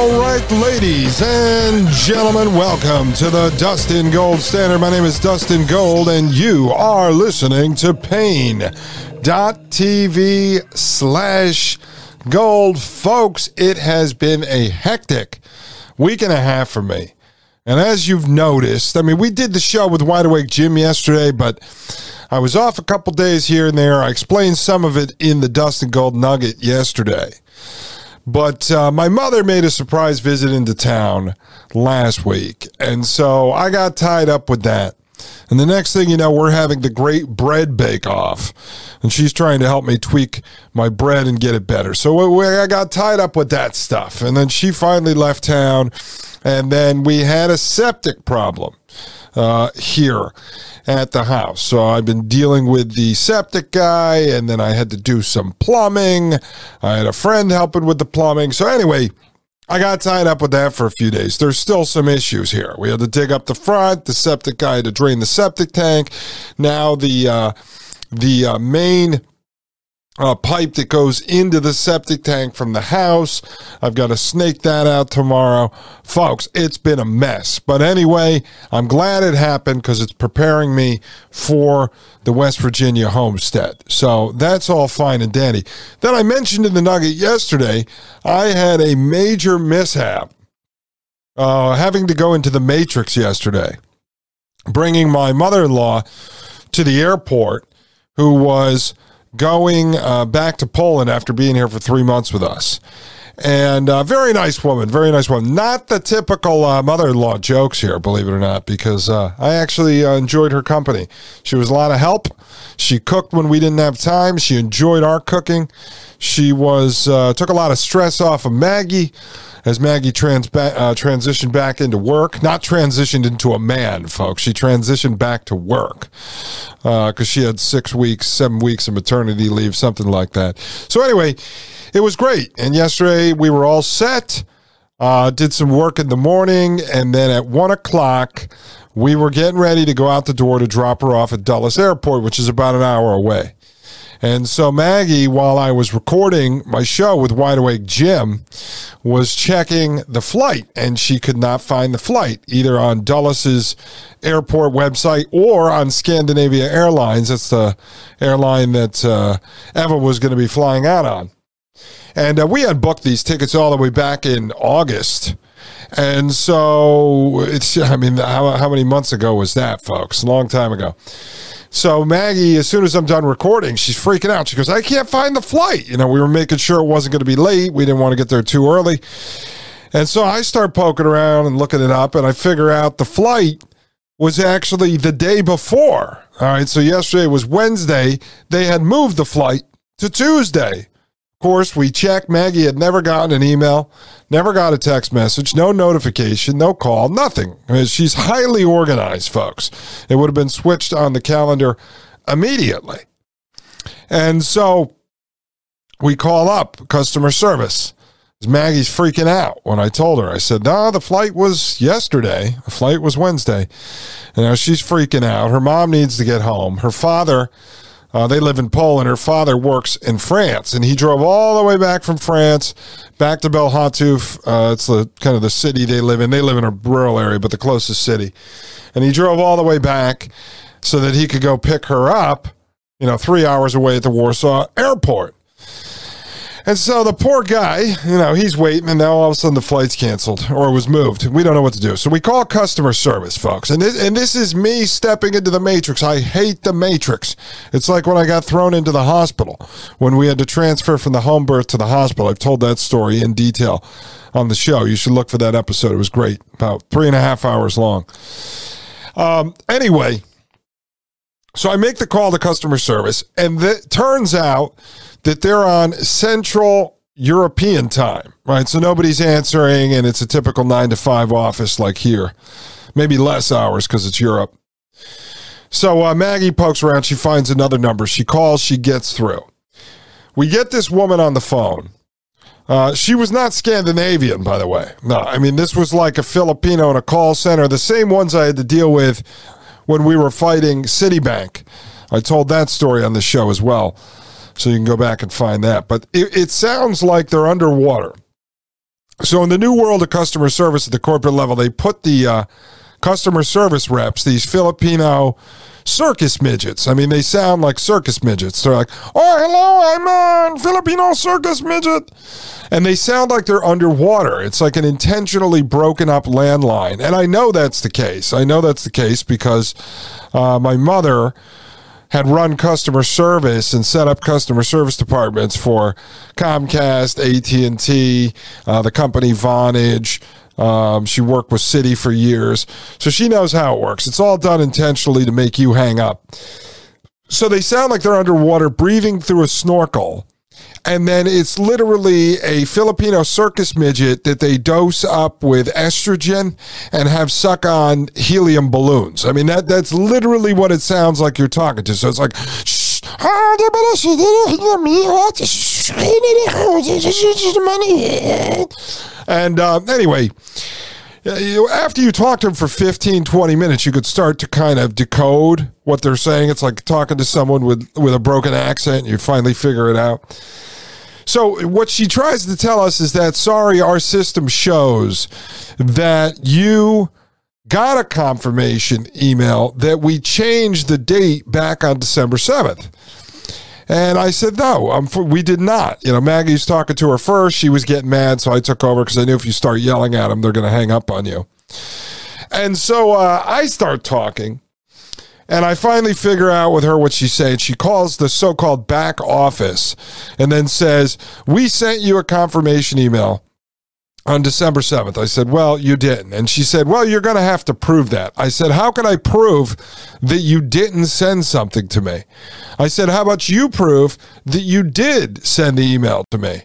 All right, ladies and gentlemen, welcome to the Dustin Gold Standard. My name is Dustin Gold, and you are listening to Paine.tv slash gold. Folks, it has been a hectic week and a half for me. And as you've noticed, I mean, we did the show with Wide Awake Jim yesterday, but I was off a couple days here and there. I explained some of it in the Dustin Gold Nugget yesterday. But uh, my mother made a surprise visit into town last week. And so I got tied up with that. And the next thing you know, we're having the great bread bake off. And she's trying to help me tweak my bread and get it better. So I got tied up with that stuff. And then she finally left town. And then we had a septic problem uh, here at the house. So I've been dealing with the septic guy, and then I had to do some plumbing. I had a friend helping with the plumbing. So, anyway, I got tied up with that for a few days. There's still some issues here. We had to dig up the front. The septic guy had to drain the septic tank. Now the uh, the uh, main uh, pipe that goes into the septic tank from the house. I've got to snake that out tomorrow. Folks, it's been a mess. But anyway, I'm glad it happened because it's preparing me for the West Virginia homestead. So that's all fine and dandy. Then I mentioned in the Nugget yesterday, I had a major mishap uh, having to go into the Matrix yesterday, bringing my mother in law to the airport, who was going uh, back to Poland after being here for three months with us. And uh, very nice woman, very nice woman. Not the typical uh, mother in law jokes here, believe it or not, because uh, I actually uh, enjoyed her company. She was a lot of help. She cooked when we didn't have time. She enjoyed our cooking. She was uh, took a lot of stress off of Maggie as Maggie trans- uh, transitioned back into work. Not transitioned into a man, folks. She transitioned back to work because uh, she had six weeks, seven weeks of maternity leave, something like that. So, anyway, it was great. And yesterday we were all set. Uh, did some work in the morning, and then at one o'clock, we were getting ready to go out the door to drop her off at Dulles Airport, which is about an hour away. And so Maggie, while I was recording my show with Wide Awake Jim, was checking the flight and she could not find the flight either on Dulles's airport website or on Scandinavia Airlines. That's the airline that uh, Eva was going to be flying out on. And uh, we had booked these tickets all the way back in August. And so it's, I mean, how, how many months ago was that, folks? A long time ago. So Maggie, as soon as I'm done recording, she's freaking out. She goes, I can't find the flight. You know, we were making sure it wasn't going to be late. We didn't want to get there too early. And so I start poking around and looking it up, and I figure out the flight was actually the day before. All right. So yesterday was Wednesday. They had moved the flight to Tuesday course, we checked. Maggie had never gotten an email, never got a text message, no notification, no call, nothing. I mean, she's highly organized, folks. It would have been switched on the calendar immediately. And so we call up customer service Maggie's freaking out when I told her. I said, no, the flight was yesterday. The flight was Wednesday. And now she's freaking out. Her mom needs to get home. Her father, uh, they live in Poland. Her father works in France, and he drove all the way back from France back to Bełchatów. Uh, it's the kind of the city they live in. They live in a rural area, but the closest city. And he drove all the way back so that he could go pick her up, you know, three hours away at the Warsaw airport. And so the poor guy, you know, he's waiting, and now all of a sudden the flight's canceled or was moved. We don't know what to do. So we call customer service, folks. And this, and this is me stepping into the matrix. I hate the matrix. It's like when I got thrown into the hospital when we had to transfer from the home birth to the hospital. I've told that story in detail on the show. You should look for that episode. It was great, about three and a half hours long. Um, anyway, so I make the call to customer service, and it turns out that they're on Central European time, right? So nobody's answering, and it's a typical nine to five office like here, maybe less hours because it's Europe. So uh, Maggie pokes around. She finds another number. She calls. She gets through. We get this woman on the phone. Uh, she was not Scandinavian, by the way. No, I mean, this was like a Filipino in a call center, the same ones I had to deal with when we were fighting Citibank. I told that story on the show as well. So you can go back and find that. But it, it sounds like they're underwater. So in the new world of customer service at the corporate level, they put the uh, customer service reps, these Filipino circus midgets. I mean, they sound like circus midgets. They're like, "Oh, hello, I'm a Filipino circus midget," and they sound like they're underwater. It's like an intentionally broken up landline, and I know that's the case. I know that's the case because uh, my mother had run customer service and set up customer service departments for Comcast, AT and T, uh, the company Vonage. Um, she worked with Citi for years, so she knows how it works. It's all done intentionally to make you hang up. So they sound like they're underwater, breathing through a snorkel and then it's literally a Filipino circus midget that they dose up with estrogen and have suck on helium balloons. I mean that that's literally what it sounds like you're talking to. So it's like and uh, anyway, after you talk to them for 15, 20 minutes, you could start to kind of decode what they're saying. It's like talking to someone with, with a broken accent. You finally figure it out. So, what she tries to tell us is that, sorry, our system shows that you got a confirmation email that we changed the date back on December 7th. And I said, no, we did not. You know, Maggie's talking to her first. She was getting mad, so I took over because I knew if you start yelling at them, they're going to hang up on you. And so uh, I start talking. And I finally figure out with her what she's saying. She calls the so called back office and then says, We sent you a confirmation email on December 7th. I said, Well, you didn't. And she said, Well, you're going to have to prove that. I said, How can I prove that you didn't send something to me? I said, How about you prove that you did send the email to me?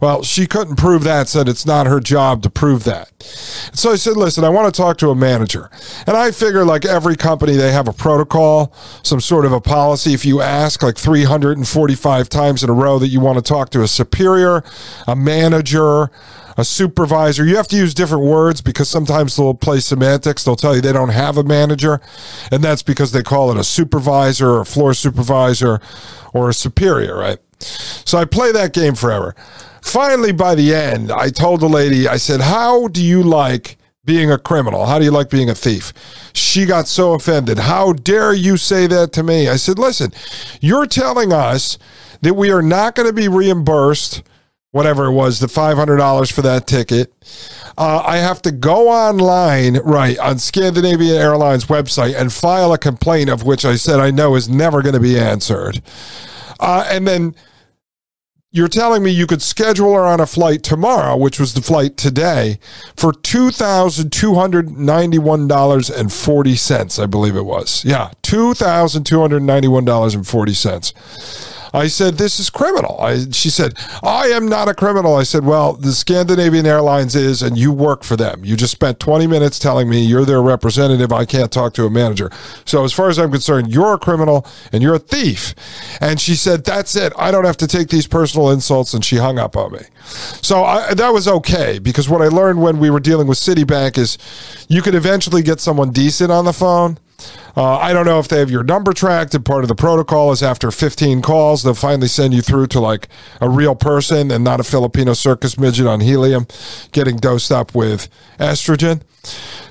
Well, she couldn't prove that, said it's not her job to prove that. So I said, listen, I want to talk to a manager. And I figure, like every company, they have a protocol, some sort of a policy. If you ask like 345 times in a row that you want to talk to a superior, a manager, a supervisor. You have to use different words because sometimes they'll play semantics. They'll tell you they don't have a manager, and that's because they call it a supervisor or a floor supervisor or a superior, right? So I play that game forever. Finally, by the end, I told the lady, I said, How do you like being a criminal? How do you like being a thief? She got so offended. How dare you say that to me? I said, Listen, you're telling us that we are not going to be reimbursed, whatever it was, the $500 for that ticket. Uh, I have to go online, right, on Scandinavian Airlines website and file a complaint of which I said I know is never going to be answered. Uh, and then you're telling me you could schedule her on a flight tomorrow, which was the flight today, for $2,291.40, I believe it was. Yeah, $2,291.40. I said, This is criminal. I, she said, I am not a criminal. I said, Well, the Scandinavian Airlines is, and you work for them. You just spent 20 minutes telling me you're their representative. I can't talk to a manager. So, as far as I'm concerned, you're a criminal and you're a thief. And she said, That's it. I don't have to take these personal insults. And she hung up on me. So, I, that was okay because what I learned when we were dealing with Citibank is you could eventually get someone decent on the phone uh, I don't know if they have your number tracked, and part of the protocol is after 15 calls, they'll finally send you through to like a real person and not a Filipino circus midget on helium getting dosed up with estrogen.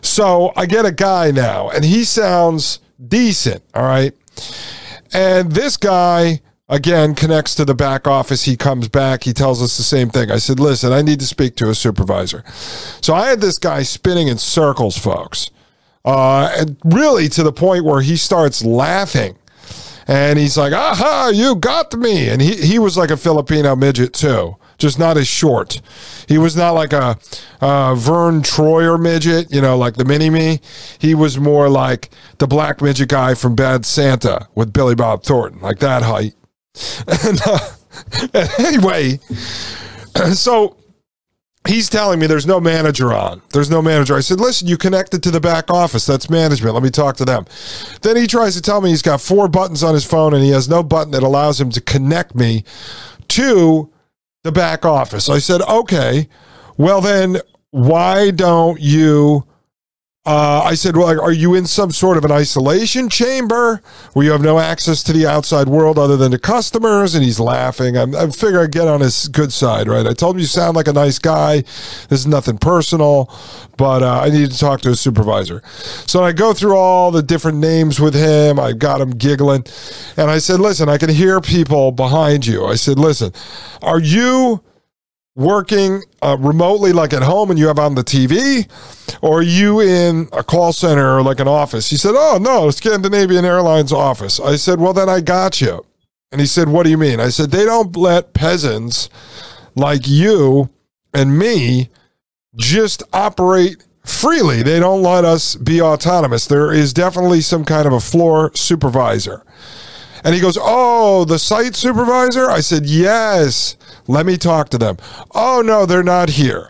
So I get a guy now, and he sounds decent, all right? And this guy, again, connects to the back office. He comes back. He tells us the same thing. I said, listen, I need to speak to a supervisor. So I had this guy spinning in circles, folks. Uh, and really to the point where he starts laughing. And he's like, aha, you got me. And he, he was like a Filipino midget too, just not as short. He was not like a uh, Verne Troyer midget, you know, like the mini me. He was more like the black midget guy from Bad Santa with Billy Bob Thornton, like that height. and, uh, anyway, so he's telling me there's no manager on. There's no manager. I said, listen, you connected to the back office. That's management. Let me talk to them. Then he tries to tell me he's got four buttons on his phone and he has no button that allows him to connect me to the back office. I said, okay, well, then why don't you uh, I said, Well, are you in some sort of an isolation chamber where you have no access to the outside world other than the customers? And he's laughing. I'm, I figure I get on his good side, right? I told him you sound like a nice guy. This is nothing personal, but uh, I need to talk to a supervisor. So I go through all the different names with him. I got him giggling. And I said, Listen, I can hear people behind you. I said, Listen, are you working uh, remotely, like at home, and you have on the TV, or you in a call center or like an office? He said, Oh, no, Scandinavian Airlines office. I said, Well, then I got you. And he said, What do you mean? I said, They don't let peasants like you and me just operate freely. They don't let us be autonomous. There is definitely some kind of a floor supervisor. And he goes, Oh, the site supervisor? I said, Yes. Let me talk to them. Oh, no, they're not here.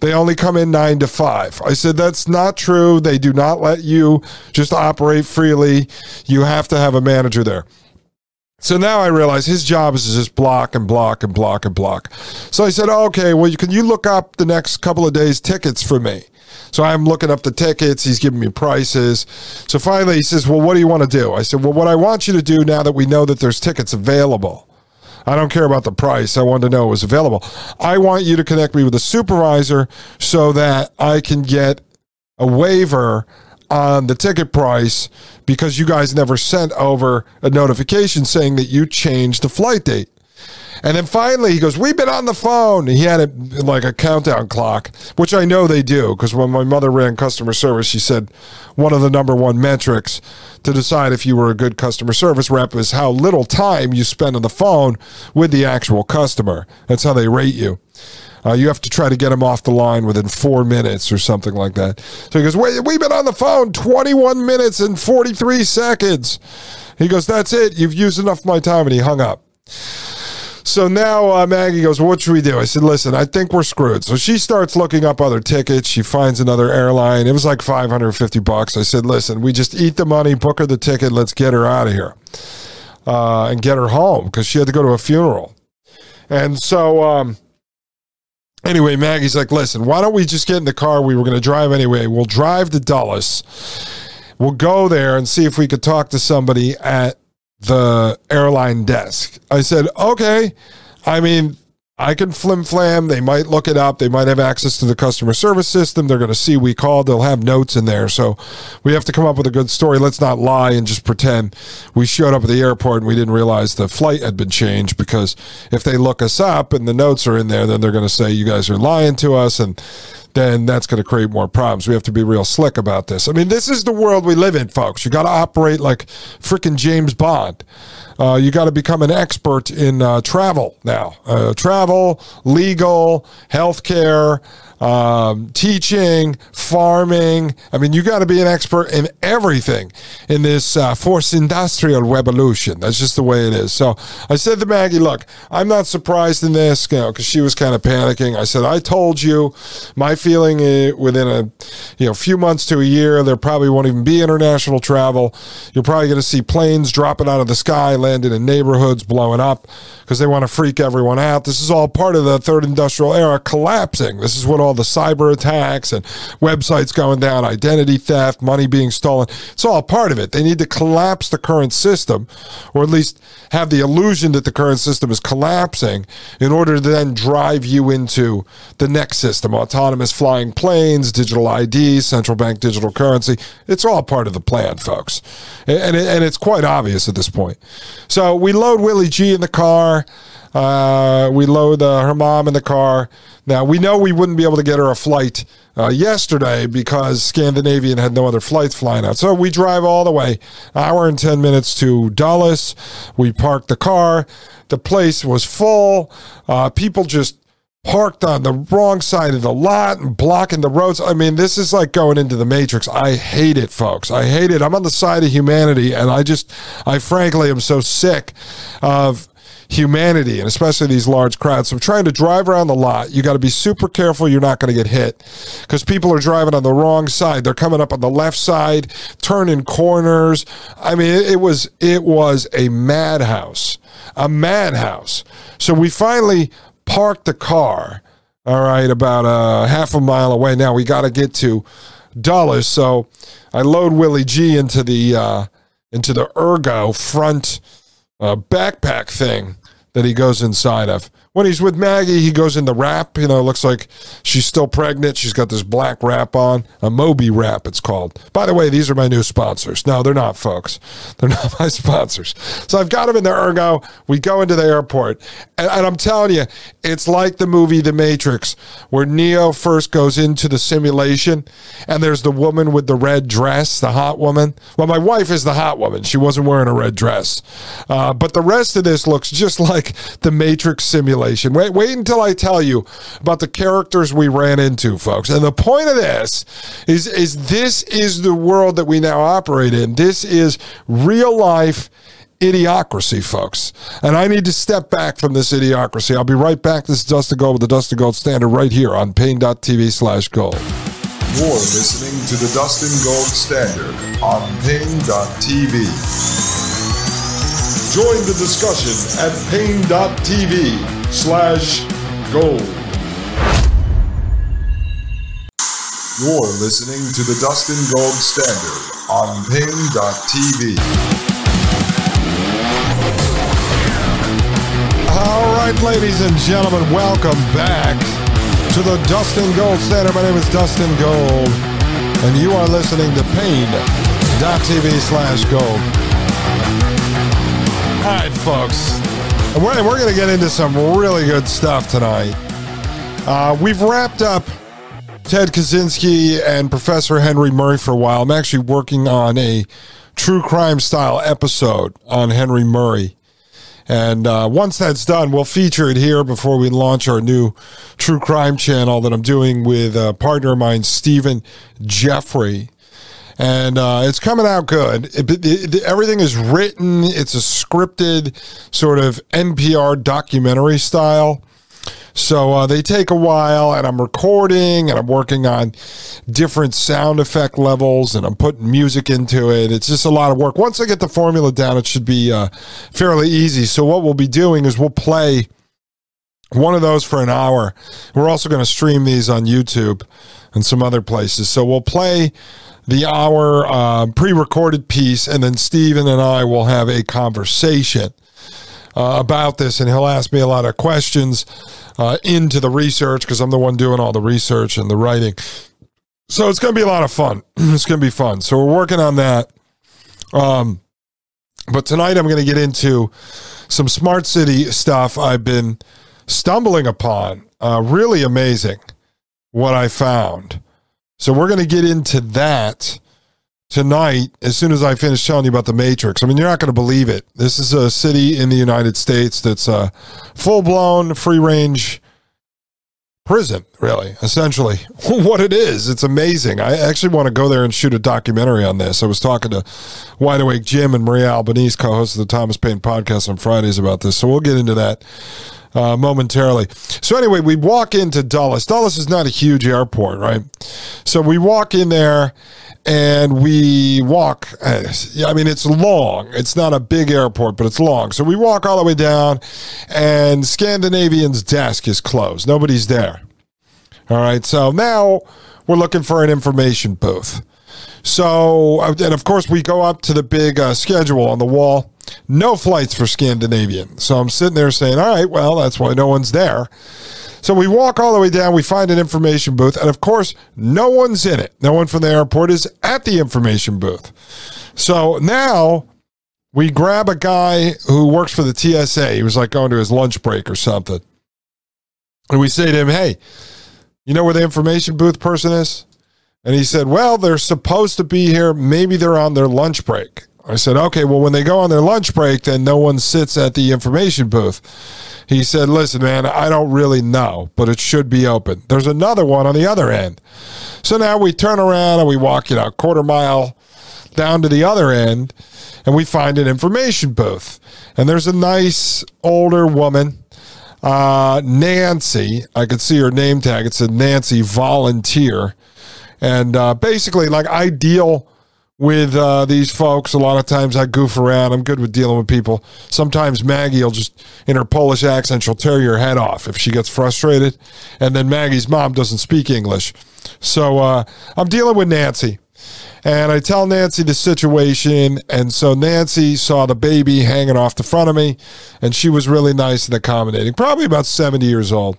They only come in nine to five. I said, That's not true. They do not let you just operate freely. You have to have a manager there. So now I realize his job is to just block and block and block and block. So I said, okay, well, you, can you look up the next couple of days tickets for me? So I'm looking up the tickets. He's giving me prices. So finally he says, well, what do you want to do? I said, well, what I want you to do now that we know that there's tickets available I don't care about the price. I wanted to know it was available. I want you to connect me with a supervisor so that I can get a waiver on the ticket price because you guys never sent over a notification saying that you changed the flight date. And then finally, he goes, We've been on the phone. He had it like a countdown clock, which I know they do because when my mother ran customer service, she said one of the number one metrics to decide if you were a good customer service rep is how little time you spend on the phone with the actual customer. That's how they rate you. Uh, you have to try to get him off the line within four minutes or something like that. So he goes, Wait, we've been on the phone 21 minutes and 43 seconds. He goes, That's it. You've used enough of my time. And he hung up. So now uh, Maggie goes, What should we do? I said, Listen, I think we're screwed. So she starts looking up other tickets. She finds another airline. It was like 550 bucks. I said, Listen, we just eat the money, book her the ticket, let's get her out of here uh, and get her home because she had to go to a funeral. And so, um, anyway, Maggie's like, Listen, why don't we just get in the car? We were going to drive anyway. We'll drive to Dulles. We'll go there and see if we could talk to somebody at the airline desk. I said, okay. I mean, I can flim flam. They might look it up. They might have access to the customer service system. They're going to see we called. They'll have notes in there. So we have to come up with a good story. Let's not lie and just pretend we showed up at the airport and we didn't realize the flight had been changed because if they look us up and the notes are in there, then they're going to say you guys are lying to us and then that's going to create more problems. We have to be real slick about this. I mean, this is the world we live in, folks. You got to operate like freaking James Bond. Uh, you got to become an expert in uh, travel now. Uh, travel, legal, healthcare, um, teaching, farming. I mean, you got to be an expert in everything in this uh, fourth industrial revolution. That's just the way it is. So I said to Maggie, look, I'm not surprised in this, you know, because she was kind of panicking. I said, I told you my feeling uh, within a you know few months to a year, there probably won't even be international travel. You're probably going to see planes dropping out of the sky, landing in neighborhoods, blowing up because they want to freak everyone out. This is all part of the third industrial era collapsing. This is what all the cyber attacks and websites going down, identity theft, money being stolen. It's all part of it. They need to collapse the current system, or at least have the illusion that the current system is collapsing in order to then drive you into the next system autonomous flying planes, digital ID, central bank digital currency. It's all part of the plan, folks. And, and it's quite obvious at this point. So we load Willie G in the car. Uh, we load uh, her mom in the car. Now, we know we wouldn't be able to get her a flight uh, yesterday because Scandinavian had no other flights flying out. So we drive all the way, hour and 10 minutes to Dulles. We park the car. The place was full. Uh, people just parked on the wrong side of the lot and blocking the roads. I mean, this is like going into the matrix. I hate it, folks. I hate it. I'm on the side of humanity and I just I frankly am so sick of humanity and especially these large crowds. So trying to drive around the lot, you got to be super careful you're not going to get hit because people are driving on the wrong side. They're coming up on the left side, turning corners. I mean, it, it was it was a madhouse, a madhouse. So we finally parked the car. All right, about a half a mile away. Now we got to get to Dulles, so I load Willie G into the uh, into the ergo front uh, backpack thing that he goes inside of. When he's with Maggie, he goes in the wrap. You know, looks like she's still pregnant. She's got this black wrap on, a Moby wrap, it's called. By the way, these are my new sponsors. No, they're not, folks. They're not my sponsors. So I've got them in the ergo. We go into the airport, and, and I'm telling you, it's like the movie The Matrix, where Neo first goes into the simulation, and there's the woman with the red dress, the hot woman. Well, my wife is the hot woman. She wasn't wearing a red dress, uh, but the rest of this looks just like the Matrix simulation. Wait, wait until I tell you about the characters we ran into, folks. And the point of this is, is this is the world that we now operate in. This is real life idiocracy, folks. And I need to step back from this idiocracy. I'll be right back. This is Dustin Gold with the Dustin Gold Standard right here on Paine.tv slash gold. You're listening to the Dustin Gold Standard on Paine.tv. Join the discussion at Paine.tv slash gold. You're listening to the Dustin Gold Standard on Paine.tv. All right, ladies and gentlemen, welcome back to the Dustin Gold Standard. My name is Dustin Gold, and you are listening to Paine.tv slash gold. All right, folks. We're, we're going to get into some really good stuff tonight. Uh, we've wrapped up Ted Kaczynski and Professor Henry Murray for a while. I'm actually working on a true crime style episode on Henry Murray. And uh, once that's done, we'll feature it here before we launch our new true crime channel that I'm doing with a partner of mine, Stephen Jeffrey and uh, it's coming out good. It, it, it, everything is written. It's a scripted sort of NPR documentary style. So uh, they take a while, and I'm recording, and I'm working on different sound effect levels, and I'm putting music into it. It's just a lot of work. Once I get the formula down, it should be uh, fairly easy. So what we'll be doing is we'll play one of those for an hour. We're also going to stream these on YouTube and some other places. So we'll play the hour uh, pre-recorded piece, and then Stephen and I will have a conversation uh, about this, and he'll ask me a lot of questions uh, into the research because I'm the one doing all the research and the writing. So it's going to be a lot of fun. it's going to be fun. So we're working on that. Um, but tonight I'm going to get into some smart city stuff I've been stumbling upon. Uh, really amazing what I found. So we're going to get into that tonight as soon as I finish telling you about the Matrix. I mean, you're not going to believe it. This is a city in the United States that's a full blown free range prison, really, essentially. what it is. It's amazing. I actually want to go there and shoot a documentary on this. I was talking to Wide Awake Jim and Maria Albanese, co host of the Thomas Paine podcast on Fridays about this. So we'll get into that uh, momentarily. So anyway, we walk into Dulles. Dulles is not a huge airport, right? So we walk in there and we walk. Uh, I mean, it's long. It's not a big airport, but it's long. So we walk all the way down, and Scandinavian's desk is closed. Nobody's there. All right. So now we're looking for an information booth. So, uh, and of course, we go up to the big uh, schedule on the wall. No flights for Scandinavian. So I'm sitting there saying, all right, well, that's why no one's there. So we walk all the way down, we find an information booth, and of course, no one's in it. No one from the airport is at the information booth. So now we grab a guy who works for the TSA. He was like going to his lunch break or something. And we say to him, hey, you know where the information booth person is? And he said, well, they're supposed to be here. Maybe they're on their lunch break. I said, okay, well, when they go on their lunch break, then no one sits at the information booth. He said, listen, man, I don't really know, but it should be open. There's another one on the other end. So now we turn around and we walk, you know, a quarter mile down to the other end and we find an information booth. And there's a nice older woman, uh, Nancy. I could see her name tag. It said Nancy Volunteer. And uh, basically, like, I deal with uh, these folks. A lot of times I goof around. I'm good with dealing with people. Sometimes Maggie will just, in her Polish accent, she'll tear your head off if she gets frustrated. And then Maggie's mom doesn't speak English. So uh, I'm dealing with Nancy. And I tell Nancy the situation. And so Nancy saw the baby hanging off the front of me. And she was really nice and accommodating. Probably about 70 years old.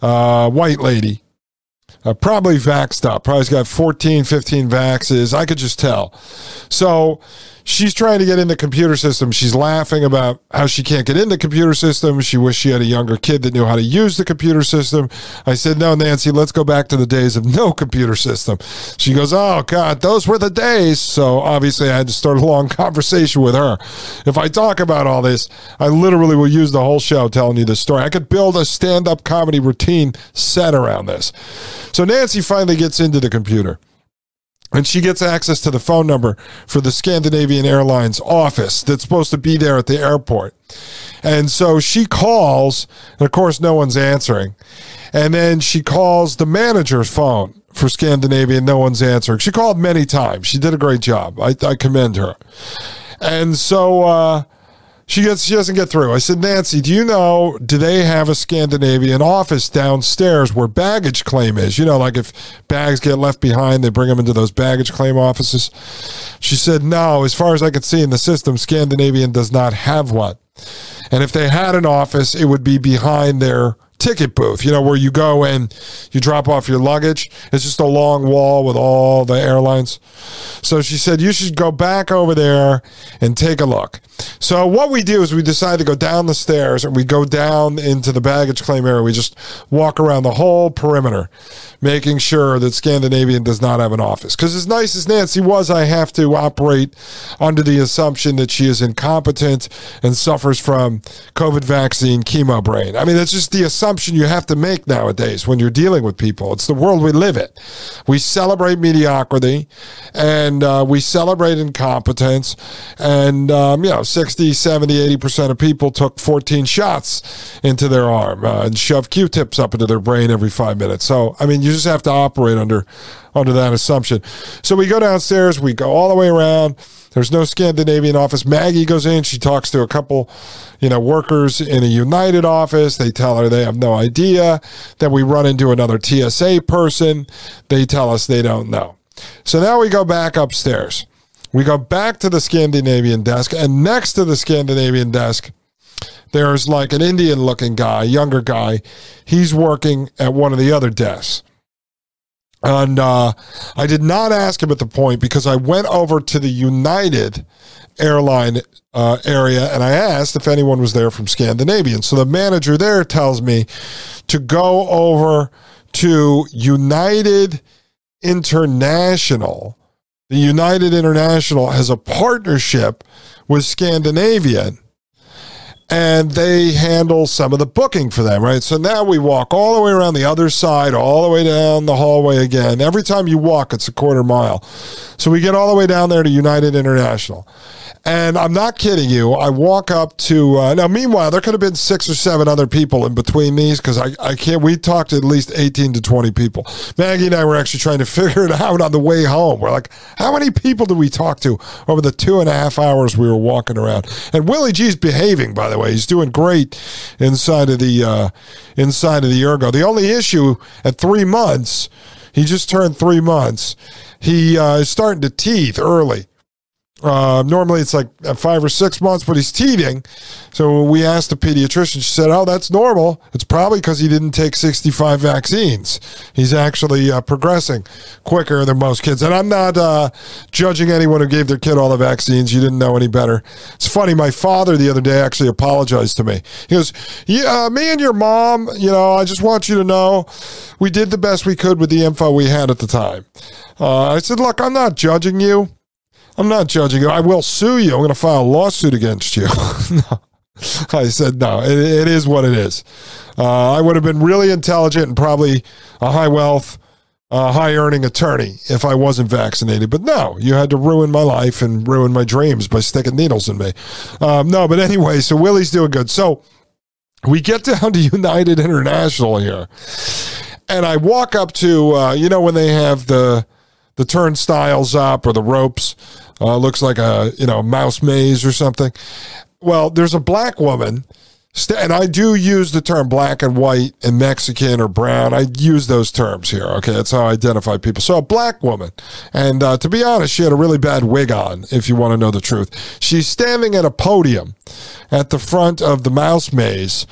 Uh, white lady uh, probably vaxed up. Probably's got 14, 15 vaxes. I could just tell. So she's trying to get in the computer system. She's laughing about how she can't get in the computer system. She wished she had a younger kid that knew how to use the computer system. I said, No, Nancy, let's go back to the days of no computer system. She goes, Oh, God, those were the days. So obviously, I had to start a long conversation with her. If I talk about all this, I literally will use the whole show telling you this story. I could build a stand up comedy routine set around this. So Nancy finally gets into the computer and she gets access to the phone number for the Scandinavian Airlines office that's supposed to be there at the airport. And so she calls, and of course, no one's answering. And then she calls the manager's phone for Scandinavian, no one's answering. She called many times. She did a great job. I, I commend her. And so, uh, she gets she doesn't get through. I said, Nancy, do you know, do they have a Scandinavian office downstairs where baggage claim is? You know, like if bags get left behind, they bring them into those baggage claim offices. She said, No, as far as I could see in the system, Scandinavian does not have one. And if they had an office, it would be behind their ticket booth, you know, where you go and you drop off your luggage. It's just a long wall with all the airlines. So she said, You should go back over there and take a look. So what we do is we decide to go down the stairs and we go down into the baggage claim area. We just walk around the whole perimeter, making sure that Scandinavian does not have an office. Because as nice as Nancy was, I have to operate under the assumption that she is incompetent and suffers from COVID vaccine chemo brain. I mean, that's just the assumption you have to make nowadays when you're dealing with people. It's the world we live in. We celebrate mediocrity and uh, we celebrate incompetence. And, um, you know, 60, 70, 80% of people took 14 shots into their arm uh, and shoved Q-tips up into their brain every five minutes. So, I mean, you just have to operate under under that assumption. So we go downstairs, we go all the way around. There's no Scandinavian office. Maggie goes in. She talks to a couple, you know, workers in a United office. They tell her they have no idea. Then we run into another TSA person. They tell us they don't know. So now we go back upstairs. We go back to the Scandinavian desk, and next to the Scandinavian desk, there's like an Indian looking guy, younger guy. He's working at one of the other desks. And uh, I did not ask him at the point because I went over to the United airline uh, area and I asked if anyone was there from Scandinavian. So the manager there tells me to go over to United International the United International has a partnership with Scandinavian. And they handle some of the booking for them, right? So now we walk all the way around the other side, all the way down the hallway again. Every time you walk, it's a quarter mile. So we get all the way down there to United International. And I'm not kidding you. I walk up to uh, now. Meanwhile, there could have been six or seven other people in between these because I, I can't. We talked to at least 18 to 20 people. Maggie and I were actually trying to figure it out on the way home. We're like, how many people did we talk to over the two and a half hours we were walking around? And Willie G's behaving, by the way. He's doing great inside of the uh, inside of the ergo. The only issue at three months, he just turned three months. He uh, is starting to teeth early. Uh, normally it's like five or six months, but he's teething. So we asked the pediatrician. She said, "Oh, that's normal. It's probably because he didn't take 65 vaccines. He's actually uh, progressing quicker than most kids." And I'm not uh, judging anyone who gave their kid all the vaccines. You didn't know any better. It's funny. My father the other day actually apologized to me. He goes, "Yeah, uh, me and your mom. You know, I just want you to know, we did the best we could with the info we had at the time." Uh, I said, "Look, I'm not judging you." I'm not judging you. I will sue you. I'm going to file a lawsuit against you. no. I said, no, it, it is what it is. Uh, I would have been really intelligent and probably a high wealth, uh, high earning attorney if I wasn't vaccinated. But no, you had to ruin my life and ruin my dreams by sticking needles in me. Um, no, but anyway, so Willie's doing good. So we get down to United International here. And I walk up to, uh, you know, when they have the the turnstiles up or the ropes uh, looks like a you know mouse maze or something. Well, there's a black woman, and I do use the term black and white and Mexican or brown. I use those terms here. Okay, that's how I identify people. So a black woman, and uh, to be honest, she had a really bad wig on. If you want to know the truth, she's standing at a podium at the front of the mouse maze,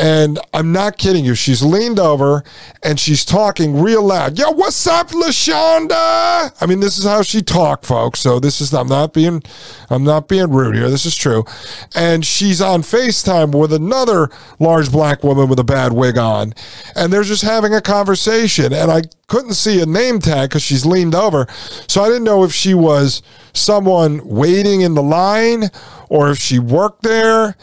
and I'm not kidding you. She's leaned over and she's talking real loud. Yo, what's up, Lashonda? I mean, this is how she talked, folks. So this is I'm not being I'm not being rude here. This is true. And she's on FaceTime with another large black woman with a bad wig on. And they're just having a conversation. And I couldn't see a name tag because she's leaned over. So I didn't know if she was someone waiting in the line or if she worked there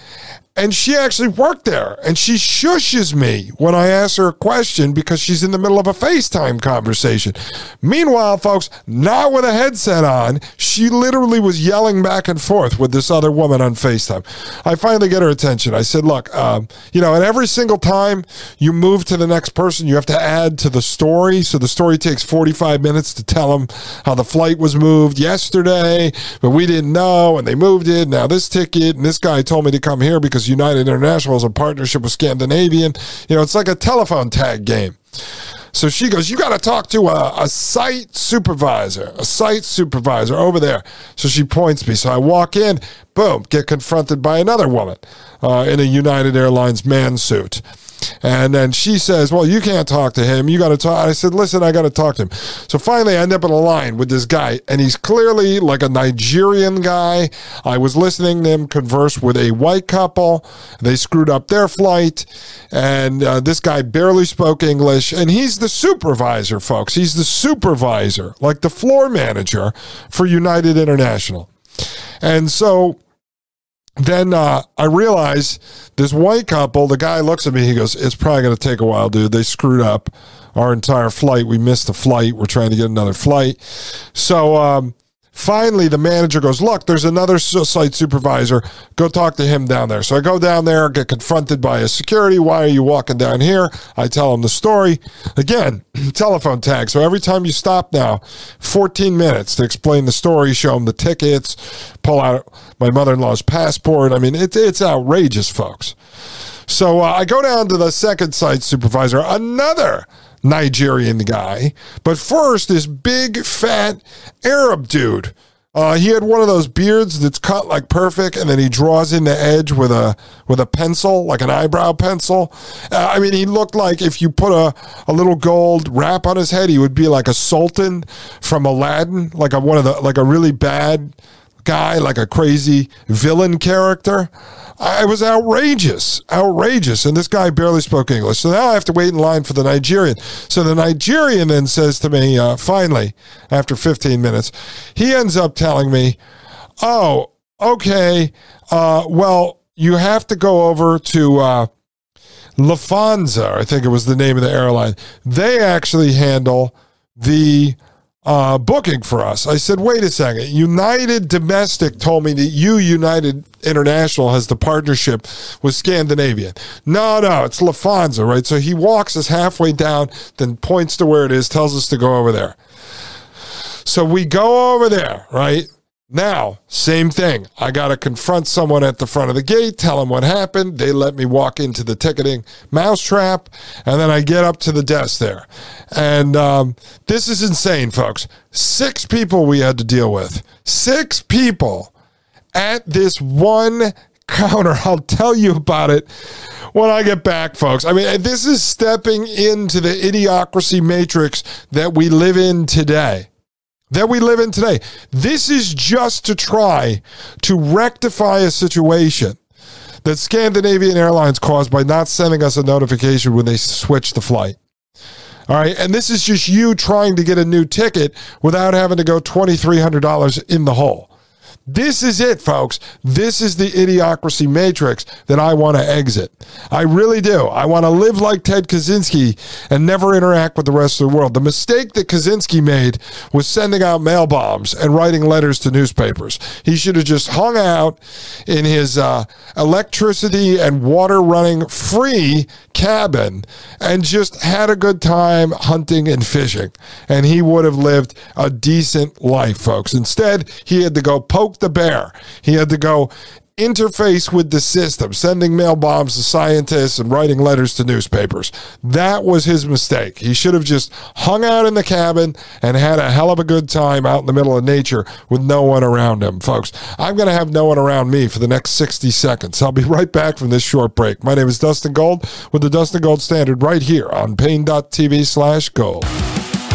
and she actually worked there and she shushes me when I ask her a question because she's in the middle of a FaceTime conversation. Meanwhile, folks, not with a headset on, she literally was yelling back and forth with this other woman on FaceTime. I finally get her attention. I said, Look, um, you know, and every single time you move to the next person, you have to add to the story. So the story takes 45 minutes to tell them how the flight was moved yesterday, but we didn't know and they moved it. Now this ticket and this guy told me to come here because United International is a partnership with Scandinavian. You know, it's like a telephone tag game. So she goes, You got to talk to a, a, site supervisor, a site supervisor over there. So she points me. So I walk in, boom, get confronted by another woman uh, in a United Airlines man suit. And then she says, Well, you can't talk to him. You got to talk. I said, Listen, I got to talk to him. So finally, I end up in a line with this guy, and he's clearly like a Nigerian guy. I was listening to him converse with a white couple. They screwed up their flight, and uh, this guy barely spoke English. And he's the supervisor, folks. He's the supervisor, like the floor manager for United International. And so then uh, I realize this white couple, the guy looks at me, he goes, It's probably going to take a while, dude. They screwed up our entire flight. We missed the flight. We're trying to get another flight. So, um, Finally, the manager goes, Look, there's another site supervisor. Go talk to him down there. So I go down there, get confronted by a security. Why are you walking down here? I tell him the story. Again, telephone tag. So every time you stop now, 14 minutes to explain the story, show him the tickets, pull out my mother in law's passport. I mean, it, it's outrageous, folks. So uh, I go down to the second site supervisor, another Nigerian guy. But first, this big, fat Arab dude. Uh, he had one of those beards that's cut like perfect, and then he draws in the edge with a with a pencil, like an eyebrow pencil. Uh, I mean, he looked like if you put a, a little gold wrap on his head, he would be like a sultan from Aladdin, like a one of the like a really bad guy, like a crazy villain character. I was outrageous, outrageous. And this guy barely spoke English. So now I have to wait in line for the Nigerian. So the Nigerian then says to me, uh, finally, after 15 minutes, he ends up telling me, Oh, okay, uh, well, you have to go over to uh, I think it was the name of the airline. They actually handle the uh, booking for us. I said, wait a second. United Domestic told me that you, United International, has the partnership with Scandinavian. No, no, it's Lufthansa, right? So he walks us halfway down, then points to where it is, tells us to go over there. So we go over there, right? Now, same thing. I got to confront someone at the front of the gate, tell them what happened. They let me walk into the ticketing mousetrap, and then I get up to the desk there. And um, this is insane, folks. Six people we had to deal with. Six people at this one counter. I'll tell you about it when I get back, folks. I mean, this is stepping into the idiocracy matrix that we live in today that we live in today. This is just to try to rectify a situation that Scandinavian Airlines caused by not sending us a notification when they switched the flight. All right. And this is just you trying to get a new ticket without having to go $2,300 in the hole. This is it, folks. This is the idiocracy matrix that I want to exit. I really do. I want to live like Ted Kaczynski and never interact with the rest of the world. The mistake that Kaczynski made was sending out mail bombs and writing letters to newspapers. He should have just hung out in his uh, electricity and water running free cabin and just had a good time hunting and fishing. And he would have lived a decent life, folks. Instead, he had to go poke the bear. He had to go interface with the system, sending mail bombs to scientists and writing letters to newspapers. That was his mistake. He should have just hung out in the cabin and had a hell of a good time out in the middle of nature with no one around him, folks. I'm going to have no one around me for the next 60 seconds. I'll be right back from this short break. My name is Dustin Gold with the Dustin Gold Standard right here on Paine.tv slash gold.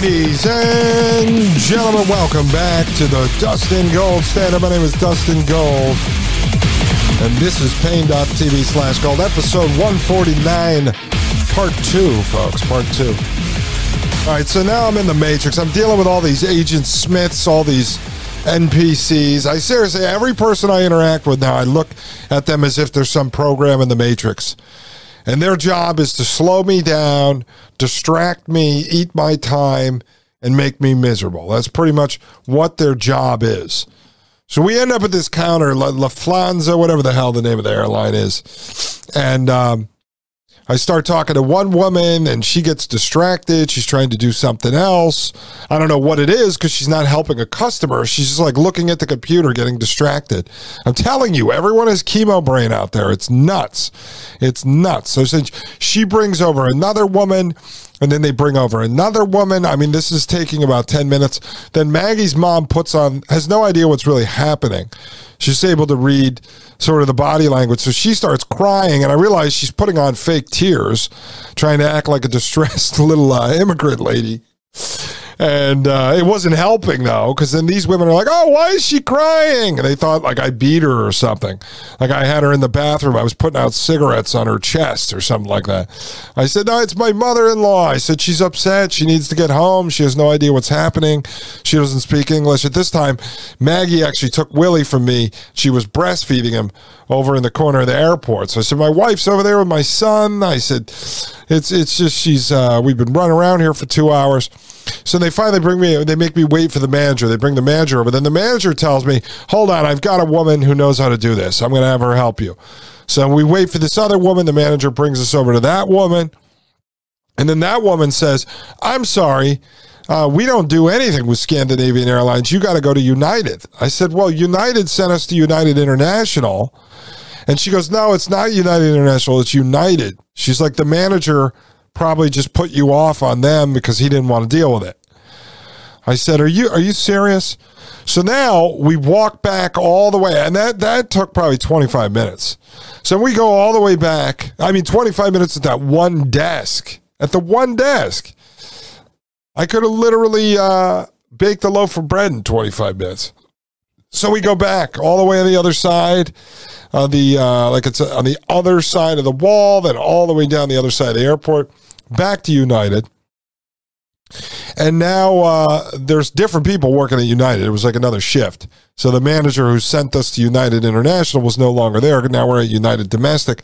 Ladies and gentlemen, welcome back to the Dustin Gold Standard. My name is Dustin Gold, and this is Paine.tv slash gold, episode 149, part two, folks, part two. All right, so now I'm in the Matrix. I'm dealing with all these Agent Smiths, all these NPCs. I seriously, every person I interact with now, I look at them as if there's some program in the Matrix. And their job is to slow me down, distract me, eat my time, and make me miserable. That's pretty much what their job is. So we end up at this counter, La, La whatever the hell the name of the airline is. And um, I start talking to one woman and she gets distracted. She's trying to do something else. I don't know what it is because she's not helping a customer. She's just like looking at the computer, getting distracted. I'm telling you, everyone has chemo brain out there. It's nuts. It's nuts. So since she brings over another woman, and then they bring over another woman. I mean, this is taking about 10 minutes. Then Maggie's mom puts on, has no idea what's really happening. She's able to read sort of the body language. So she starts crying, and I realize she's putting on fake tears, trying to act like a distressed little uh, immigrant lady. And uh, it wasn't helping though, because then these women are like, "Oh, why is she crying?" And they thought like I beat her or something. Like I had her in the bathroom. I was putting out cigarettes on her chest or something like that. I said, "No, it's my mother-in-law." I said she's upset. She needs to get home. She has no idea what's happening. She doesn't speak English at this time. Maggie actually took Willie from me. She was breastfeeding him over in the corner of the airport. So I said, "My wife's over there with my son." I said, "It's it's just she's uh, we've been running around here for two hours." So they finally bring me, they make me wait for the manager. They bring the manager over. Then the manager tells me, hold on, I've got a woman who knows how to do this. I'm going to have her help you. So we wait for this other woman. The manager brings us over to that woman. And then that woman says, I'm sorry. Uh, we don't do anything with Scandinavian Airlines. You got to go to United. I said, Well, United sent us to United International. And she goes, No, it's not United International. It's United. She's like, The manager probably just put you off on them because he didn't want to deal with it. I said, "Are you are you serious?" So now we walk back all the way, and that that took probably 25 minutes. So we go all the way back. I mean, 25 minutes at that one desk. At the one desk, I could have literally uh, baked a loaf of bread in 25 minutes. So we go back all the way on the other side, on the uh, like it's on the other side of the wall, then all the way down the other side of the airport, back to United. And now uh, there's different people working at United. It was like another shift. So the manager who sent us to United International was no longer there. Now we're at United Domestic.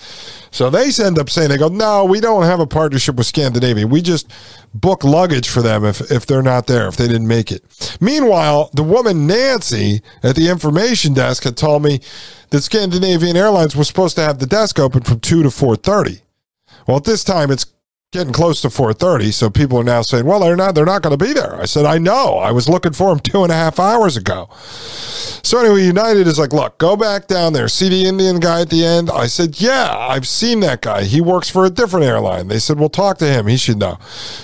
So they end up saying, they go, no, we don't have a partnership with Scandinavia. We just book luggage for them if, if they're not there, if they didn't make it. Meanwhile, the woman Nancy at the information desk had told me that Scandinavian Airlines was supposed to have the desk open from 2 to 4.30. Well, at this time, it's getting close to 4.30 so people are now saying well they're not they're not going to be there. I said i know. I was looking for them two and a half hours ago. So anyway united is like look go back down there. See the indian guy at the end? I said yeah i've seen that guy. He works for a different airline. They said well talk to him. He should know.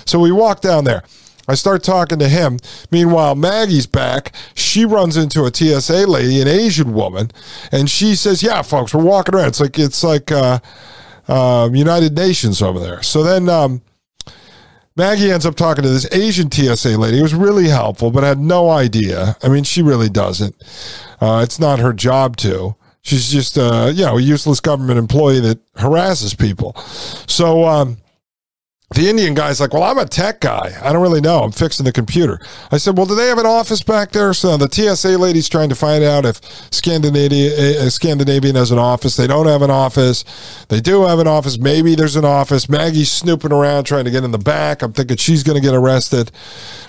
So we walk down there. I start talking to him. Meanwhile, Maggie's back. She runs into a TSA lady, an Asian woman, and she says, "Yeah, folks, we're walking around. It's like it's like uh, um, United Nations over there. So then um, Maggie ends up talking to this Asian TSA lady. It was really helpful, but had no idea. I mean, she really doesn't. Uh, it's not her job to. She's just, uh, you know, a useless government employee that harasses people. So, um, the Indian guy's like, Well, I'm a tech guy. I don't really know. I'm fixing the computer. I said, Well, do they have an office back there? So the TSA lady's trying to find out if Scandinavia, uh, Scandinavian has an office. They don't have an office. They do have an office. Maybe there's an office. Maggie's snooping around trying to get in the back. I'm thinking she's going to get arrested.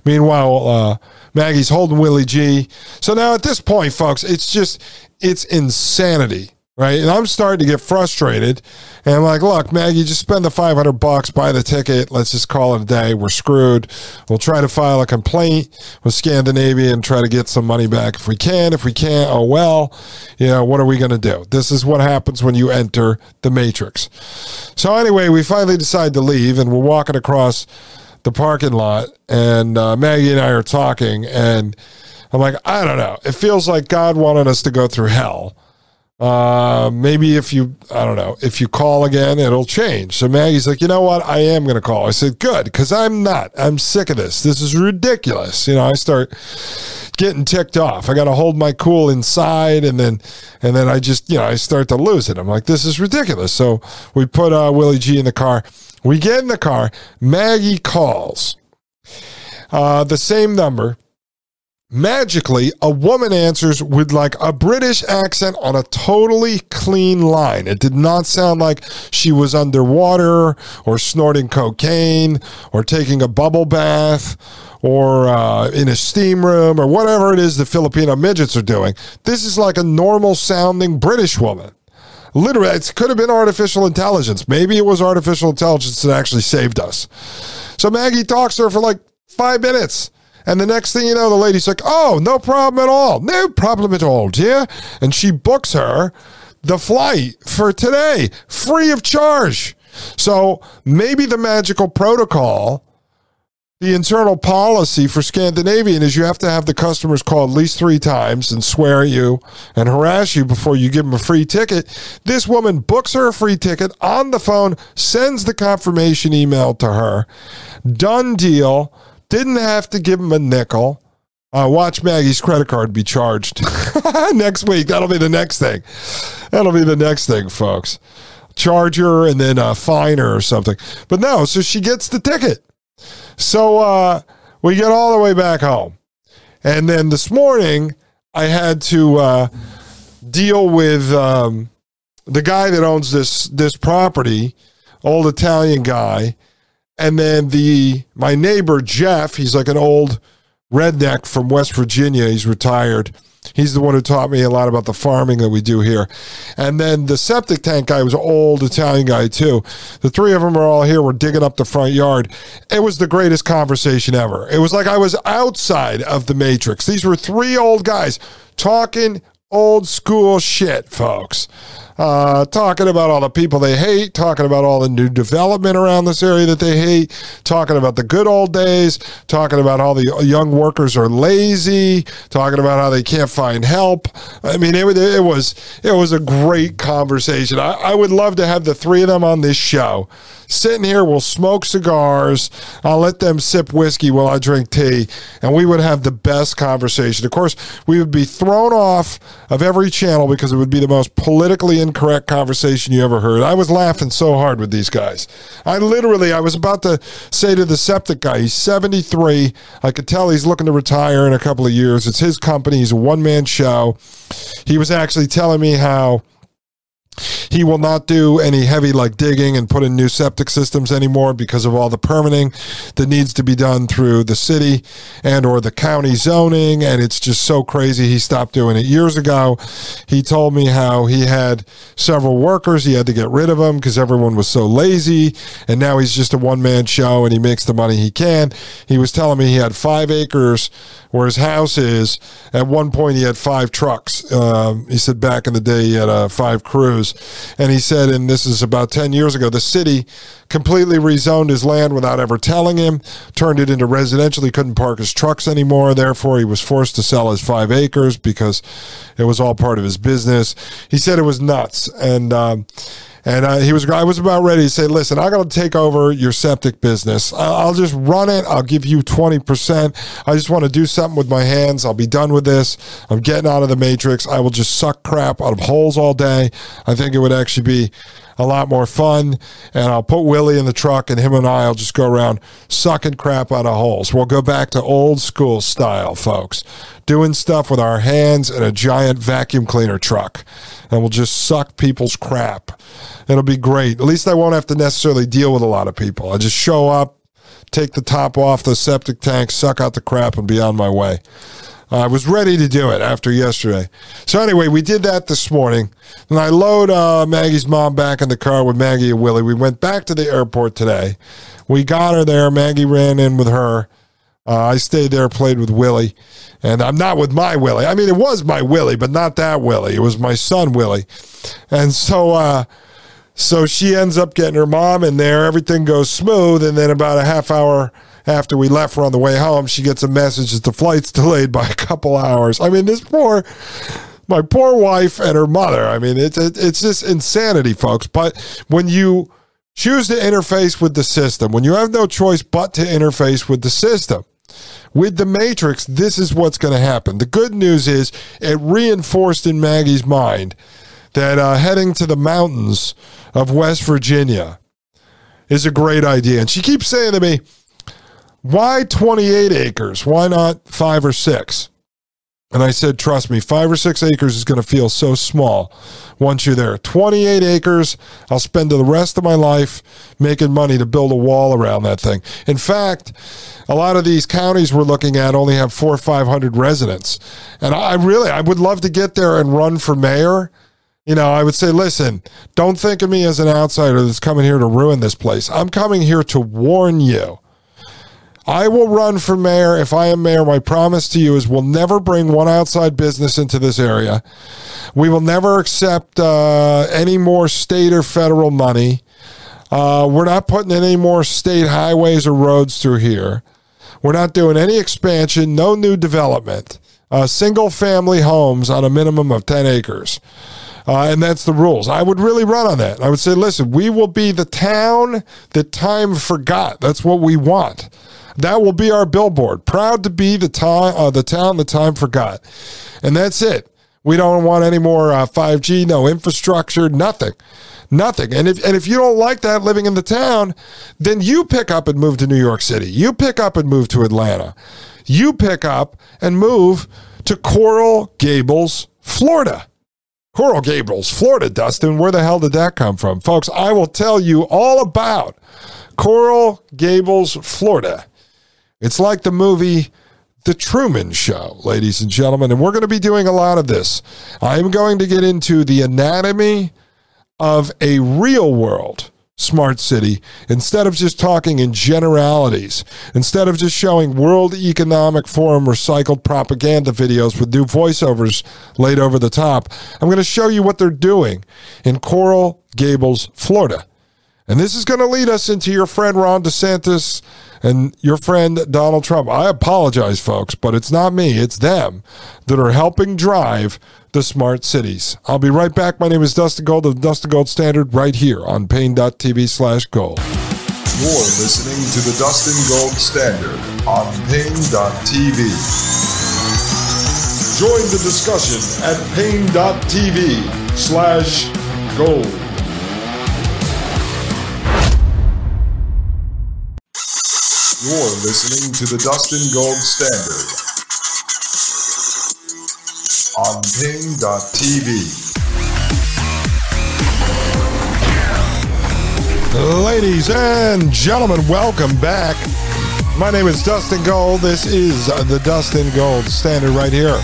Meanwhile, uh, Maggie's holding Willie G. So now at this point, folks, it's just, it's insanity right? And I'm starting to get frustrated. And I'm like, look, Maggie, just spend the 500 bucks, buy the ticket. Let's just call it a day. We're screwed. We'll try to file a complaint with Scandinavia and try to get some money back if we can. If we can't, oh well. You know, what are we going to do? This is what happens when you enter the matrix. So anyway, we finally decide to leave and we're walking across the parking lot and uh, Maggie and I are talking and I'm like, I don't know. It feels like God wanted us to go through hell uh, maybe if you, I don't know, if you call again, it'll change. So Maggie's like, you know what? I am going to call. I said, good, because I'm not. I'm sick of this. This is ridiculous. You know, I start getting ticked off. I got to hold my cool inside, and then, and then I just, you know, I start to lose it. I'm like, this is ridiculous. So we put uh, Willie G in the car. We get in the car. Maggie calls. Uh, the same number magically a woman answers with like a british accent on a totally clean line. It did not sound like she was underwater or snorting cocaine or taking a bubble bath or uh, in a steam room or whatever it is the filipino midgets are doing. This is like a normal sounding british woman. Literally it could have been artificial intelligence. Maybe it was artificial intelligence that actually saved us. So maggie talks to her for like five minutes and the next thing you know, the lady's like, oh, no problem at all. No problem at all, dear. And she books her the flight for today, free of charge. So maybe the magical protocol, the internal policy for Scandinavian is you have to have the customers call at least three times and swear at you and harass you before you give them a free ticket. This woman books her a free ticket on the phone, sends the confirmation email to her. Done deal didn't have to give him a nickel. Uh, watch Maggie's credit card be charged next week. That'll be the next thing. That'll be the next thing, folks. Charge her and then uh, fine her or something. But no, so she gets the ticket. So uh, we get all the way back home. And then this morning, I had to uh, deal with um, the guy that owns this this property, old Italian guy and then the my neighbor Jeff, he's like an old redneck from West Virginia. He's retired. He's the one who taught me a lot about the farming that we do here. And then the septic tank guy was an old Italian guy too. The three of them are all here. We're digging up the front yard. It was the greatest conversation ever. It was like I was outside of the Matrix. These were three old guys talking old school shit, folks. Uh, talking about all the people they hate, talking about all the new development around this area that they hate, talking about the good old days, talking about how the young workers are lazy, talking about how they can't find help. I mean, it, it was it was a great conversation. I, I would love to have the three of them on this show sitting here, we'll smoke cigars. I'll let them sip whiskey while I drink tea, and we would have the best conversation. Of course, we would be thrown off of every channel because it would be the most politically incorrect conversation you ever heard. I was laughing so hard with these guys. I literally, I was about to say to the septic guy, he's 73. I could tell he's looking to retire in a couple of years. It's his company, he's a one man show. He was actually telling me how he will not do any heavy like digging and put in new septic systems anymore because of all the permitting that needs to be done through the city and or the county zoning and it's just so crazy he stopped doing it years ago. He told me how he had several workers, he had to get rid of them because everyone was so lazy and now he's just a one man show and he makes the money he can. He was telling me he had 5 acres where his house is. At one point, he had five trucks. Um, he said back in the day, he had uh, five crews. And he said, and this is about 10 years ago, the city completely rezoned his land without ever telling him, turned it into residential. He couldn't park his trucks anymore. Therefore, he was forced to sell his five acres because it was all part of his business. He said it was nuts. And, um, and uh, he was, I was about ready to say, listen, I'm going to take over your septic business. I'll just run it. I'll give you 20%. I just want to do something with my hands. I'll be done with this. I'm getting out of the matrix. I will just suck crap out of holes all day. I think it would actually be a lot more fun. And I'll put Willie in the truck, and him and I will just go around sucking crap out of holes. We'll go back to old school style, folks, doing stuff with our hands in a giant vacuum cleaner truck. And we'll just suck people's crap. It'll be great. At least I won't have to necessarily deal with a lot of people. I just show up, take the top off the septic tank, suck out the crap, and be on my way. I was ready to do it after yesterday. So anyway, we did that this morning, and I load uh, Maggie's mom back in the car with Maggie and Willie. We went back to the airport today. We got her there. Maggie ran in with her. Uh, I stayed there, played with Willie, and I'm not with my Willie. I mean, it was my Willie, but not that Willie. It was my son Willie, and so. Uh, so she ends up getting her mom in there. Everything goes smooth. And then about a half hour after we left her on the way home, she gets a message that the flight's delayed by a couple hours. I mean, this poor, my poor wife and her mother. I mean, it's it's just insanity, folks. But when you choose to interface with the system, when you have no choice but to interface with the system, with the Matrix, this is what's going to happen. The good news is it reinforced in Maggie's mind that uh, heading to the mountains of West Virginia is a great idea. And she keeps saying to me, why 28 acres? Why not five or six? And I said, trust me, five or six acres is going to feel so small once you're there. 28 acres, I'll spend the rest of my life making money to build a wall around that thing. In fact, a lot of these counties we're looking at only have four or 500 residents. And I really, I would love to get there and run for mayor you know, I would say, listen, don't think of me as an outsider that's coming here to ruin this place. I'm coming here to warn you. I will run for mayor if I am mayor. My promise to you is we'll never bring one outside business into this area. We will never accept uh, any more state or federal money. Uh, we're not putting any more state highways or roads through here. We're not doing any expansion, no new development. Uh, single family homes on a minimum of 10 acres. Uh, and that's the rules. I would really run on that. I would say, listen, we will be the town that time forgot. That's what we want. That will be our billboard. Proud to be the time, uh, the town the time forgot, and that's it. We don't want any more uh, 5G, no infrastructure, nothing, nothing. And if and if you don't like that living in the town, then you pick up and move to New York City. You pick up and move to Atlanta. You pick up and move to Coral Gables, Florida. Coral Gables, Florida, Dustin. Where the hell did that come from? Folks, I will tell you all about Coral Gables, Florida. It's like the movie The Truman Show, ladies and gentlemen, and we're going to be doing a lot of this. I am going to get into the anatomy of a real world smart city instead of just talking in generalities, instead of just showing World Economic Forum recycled propaganda videos with new voiceovers laid over the top. I'm going to show you what they're doing in Coral Gables, Florida. And this is going to lead us into your friend Ron DeSantis and your friend Donald Trump. I apologize, folks, but it's not me, it's them that are helping drive the smart cities. I'll be right back. My name is Dustin Gold of Dustin Gold Standard right here on Paine.tv slash gold. You're listening to the Dustin Gold Standard on Paine.tv. Join the discussion at Paine.tv slash gold. You're listening to the Dustin Gold Standard on Paine.tv. Ladies and gentlemen, welcome back. My name is Dustin Gold. This is the Dustin Gold Standard right here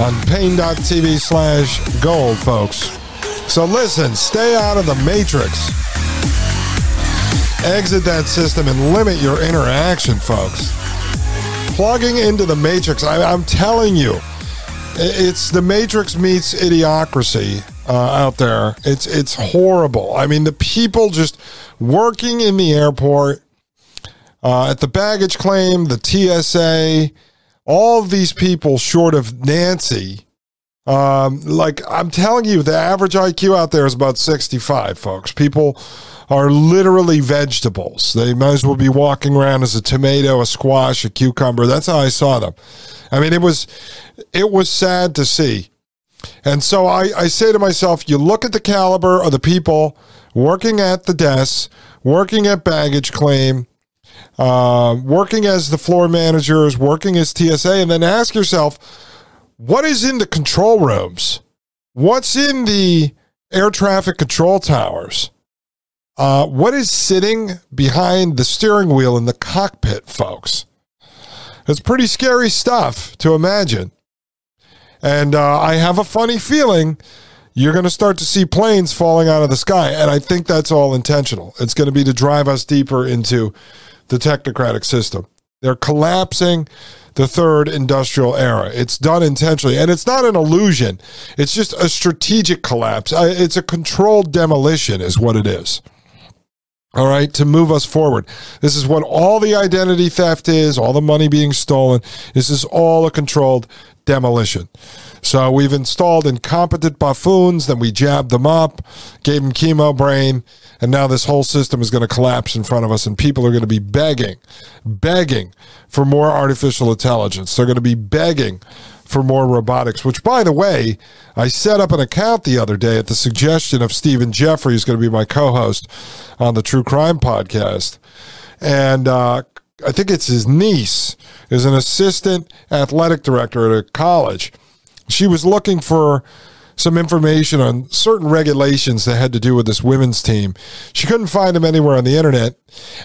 on Paine.tv slash gold, folks. So listen, stay out of the matrix. Exit that system and limit your interaction, folks. Plugging into the matrix, I, I'm telling you, it's the matrix meets idiocracy uh, out there. It's it's horrible. I mean, the people just working in the airport, uh, at the baggage claim, the TSA, all these people, short of Nancy, um, like I'm telling you, the average IQ out there is about 65, folks. People are literally vegetables. They might as well be walking around as a tomato, a squash, a cucumber. That's how I saw them. I mean, it was it was sad to see. And so I, I say to myself, you look at the caliber of the people working at the desks, working at baggage claim, uh, working as the floor managers, working as TSA, and then ask yourself, what is in the control rooms? What's in the air traffic control towers? Uh, what is sitting behind the steering wheel in the cockpit, folks? It's pretty scary stuff to imagine. And uh, I have a funny feeling you're going to start to see planes falling out of the sky. And I think that's all intentional. It's going to be to drive us deeper into the technocratic system. They're collapsing the third industrial era. It's done intentionally, and it's not an illusion. It's just a strategic collapse. It's a controlled demolition, is what it is. All right, to move us forward. This is what all the identity theft is, all the money being stolen. This is all a controlled demolition. So we've installed incompetent buffoons, then we jabbed them up, gave them chemo brain, and now this whole system is going to collapse in front of us, and people are going to be begging, begging for more artificial intelligence. They're going to be begging for more robotics, which, by the way, I set up an account the other day at the suggestion of Stephen Jeffrey, who's going to be my co host on the True Crime podcast. And uh, I think it's his niece, is an assistant athletic director at a college. She was looking for some information on certain regulations that had to do with this women's team. She couldn't find them anywhere on the internet,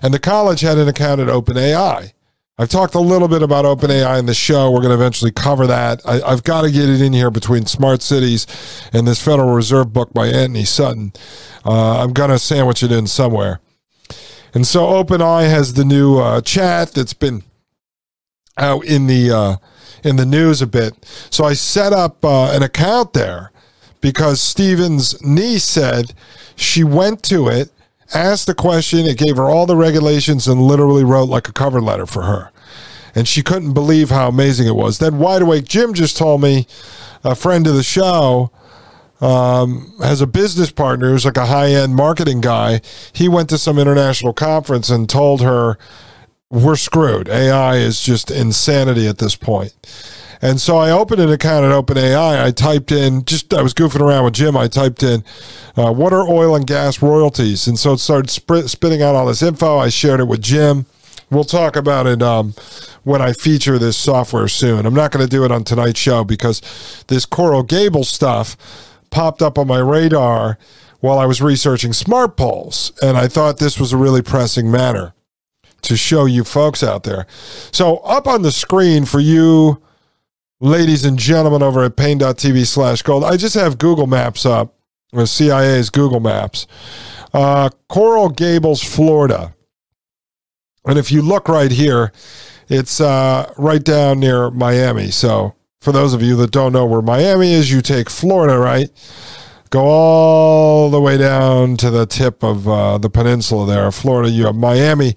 and the college had an account at OpenAI. I've talked a little bit about OpenAI in the show. We're going to eventually cover that. I, have got to get it in here between Smart Cities and this Federal Reserve book by Antony Sutton. Uh, I'm going to sandwich it in somewhere. And so OpenAI has the new uh, chat that's been out in the uh, in the news a bit. So I set up uh, an account there because Steven's niece said she went to it asked the question, it gave her all the regulations, and literally wrote like a cover letter for her. And she couldn't believe how amazing it was. Then Wide Awake Jim just told me, a friend of the show, um, has a business partner who's like a high end marketing guy. He went to some international conference and told her, We're screwed. AI is just insanity at this point. And so I opened an account at OpenAI. I typed in, just I was goofing around with Jim. I typed in, uh, what are oil and gas royalties? And so it started sp- spitting out all this info. I shared it with Jim. We'll talk about it um, when I feature this software soon. I'm not going to do it on tonight's show because this Coral Gable stuff popped up on my radar while I was researching smart poles. And I thought this was a really pressing matter to show you folks out there. So, up on the screen for you ladies and gentlemen over at paine.tv slash gold. I just have Google Maps up or CIA's Google Maps. Uh, Coral Gables, Florida. And if you look right here, it's uh, right down near Miami. So, for those of you that don't know where Miami is, you take Florida, right? Go all the way down to the tip of uh, the peninsula there, Florida. You have Miami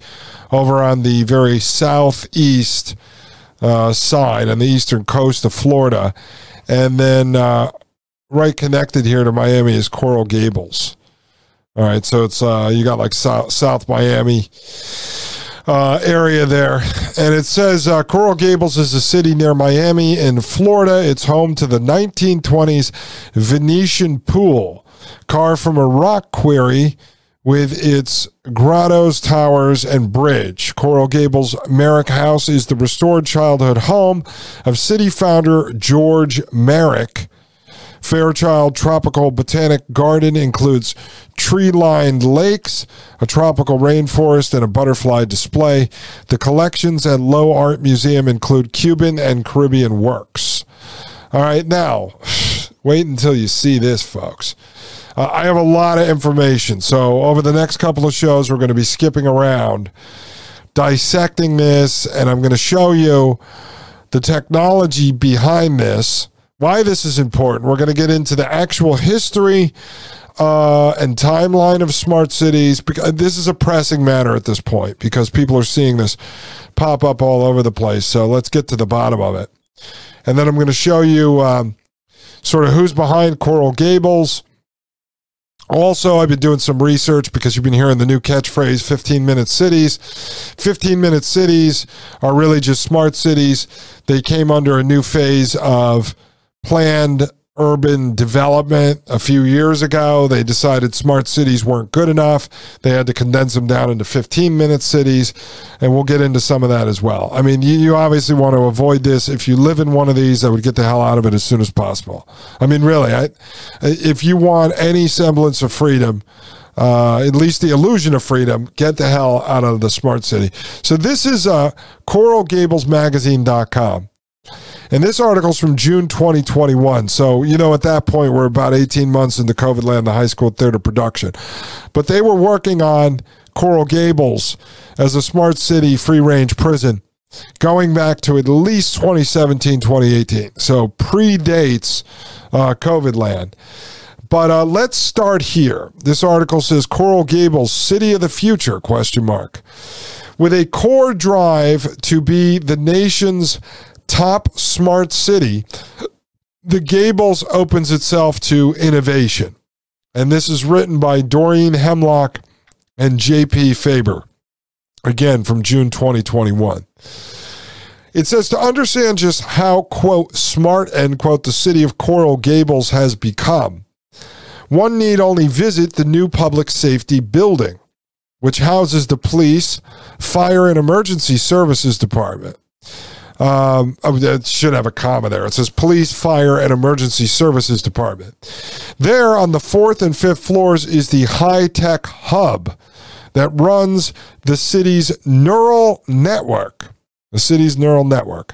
over on the very southeast uh, side, on the eastern coast of Florida. And then uh, right connected here to Miami is Coral Gables. All right, so it's uh, you got like South, South Miami uh, area there. And it says uh, Coral Gables is a city near Miami in Florida. It's home to the 1920s Venetian pool, carved from a rock quarry with its grottos, towers, and bridge. Coral Gables Merrick House is the restored childhood home of city founder George Merrick. Fairchild Tropical Botanic Garden includes tree lined lakes, a tropical rainforest, and a butterfly display. The collections at Lowe Art Museum include Cuban and Caribbean works. All right, now, wait until you see this, folks. Uh, I have a lot of information. So, over the next couple of shows, we're going to be skipping around, dissecting this, and I'm going to show you the technology behind this, why this is important. We're going to get into the actual history uh, and timeline of smart cities. Because this is a pressing matter at this point because people are seeing this pop up all over the place. So, let's get to the bottom of it. And then I'm going to show you um, sort of who's behind Coral Gables also, I've been doing some research because you've been hearing the new catchphrase 15 minute cities. 15 minute cities are really just smart cities. They came under a new phase of planned urban development a few years ago. They decided smart cities weren't good enough. They had to condense them down into 15 minute cities. And we'll get into some of that as well. I mean, you, you obviously want to avoid this. If you live in one of these, I would get the hell out of it as soon as possible. I mean, really, I, if you want any semblance of freedom, uh, at least the illusion of freedom, get the hell out of the smart city. So this is uh, CoralGablesMagazine.com. And this article's from June 2021. So, you know, at that point, we're about 18 months into COVID land, the high school theater production. But they were working on Coral Gables as a smart city free range prison going back to at least 2017, 2018. So predates uh, COVID land. But uh, let's start here. This article says Coral Gables, city of the future? Question mark. With a core drive to be the nation's top smart city, the Gables opens itself to innovation. And this is written by Doreen Hemlock and JP Faber, again from June 2021. It says to understand just how, quote, smart, end quote, the city of Coral Gables has become, one need only visit the new public safety building, which houses the police, fire, and emergency services department. Um, it should have a comma there. It says Police, Fire, and Emergency Services Department. There on the fourth and fifth floors is the high tech hub that runs the city's neural network. The city's neural network.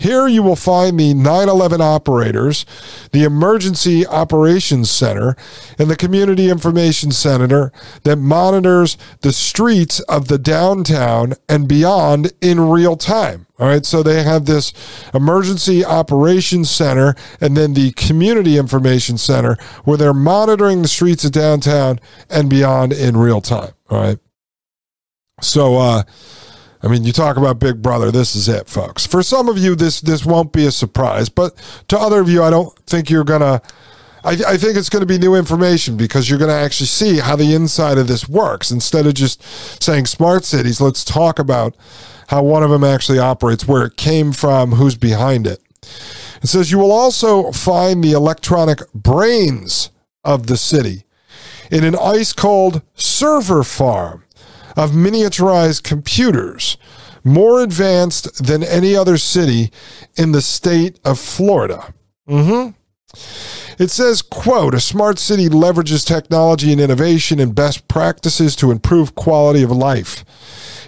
Here you will find the 9 11 operators, the Emergency Operations Center, and the Community Information Center that monitors the streets of the downtown and beyond in real time. All right, so they have this Emergency Operations Center and then the Community Information Center where they're monitoring the streets of downtown and beyond in real time. All right. So, uh, I mean, you talk about Big Brother. This is it, folks. For some of you, this this won't be a surprise, but to other of you, I don't think you're gonna. I, I think it's going to be new information because you're going to actually see how the inside of this works. Instead of just saying smart cities, let's talk about how one of them actually operates, where it came from, who's behind it. It says you will also find the electronic brains of the city in an ice cold server farm of miniaturized computers, more advanced than any other city in the state of Florida. Mm-hmm. It says, quote, a smart city leverages technology and innovation and best practices to improve quality of life.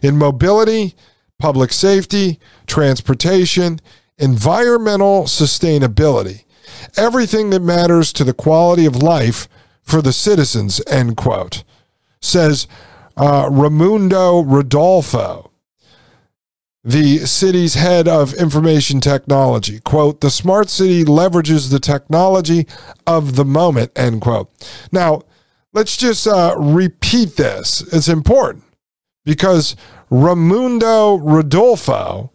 In mobility, public safety, transportation, environmental sustainability, everything that matters to the quality of life for the citizens, end quote, says uh, Raimundo Rodulfo, the city's head of information technology. Quote, the smart city leverages the technology of the moment, end quote. Now, let's just uh, repeat this. It's important because Raimundo Rodulfo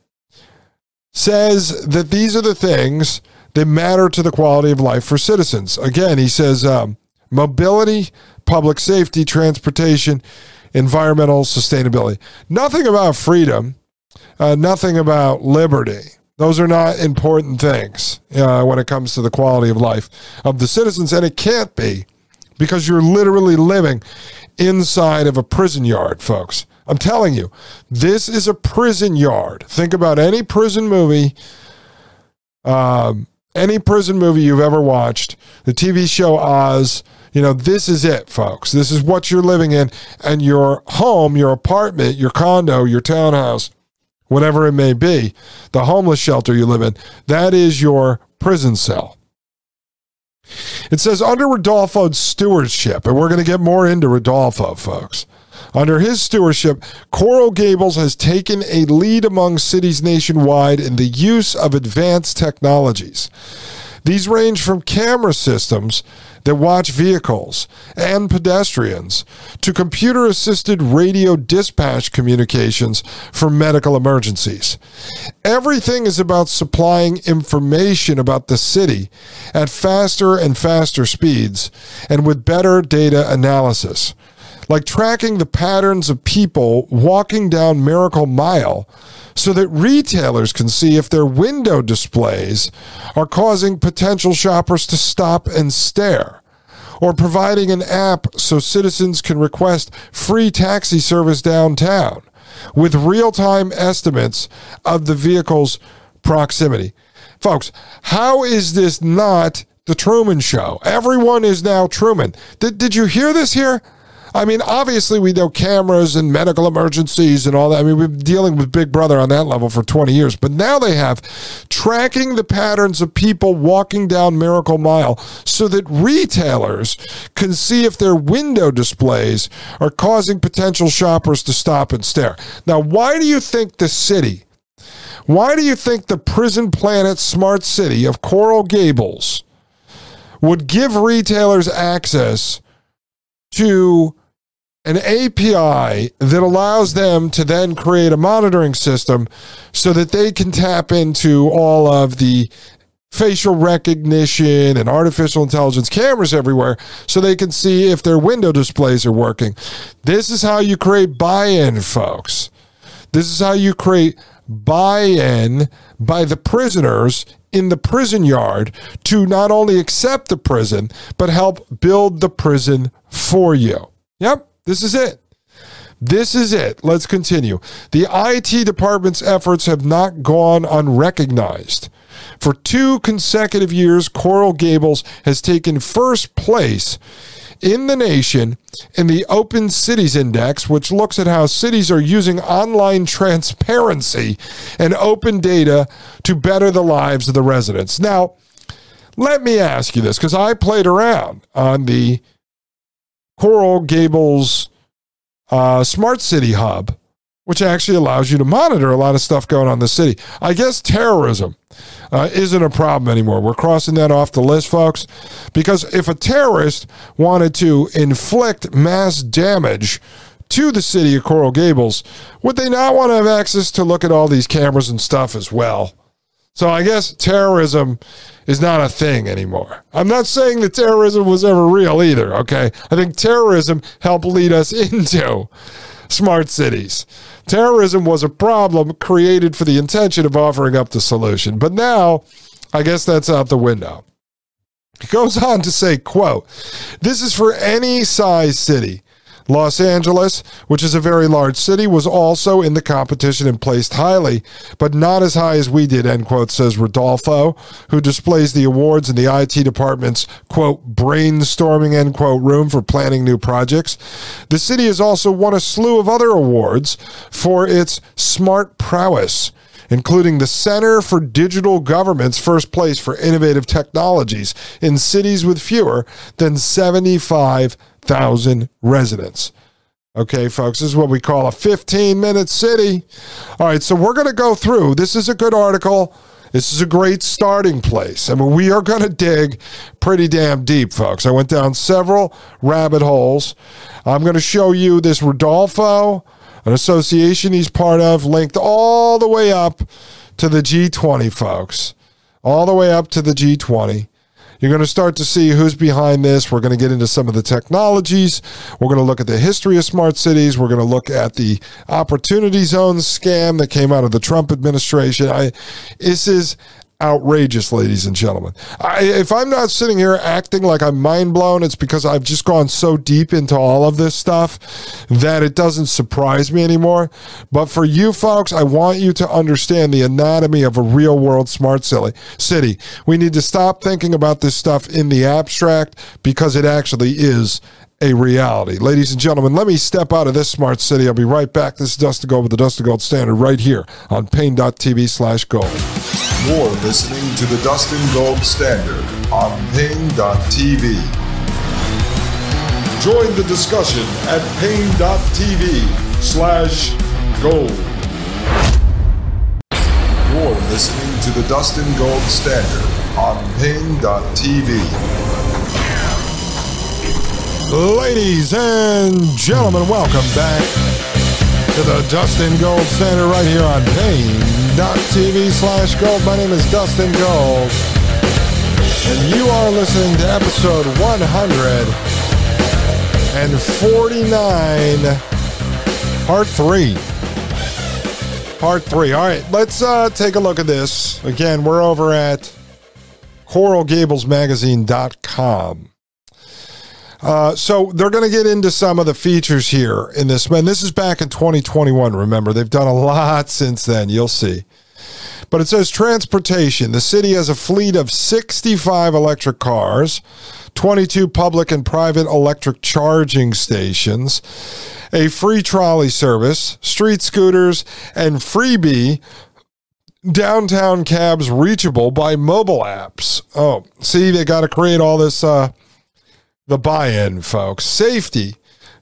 says that these are the things that matter to the quality of life for citizens. Again, he says um, mobility, public safety, transportation, environmental sustainability. Nothing about freedom, uh, nothing about liberty. Those are not important things uh, when it comes to the quality of life of the citizens, and it can't be because you're literally living inside of a prison yard, folks. I'm telling you, this is a prison yard. Think about any prison movie, um, any prison movie you've ever watched, the TV show Oz. You know, this is it, folks. This is what you're living in, and your home, your apartment, your condo, your townhouse, whatever it may be, the homeless shelter you live in, that is your prison cell. It says under Rodulfo's stewardship, and we're going to get more into Rodulfo, folks. Under his stewardship, Coral Gables has taken a lead among cities nationwide in the use of advanced technologies. These range from camera systems that watch vehicles and pedestrians to computer assisted radio dispatch communications for medical emergencies. Everything is about supplying information about the city at faster and faster speeds and with better data analysis like tracking the patterns of people walking down Miracle Mile so that retailers can see if their window displays are causing potential shoppers to stop and stare. Or providing an app so citizens can request free taxi service downtown with real time estimates of the vehicle's proximity. Folks, how is this not the Truman Show? Everyone is now Truman. Did, did you hear this here? I mean, obviously, we know cameras and medical emergencies and all that. I mean, we've been dealing with Big Brother on that level for 20 years, but now they have tracking the patterns of people walking down Miracle Mile so that retailers can see if their window displays are causing potential shoppers to stop and stare. Now, why do you think the city? Why do you think the Prison Planet Smart City of Coral Gables would give retailers access to an API that allows them to then create a monitoring system so that they can tap into all of the facial recognition and artificial intelligence cameras everywhere so they can see if their window displays are working. This is how you create buy in, folks. This is how you create buy in by the prisoners in the prison yard to not only accept the prison, but help build the prison for you. Yep, this is it. This is it. Let's continue. The IT department's efforts have not gone unrecognized. For two consecutive years, Coral Gables has taken first place in the nation in the Open Cities Index, which looks at how cities are using online transparency and open data to better the lives of the residents. Now, let me ask you this because I played around on the Coral Gables uh, Smart City Hub, which actually allows you to monitor a lot of stuff going on in the city. I guess terrorism uh, isn't a problem anymore. We're crossing that off the list, folks, because if a terrorist wanted to inflict mass damage to the city of Coral Gables, would they not want to have access to look at all these cameras and stuff as well? So I guess terrorism is not a thing anymore. I'm not saying that terrorism was ever real either, okay? I think terrorism helped lead us into smart cities. Terrorism was a problem created for the intention of offering up the solution. But now, I guess that's out the window. He goes on to say, quote, this is for any size city. Los Angeles, which is a very large city, was also in the competition and placed highly, but not as high as we did, end quote, says Rodulfo, who displays the awards in the IT department's, quote, brainstorming, end quote, room for planning new projects. The city has also won a slew of other awards for its smart prowess including the Center for Digital Government's first place for innovative technologies in cities with fewer than 75,000 residents. Okay, folks, this is what we call a 15 minute city. All right, so we're going to go through. This is a good article. This is a great starting place. I mean, we are going to dig pretty damn deep, folks. I went down several rabbit holes. I'm going to show you this Rodulfo an association he's part of, linked all the way up to the G20, folks. All the way up to the G20. You're going to start to see who's behind this. We're going to get into some of the technologies. We're going to look at the history of smart cities. We're going to look at the opportunity zone scam that came out of the Trump administration. I, this is outrageous, ladies and gentlemen. I, if I'm not sitting here acting like I'm mind blown, it's because I've just gone so deep into all of this stuff that it doesn't surprise me anymore. But for you folks, I want you to understand the anatomy of a real world smart city. We need to stop thinking about this stuff in the abstract because it actually is a reality. Ladies and gentlemen, let me step out of this smart city. I'll be right back. This is Dustin Gold with the Dustin Gold Standard right here on Paine.tv slash gold. You're listening to the Dustin Gold Standard on Paine.tv. Join the discussion at Paine.tv slash gold. You're listening to the Dustin Gold Standard on Paine.tv. Ladies and gentlemen, welcome back to the Dustin Gold Center right here on Paine.tv slash gold. My name is Dustin Gold, and you are listening to episode 149, part three. Part three. All right, let's uh, take a look at this. Again, we're over at CoralGablesMagazine.com. Uh, so they're going to get into some of the features here in this. And this is back in 2021. Remember, they've done a lot since then. You'll see. But it says transportation. The city has a fleet of 65 electric cars, 22 public and private electric charging stations, a free trolley service, street scooters, and freebie downtown cabs reachable by mobile apps. Oh, see, they got to create all this. Uh, the buy in, folks. Safety.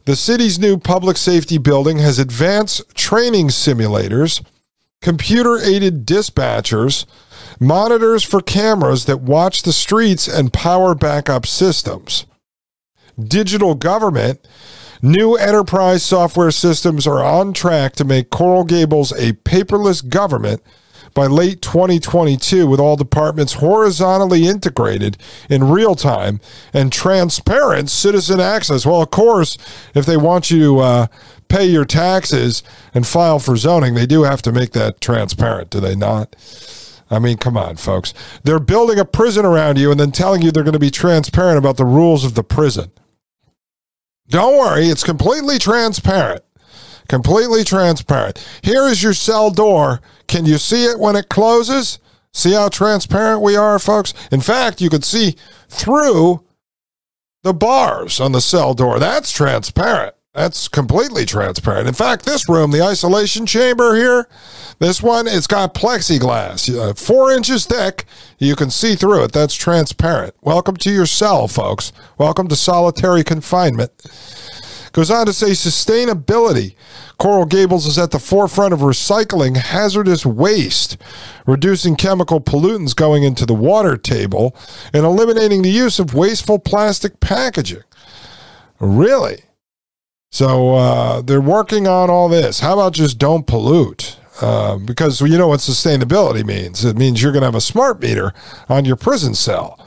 The city's new public safety building has advanced training simulators, computer aided dispatchers, monitors for cameras that watch the streets, and power backup systems. Digital government. New enterprise software systems are on track to make Coral Gables a paperless government by late 2022 with all departments horizontally integrated in real time and transparent citizen access. Well, of course, if they want you to uh, pay your taxes and file for zoning, they do have to make that transparent, do they not? I mean, come on, folks. They're building a prison around you and then telling you they're going to be transparent about the rules of the prison. Don't worry, it's completely transparent completely transparent. Here is your cell door. Can you see it when it closes? See how transparent we are, folks? In fact, you could see through the bars on the cell door. That's transparent. That's completely transparent. In fact, this room, the isolation chamber here, this one, it's got plexiglass, uh, four inches thick. You can see through it. That's transparent. Welcome to your cell, folks. Welcome to solitary confinement. Goes on to say sustainability. Coral Gables is at the forefront of recycling hazardous waste, reducing chemical pollutants going into the water table, and eliminating the use of wasteful plastic packaging. Really? So uh, they're working on all this. How about just don't pollute? Uh, because you know what sustainability means. It means you're going to have a smart meter on your prison cell.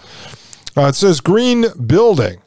Uh, it says green building.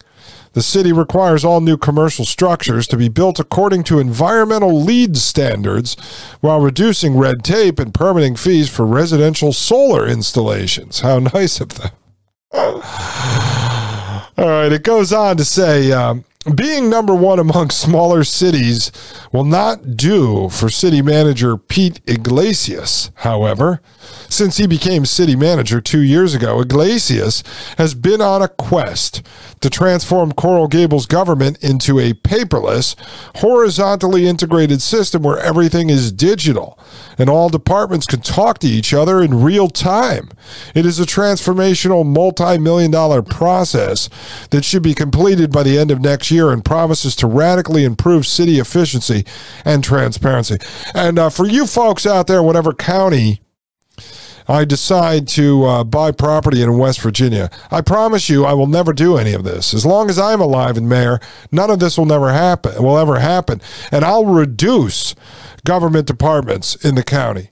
The city requires all new commercial structures to be built according to environmental LEED standards while reducing red tape and permitting fees for residential solar installations. How nice of them. All right, it goes on to say um, being number one among smaller cities will not do for city manager Pete Iglesias, however. Since he became city manager two years ago, Iglesias has been on a quest to transform Coral Gables government into a paperless, horizontally integrated system where everything is digital and all departments can talk to each other in real time. It is a transformational multi million dollar process that should be completed by the end of next year and promises to radically improve city efficiency and transparency. And uh, for you folks out there, whatever county, I decide to uh, buy property in West Virginia, I promise you I will never do any of this. As long as I'm alive and mayor, none of this will never happen, will ever happen. And I'll reduce government departments in the county.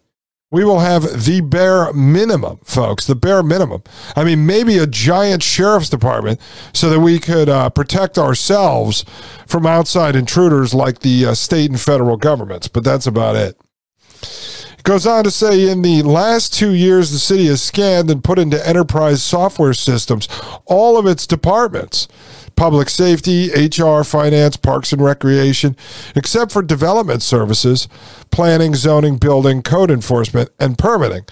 We will have the bare minimum, folks, the bare minimum. I mean, maybe a giant sheriff's department so that we could uh, protect ourselves from outside intruders like the uh, state and federal governments, but that's about it. It goes on to say in the last two years, the city has scanned and put into enterprise software systems all of its departments public safety, HR, finance, parks and recreation, except for development services, planning, zoning, building, code enforcement, and permitting.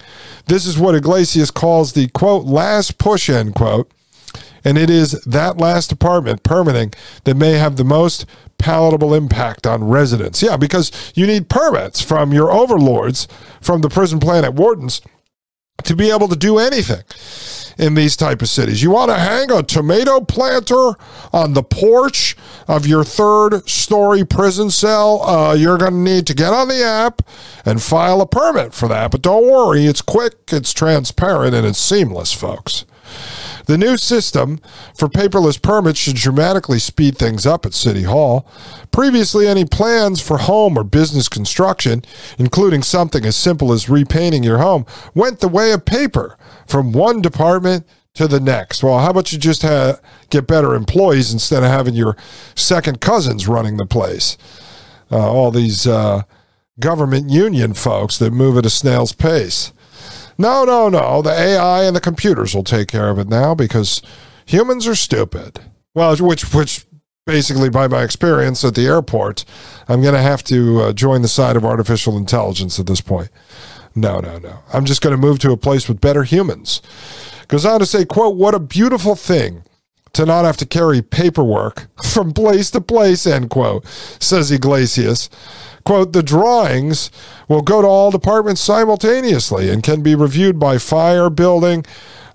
This is what Iglesias calls the quote, last push, end quote. And it is that last department, permitting, that may have the most palatable impact on residents. Yeah, because you need permits from your overlords, from the prison planet wardens, to be able to do anything in these type of cities. You want to hang a tomato planter on the porch of your third story prison cell, uh, you're going to need to get on the app and file a permit for that. But don't worry, it's quick, it's transparent, and it's seamless, folks. The new system for paperless permits should dramatically speed things up at City Hall. Previously, any plans for home or business construction, including something as simple as repainting your home, went the way of paper from one department to the next. Well, how about you just ha- get better employees instead of having your second cousins running the place? Uh, all these uh, government union folks that move at a snail's pace. No, no, no. The AI and the computers will take care of it now because humans are stupid. Well, which which basically by my experience at the airport, I'm going to have to uh, join the side of artificial intelligence at this point. No, no, no. I'm just going to move to a place with better humans. Goes on to say, quote, what a beautiful thing to not have to carry paperwork from place to place, end quote, says Iglesias. Quote, the drawings will go to all departments simultaneously and can be reviewed by fire, building,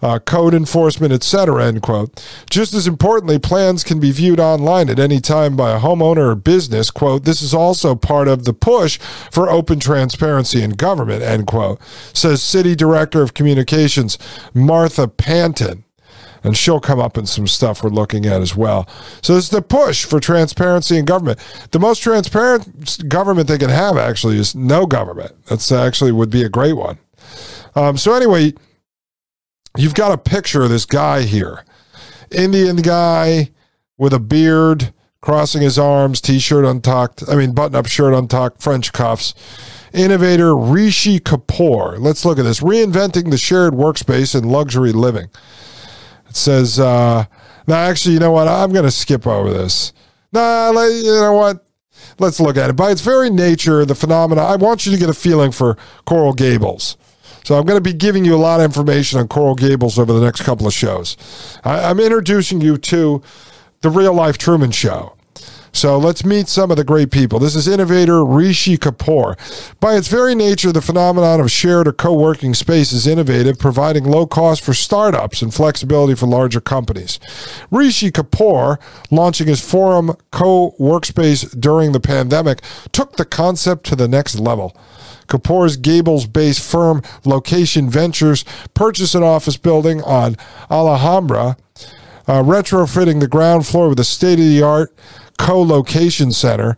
uh, code enforcement, etc. End quote. Just as importantly, plans can be viewed online at any time by a homeowner or business. Quote. This is also part of the push for open transparency in government. End quote. Says City Director of Communications Martha Pantin and she'll come up in some stuff we're looking at as well. So it's the push for transparency in government. The most transparent government they can have actually is no government. That's actually would be a great one. Um, so anyway, you've got a picture of this guy here, Indian guy with a beard, crossing his arms, t-shirt untucked. I mean, button-up shirt untucked, French cuffs innovator Rishi Kapoor. Let's look at this. Reinventing the shared workspace and luxury living. It says, uh, now actually, you know what? I'm going to skip over this. Nah, you know what? Let's look at it. By its very nature, the phenomena, I want you to get a feeling for Coral Gables. So I'm going to be giving you a lot of information on Coral Gables over the next couple of shows. I, I'm introducing you to the real life Truman Show. So let's meet some of the great people. This is innovator Rishi Kapoor. By its very nature, the phenomenon of shared or co working space is innovative, providing low cost for startups and flexibility for larger companies. Rishi Kapoor, launching his forum co workspace during the pandemic, took the concept to the next level. Kapoor's Gables based firm Location Ventures purchased an office building on Alhambra, uh, retrofitting the ground floor with a state of the art co location center.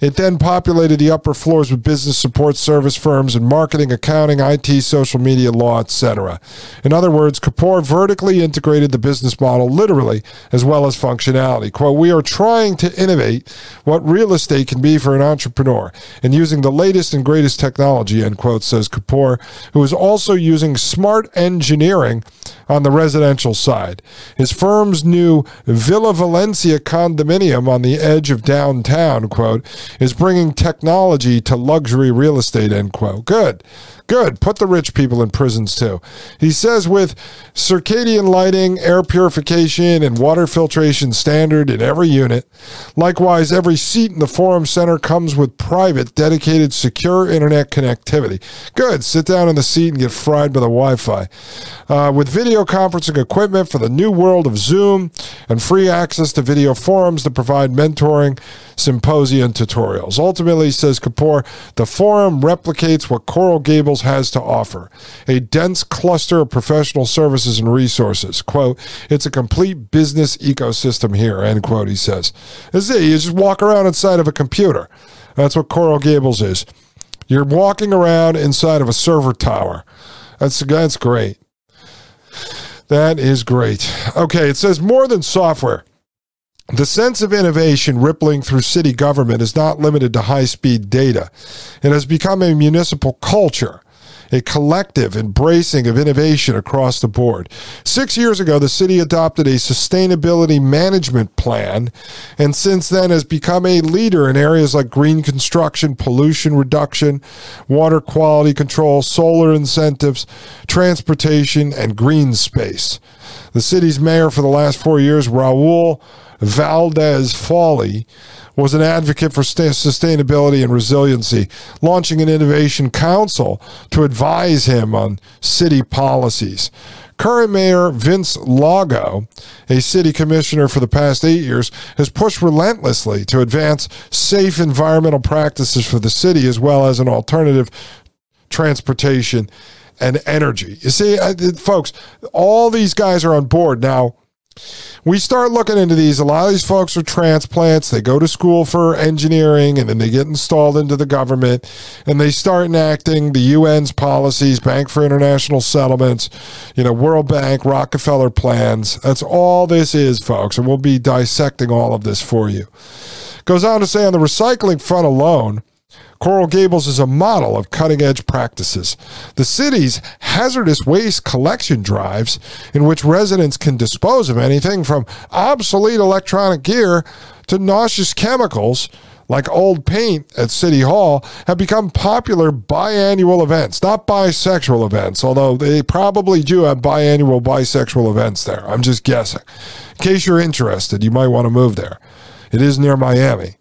It then populated the upper floors with business support service firms and marketing, accounting, IT, social media, law, etc. In other words, Kapoor vertically integrated the business model literally as well as functionality. Quote, we are trying to innovate what real estate can be for an entrepreneur and using the latest and greatest technology, end quote, says Kapoor, who is also using smart engineering on the residential side. His firm's new Villa Valencia condominium on the edge of downtown, quote, is bringing technology to luxury real estate, end quote. Good. Good. Put the rich people in prisons too. He says with circadian lighting, air purification, and water filtration standard in every unit. Likewise, every seat in the Forum Center comes with private, dedicated, secure internet connectivity. Good. Sit down in the seat and get fried by the Wi Fi. Uh, with video conferencing equipment for the new world of Zoom and free access to video forums to provide mentoring, symposium, and tutorials. Ultimately, says Kapoor, the forum replicates what Coral Gables has to offer a dense cluster of professional services and resources. Quote, it's a complete business ecosystem here, end quote, he says. See, you just walk around inside of a computer. That's what Coral Gables is. You're walking around inside of a server tower. That's, that's great. That is great. Okay, it says more than software. The sense of innovation rippling through city government is not limited to high speed data. It has become a municipal culture a collective embracing of innovation across the board. Six years ago, the city adopted a sustainability management plan, and since then has become a leader in areas like green construction, pollution reduction, water quality control, solar incentives, transportation, and green space. The city's mayor for the last four years, Raul Valdes-Fauli, was an advocate for sustainability and resiliency, launching an innovation council to advise him on city policies. Current Mayor Vince Lago, a city commissioner for the past eight years, has pushed relentlessly to advance safe environmental practices for the city as well as an alternative transportation and energy. You see, folks, all these guys are on board. Now, we start looking into these. A lot of these folks are transplants. They go to school for engineering and then they get installed into the government and they start enacting the UN's policies, Bank for International Settlements, you know, World Bank, Rockefeller plans. That's all this is, folks. And we'll be dissecting all of this for you. Goes on to say on the recycling front alone, Coral Gables is a model of cutting edge practices. The city's hazardous waste collection drives, in which residents can dispose of anything from obsolete electronic gear to nauseous chemicals like old paint at City Hall, have become popular biannual events, not bisexual events, although they probably do have biannual bisexual events there. I'm just guessing. In case you're interested, you might want to move there. It is near Miami.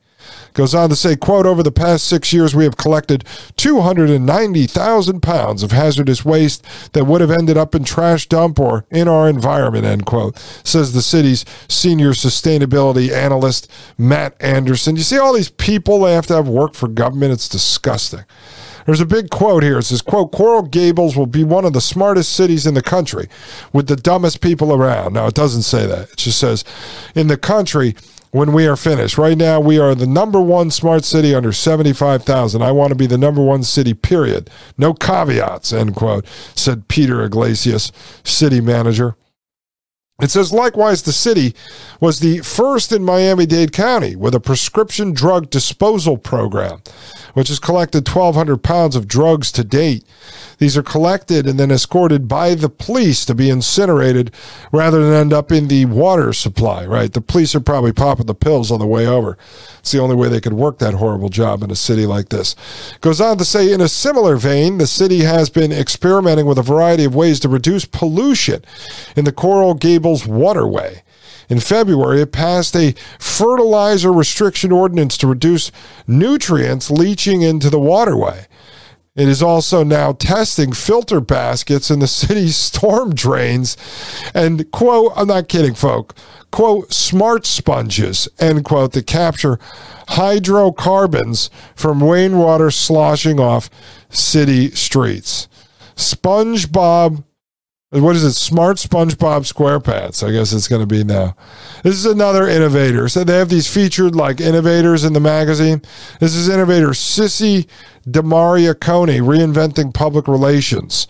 Goes on to say, quote, over the past six years, we have collected 290,000 pounds of hazardous waste that would have ended up in trash dump or in our environment, end quote, says the city's senior sustainability analyst, Matt Anderson. You see all these people, they have to have work for government. It's disgusting. There's a big quote here. It says, quote, Coral Gables will be one of the smartest cities in the country with the dumbest people around. Now, it doesn't say that. It just says, in the country, when we are finished. Right now, we are the number one smart city under 75,000. I want to be the number one city, period. No caveats, end quote, said Peter Iglesias, city manager. It says, likewise, the city was the first in Miami Dade County with a prescription drug disposal program, which has collected 1,200 pounds of drugs to date. These are collected and then escorted by the police to be incinerated rather than end up in the water supply, right? The police are probably popping the pills on the way over. It's the only way they could work that horrible job in a city like this. Goes on to say, in a similar vein, the city has been experimenting with a variety of ways to reduce pollution in the Coral Gables waterway. In February, it passed a fertilizer restriction ordinance to reduce nutrients leaching into the waterway. It is also now testing filter baskets in the city's storm drains and, quote, I'm not kidding, folk, quote, smart sponges, end quote, that capture hydrocarbons from rainwater sloshing off city streets. SpongeBob What is it? Smart SpongeBob SquarePants. I guess it's going to be now. This is another innovator. So they have these featured like innovators in the magazine. This is innovator Sissy DeMaria-Koehne reinventing public relations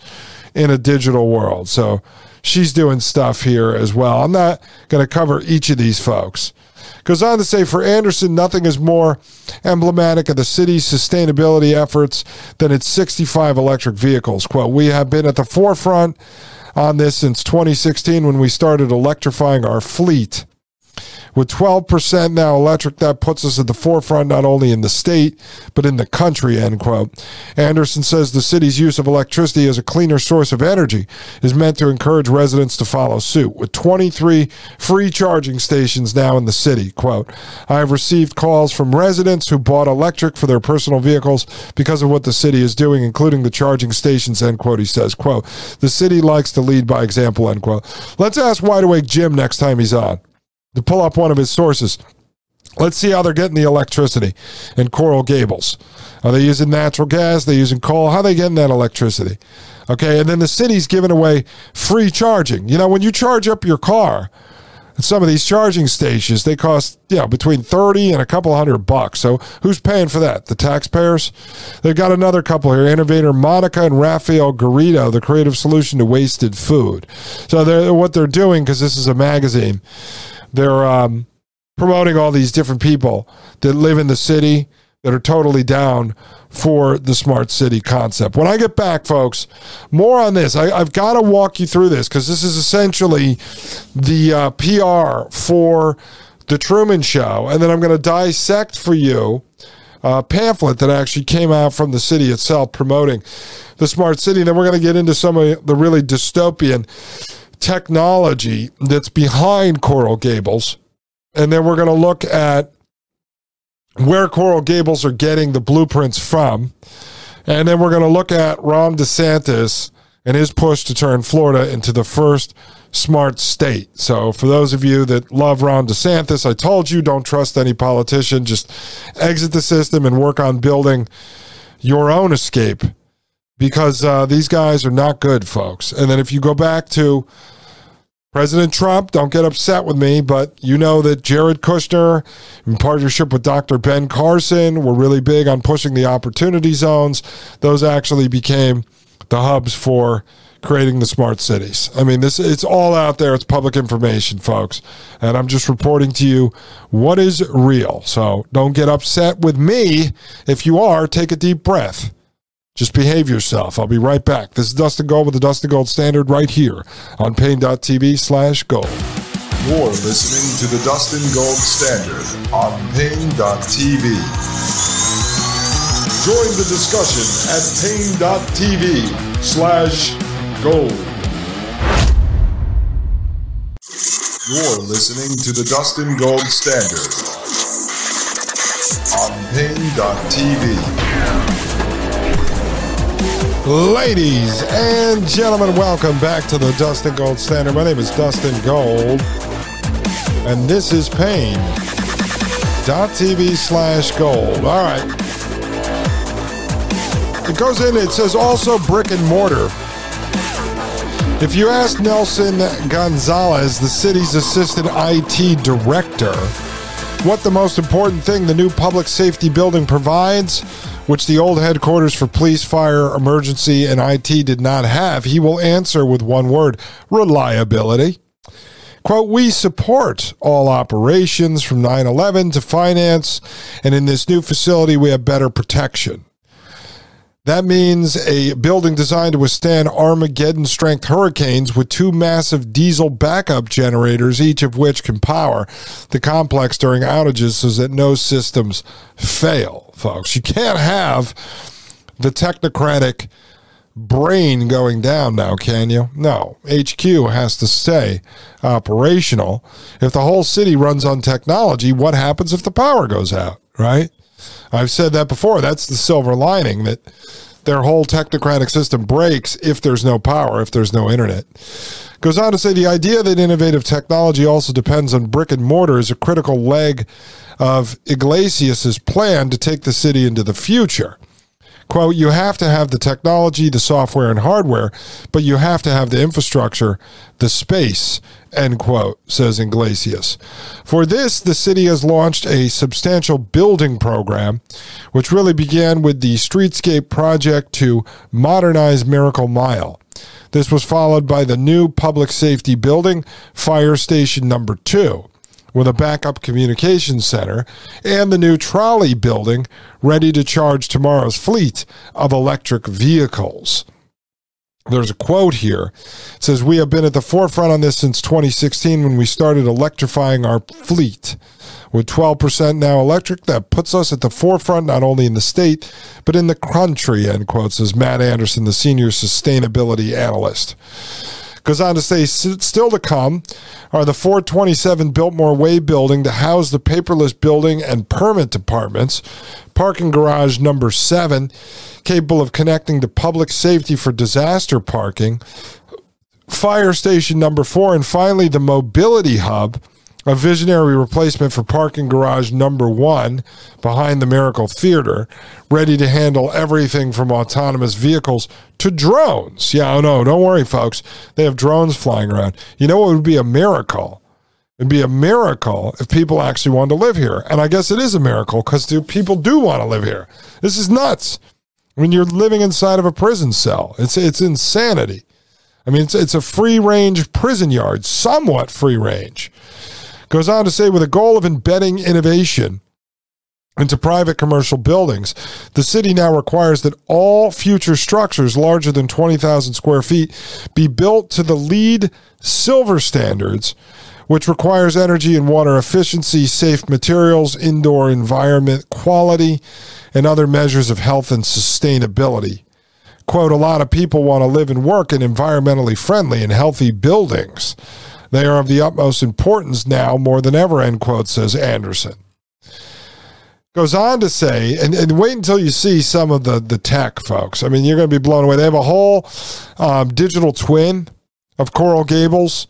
in a digital world. So she's doing stuff here as well. I'm not going to cover each of these folks. Goes on to say for Anderson, nothing is more emblematic of the city's sustainability efforts than its 65 electric vehicles. Quote, we have been at the forefront on this since 2016 when we started electrifying our fleet. With 12% now electric, that puts us at the forefront not only in the state, but in the country, end quote. Anderson says the city's use of electricity as a cleaner source of energy is meant to encourage residents to follow suit. With 23 free charging stations now in the city, quote, I have received calls from residents who bought electric for their personal vehicles because of what the city is doing, including the charging stations, end quote. He says, quote, the city likes to lead by example, end quote. Let's ask Wide Awake Jim next time he's on to pull up one of his sources. Let's see how they're getting the electricity in Coral Gables. Are they using natural gas? Are they using coal? How are they getting that electricity? Okay, and then the city's giving away free charging. You know, when you charge up your car some of these charging stations, they cost, you know, between 30 and a couple hundred bucks. So who's paying for that? The taxpayers? They've got another couple here. Innovator Monica and rafael Garrido, the creative solution to wasted food. So they're, what they're doing, because this is a magazine, they're um, promoting all these different people that live in the city that are totally down for the smart city concept. When I get back, folks, more on this. I, have got to walk you through this because this is essentially the uh, PR for the Truman Show, and then I'm going to dissect for you a pamphlet that actually came out from the city itself promoting the smart city. And then we're going to get into some of the really dystopian technology that's behind Coral Gables. And then we're going to look at where Coral Gables are getting the blueprints from. And then we're going to look at Ron DeSantis and his push to turn Florida into the first smart state. So, for those of you that love Ron DeSantis, I told you don't trust any politician. Just exit the system and work on building your own escape because uh, these guys are not good, folks. And then if you go back to President Trump, don't get upset with me, but you know that Jared Kushner, in partnership with Dr. Ben Carson, were really big on pushing the opportunity zones. Those actually became the hubs for creating the smart cities. I mean, this it's all out there. It's public information, folks. And I'm just reporting to you what is real. So don't get upset with me. If you are, take a deep breath. Just behave yourself. I'll be right back. This is Dustin Gold with the Dustin Gold Standard right here on Paine.tv slash gold. You're listening to the Dustin Gold Standard on Paine.tv. Join the discussion at Paine.tv slash gold. You're listening to the Dustin Gold Standard on Paine.tv. Ladies and gentlemen, welcome back to the Dustin Gold Standard. My name is Dustin Gold, and this is Paine.tv slash gold. All right. It goes in, it says also brick and mortar. If you ask Nelson Gonzalez, the city's assistant IT director, what the most important thing the new public safety building provides, which the old headquarters for police, fire, emergency, and IT did not have, he will answer with one word reliability. Quote, we support all operations from 9 11 to finance, and in this new facility, we have better protection. That means a building designed to withstand Armageddon strength hurricanes with two massive diesel backup generators, each of which can power the complex during outages so that no systems fail, folks. You can't have the technocratic brain going down now, can you? No. HQ has to stay operational. If the whole city runs on technology, what happens if the power goes out, right? I've said that before. That's the silver lining that their whole technocratic system breaks if there's no power, if there's no internet. Goes on to say the idea that innovative technology also depends on brick and mortar is a critical leg of Iglesias's plan to take the city into the future. Quote, you have to have the technology, the software, and hardware, but you have to have the infrastructure, the space, end quote, says Iglesias. For this, the city has launched a substantial building program, which really began with the Streetscape project to modernize Miracle Mile. This was followed by the new public safety building, Fire Station Number Two, with a backup communications center, and the new trolley building ready to charge tomorrow's fleet of electric vehicles. There's a quote here. It says, We have been at the forefront on this since 2016 when we started electrifying our fleet. With 12% now electric, that puts us at the forefront not only in the state, but in the country, end quote, says Matt Anderson, the senior sustainability analyst. Goes on to say, still to come are the 427 Biltmore Way building to house the paperless building and permit departments, parking garage number seven, capable of connecting to public safety for disaster parking, fire station number four, and finally the mobility hub a visionary replacement for parking garage number one behind the Miracle Theater, ready to handle everything from autonomous vehicles to drones. Yeah, I know. Don't worry, folks. They have drones flying around. You know what would be a miracle? It'd be a miracle if people actually wanted to live here. And I guess it is a miracle because people do want to live here. This is nuts. When you're living inside of a prison cell, it's, it's insanity. I mean, it's, it's a free range prison yard, somewhat free range. Goes on to say, with a goal of embedding innovation into private commercial buildings, the city now requires that all future structures larger than 20,000 square feet be built to the LEED silver standards, which requires energy and water efficiency, safe materials, indoor environment quality, and other measures of health and sustainability. Quote, a lot of people want to live and work in environmentally friendly and healthy buildings. They are of the utmost importance now more than ever, end quote, says Anderson. Goes on to say, and, and wait until you see some of the, the tech, folks. I mean, you're going to be blown away. They have a whole um, digital twin of Coral Gables,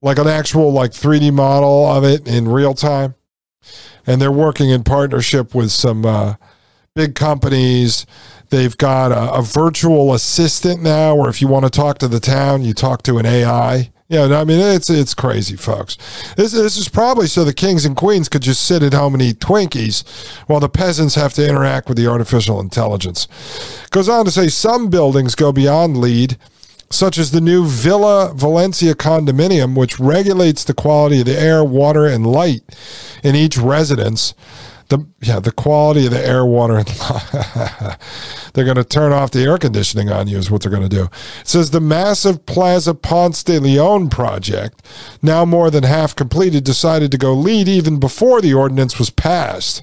like an actual like 3D model of it in real time. And they're working in partnership with some uh, big companies. They've got a, a virtual assistant now, where if you want to talk to the town, you talk to an AI yeah, I mean it's it's crazy, folks. This this is probably so the kings and queens could just sit at home and eat Twinkies, while the peasants have to interact with the artificial intelligence. Goes on to say some buildings go beyond LEED, such as the new Villa Valencia condominium, which regulates the quality of the air, water, and light in each residence the yeah the quality of the air, water, and they're going to turn off the air conditioning on you is what they're going to do. It says the massive Plaza Ponce de Leon project, now more than half completed, decided to go LEED even before the ordinance was passed.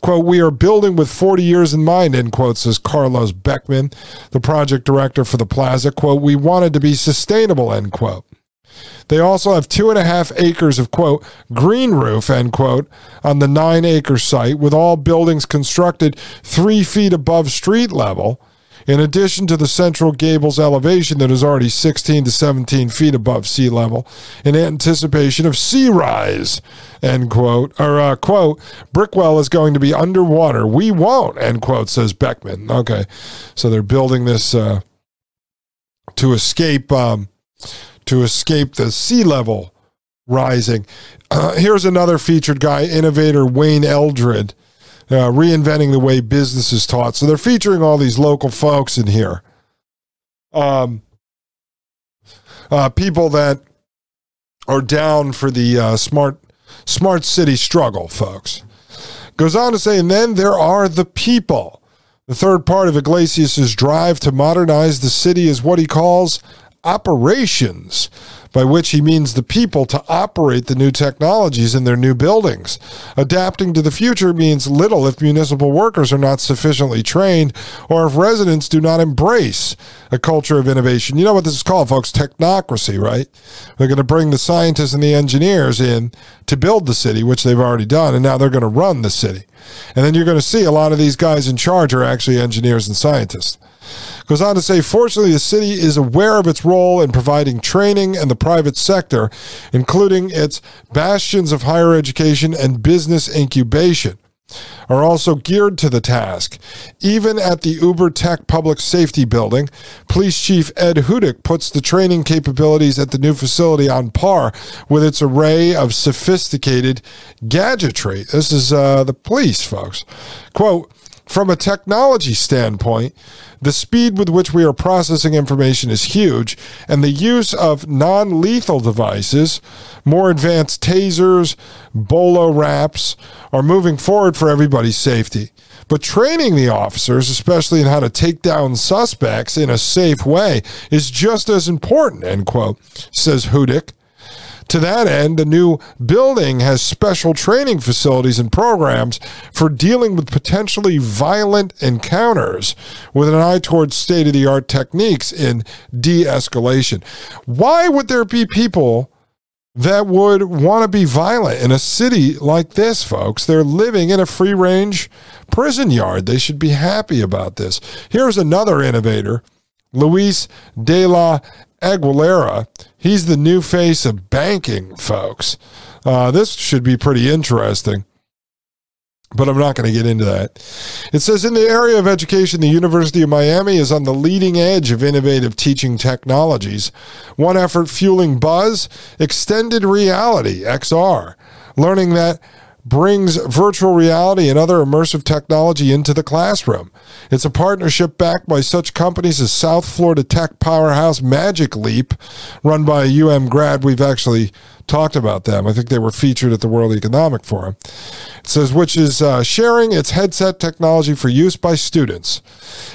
Quote, we are building with 40 years in mind, end quote, says Carlos Beckman, the project director for the plaza. Quote, we wanted to be sustainable, end quote. They also have two and a half acres of, quote, green roof, end quote, on the nine acre site, with all buildings constructed three feet above street level, in addition to the central gables elevation that is already 16 to 17 feet above sea level, in anticipation of sea rise, end quote, or uh, quote, Brickell is going to be underwater. We won't, end quote, says Beckman. Okay, so they're building this uh, to escape. Um, to escape the sea level rising. Uh, here's another featured guy, innovator Wayne Eldred, uh, reinventing the way business is taught. So they're featuring all these local folks in here. Um, uh, people that are down for the uh, smart smart city struggle, folks. Goes on to say, and then there are the people. The third part of Iglesias' drive to modernize the city is what he calls operations, by which he means the people to operate the new technologies in their new buildings. Adapting to the future means little if municipal workers are not sufficiently trained or if residents do not embrace a culture of innovation. You know what this is called, folks? Technocracy, right? They're going to bring the scientists and the engineers in to build the city, which they've already done, and now they're going to run the city. And then you're going to see a lot of these guys in charge are actually engineers and scientists. Goes on to say, fortunately, the city is aware of its role in providing training and the private sector, including its bastions of higher education and business incubation. are also geared to the task. Even at the Uber Tech Public Safety Building, Police Chief Ed Hudak puts the training capabilities at the new facility on par with its array of sophisticated gadgetry. This is uh, the police, folks. Quote, from a technology standpoint, the speed with which we are processing information is huge, and the use of non lethal devices, more advanced tasers, BolaWraps, are moving forward for everybody's safety. But training the officers, especially in how to take down suspects in a safe way, is just as important, end quote, says Hudak. To that end, the new building has special training facilities and programs for dealing with potentially violent encounters with an eye towards state of the art techniques in de escalation. Why would there be people? That would want to be violent in a city like this, folks. They're living in a free range prison yard. They should be happy about this. Here's another innovator Luis de la Aguilera. He's the new face of banking, folks. Uh, this should be pretty interesting. But I'm not going to get into that. It says in the area of education, the University of Miami is on the leading edge of innovative teaching technologies. One effort fueling buzz extended reality, XR, learning that brings virtual reality and other immersive technology into the classroom. It's a partnership backed by such companies as South Florida tech powerhouse Magic Leap, run by a UM grad. We've actually talked about them. I think they were featured at the World Economic Forum. It says, which is uh, sharing its headset technology for use by students.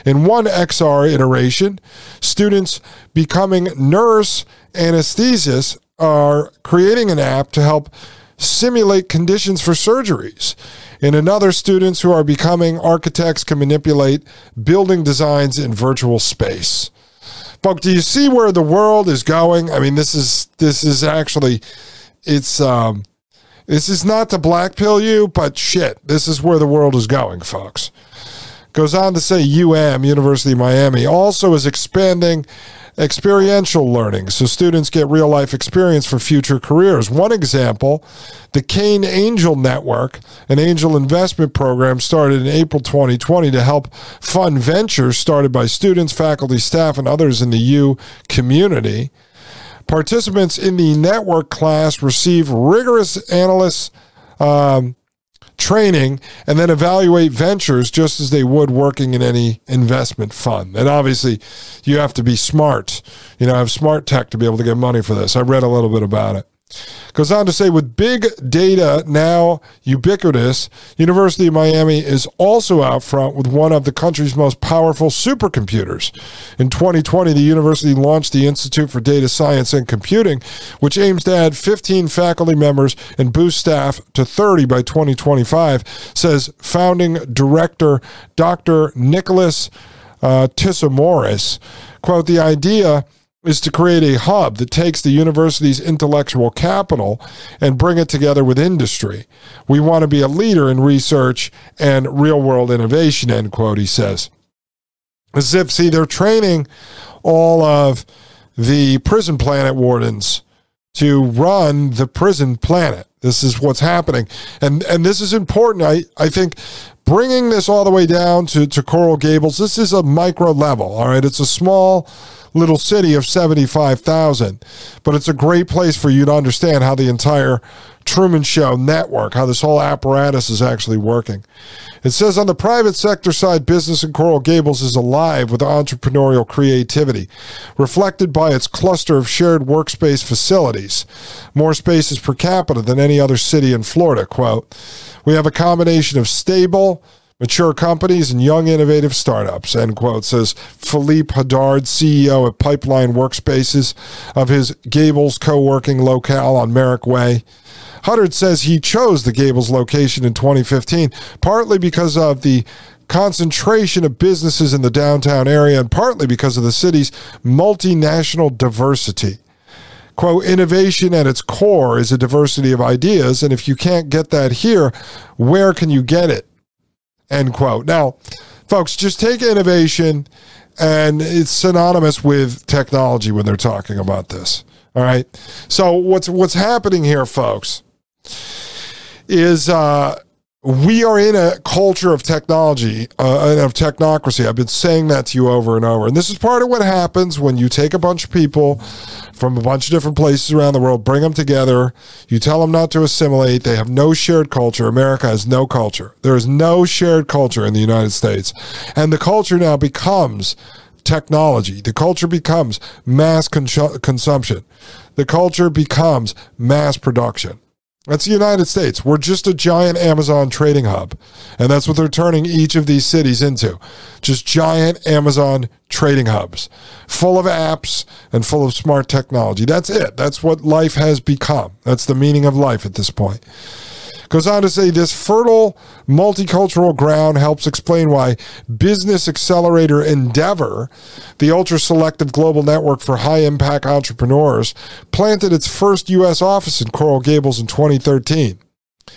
In one XR iteration, students becoming nurse anesthetists are creating an app to help simulate conditions for surgeries. In another, students who are becoming architects can manipulate building designs in virtual space. Folks, do you see where the world is going? I mean, this is this is actually it's um this is not to black pill you, but shit, this is where the world is going, folks. Goes on to say UM, University of Miami, also is expanding experiential learning so students get real life experience for future careers. One example, the Cane Angel Network, an angel investment program started in April 2020 to help fund ventures started by students, faculty, staff, and others in the U community. Participants in the network class receive rigorous analysts. Um, training and then evaluate ventures just as they would working in any investment fund. And obviously, you have to be smart, you know, have smart tech to be able to get money for this. I read a little bit about it. Goes on to say, with big data now ubiquitous, University of Miami is also out front with one of the country's most powerful supercomputers. In 2020, the university launched the Institute for Data Science and Computing, which aims to add 15 faculty members and boost staff to 30 by 2025, says founding director Dr. Nicholas uh, Tsinoremas. Quote, the idea is to create a hub that takes the university's intellectual capital and bring it together with industry. We want to be a leader in research and real world innovation, end quote, he says. As if, see, they're training all of the prison planet wardens to run the prison planet. This is what's happening. And and this is important. I, I think bringing this all the way down to, to Coral Gables, this is a micro level. All right. It's a small little city of 75,000. But it's a great place for you to understand how the entire Truman Show network, how this whole apparatus is actually working. It says on the private sector side, business in Coral Gables is alive with entrepreneurial creativity, reflected by its cluster of shared workspace facilities, more spaces per capita than any other city in Florida. Quote, we have a combination of stable, mature companies and young innovative startups, end quote, says Philippe Houdard, CEO at Pipeline Workspaces of his Gables co-working locale on Merrick Way. Houdard says he chose the Gables location in 2015 partly because of the concentration of businesses in the downtown area and partly because of the city's multinational diversity. Quote, innovation at its core is a diversity of ideas, and if you can't get that here, where can you get it? End quote. Now, folks, just take innovation and it's synonymous with technology when they're talking about this. All right. So what's what's happening here, folks, is uh, we are in a culture of technology uh, and of technocracy. I've been saying that to you over and over. And this is part of what happens when you take a bunch of people from a bunch of different places around the world, bring them together, you tell them not to assimilate. They have no shared culture. America has no culture. There is no shared culture in the United States. And the culture now becomes technology. The culture becomes mass con- consumption. The culture becomes mass production. That's the United States. We're just a giant Amazon trading hub. And that's what they're turning each of these cities into. Just giant Amazon trading hubs full of apps and full of smart technology. That's it. That's what life has become. That's the meaning of life at this point. Goes on to say this fertile multicultural ground helps explain why Business Accelerator Endeavor, the ultra selective global network for high impact entrepreneurs, planted its first U.S. office in Coral Gables in 2013.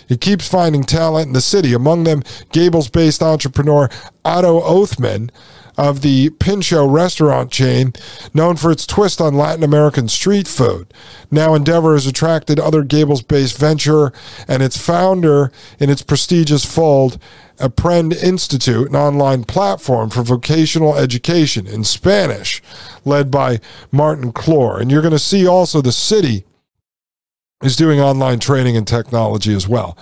It keeps finding talent in the city, among them Gables based entrepreneur Otto Othman of the Pincho restaurant chain, known for its twist on Latin American street food. Now, Endeavor has attracted other Gables based venture and its founder in its prestigious fold, Aprende Institute, an online platform for vocational education in Spanish, led by Martin Claure. And you're going to see also the city is doing online training and technology as well.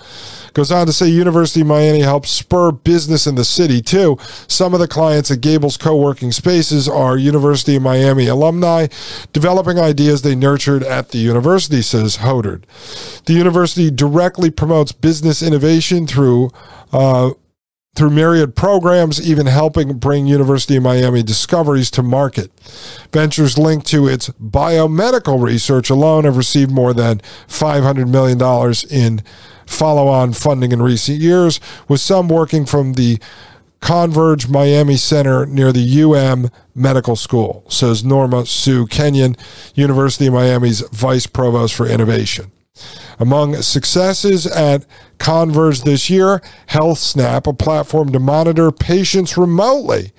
Goes on to say University of Miami helps spur business in the city too. Some of the clients at Gables co-working spaces are University of Miami alumni developing ideas they nurtured at the university, says Houdard. The university directly promotes business innovation through uh, through myriad programs, even helping bring University of Miami discoveries to market. Ventures linked to its biomedical research alone have received more than $500 million in follow on funding in recent years, with some working from the Converge Miami Center near the UM Medical School, says Norma Sue Kenyon, University of Miami's Vice Provost for Innovation. Among successes at Converge this year, HealthSnap, a platform to monitor patients remotely,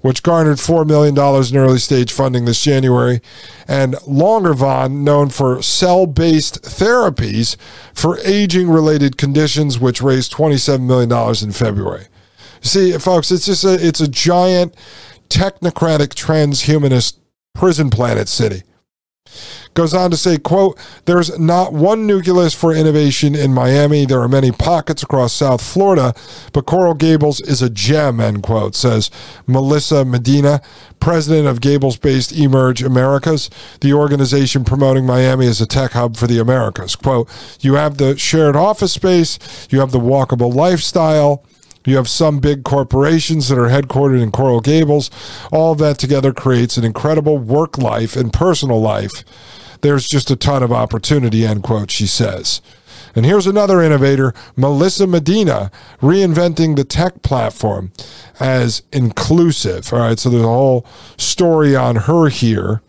which garnered $4 million in early stage funding this January, and Longeveron, known for cell based therapies for aging related conditions, which raised $27 million in February. See, folks, it's just a, it's a giant technocratic transhumanist prison planet city. Goes on to say, quote, there's not one nucleus for innovation in Miami. There are many pockets across South Florida, but Coral Gables is a gem, end quote, says Melissa Medina, president of Gables based eMerge Americas, the organization promoting Miami as a tech hub for the Americas. Quote, you have the shared office space, you have the walkable lifestyle. You have some big corporations that are headquartered in Coral Gables. All that together creates an incredible work life and personal life there's just a ton of opportunity, end quote, she says. And here's another innovator, Melissa Medina, reinventing the tech platform as inclusive. All right, so there's a whole story on her here,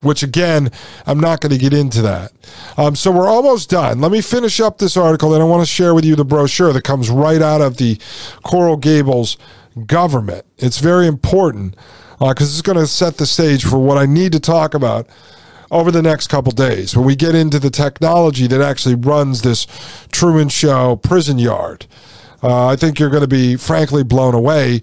which again, I'm not going to get into that. Um, so we're almost done. Let me finish up this article, and I want to share with you the brochure that comes right out of the Coral Gables government. It's very important because uh, it's going to set the stage for what I need to talk about over the next couple days when we get into the technology that actually runs this Truman Show prison yard. Uh, I think you're going to be frankly blown away.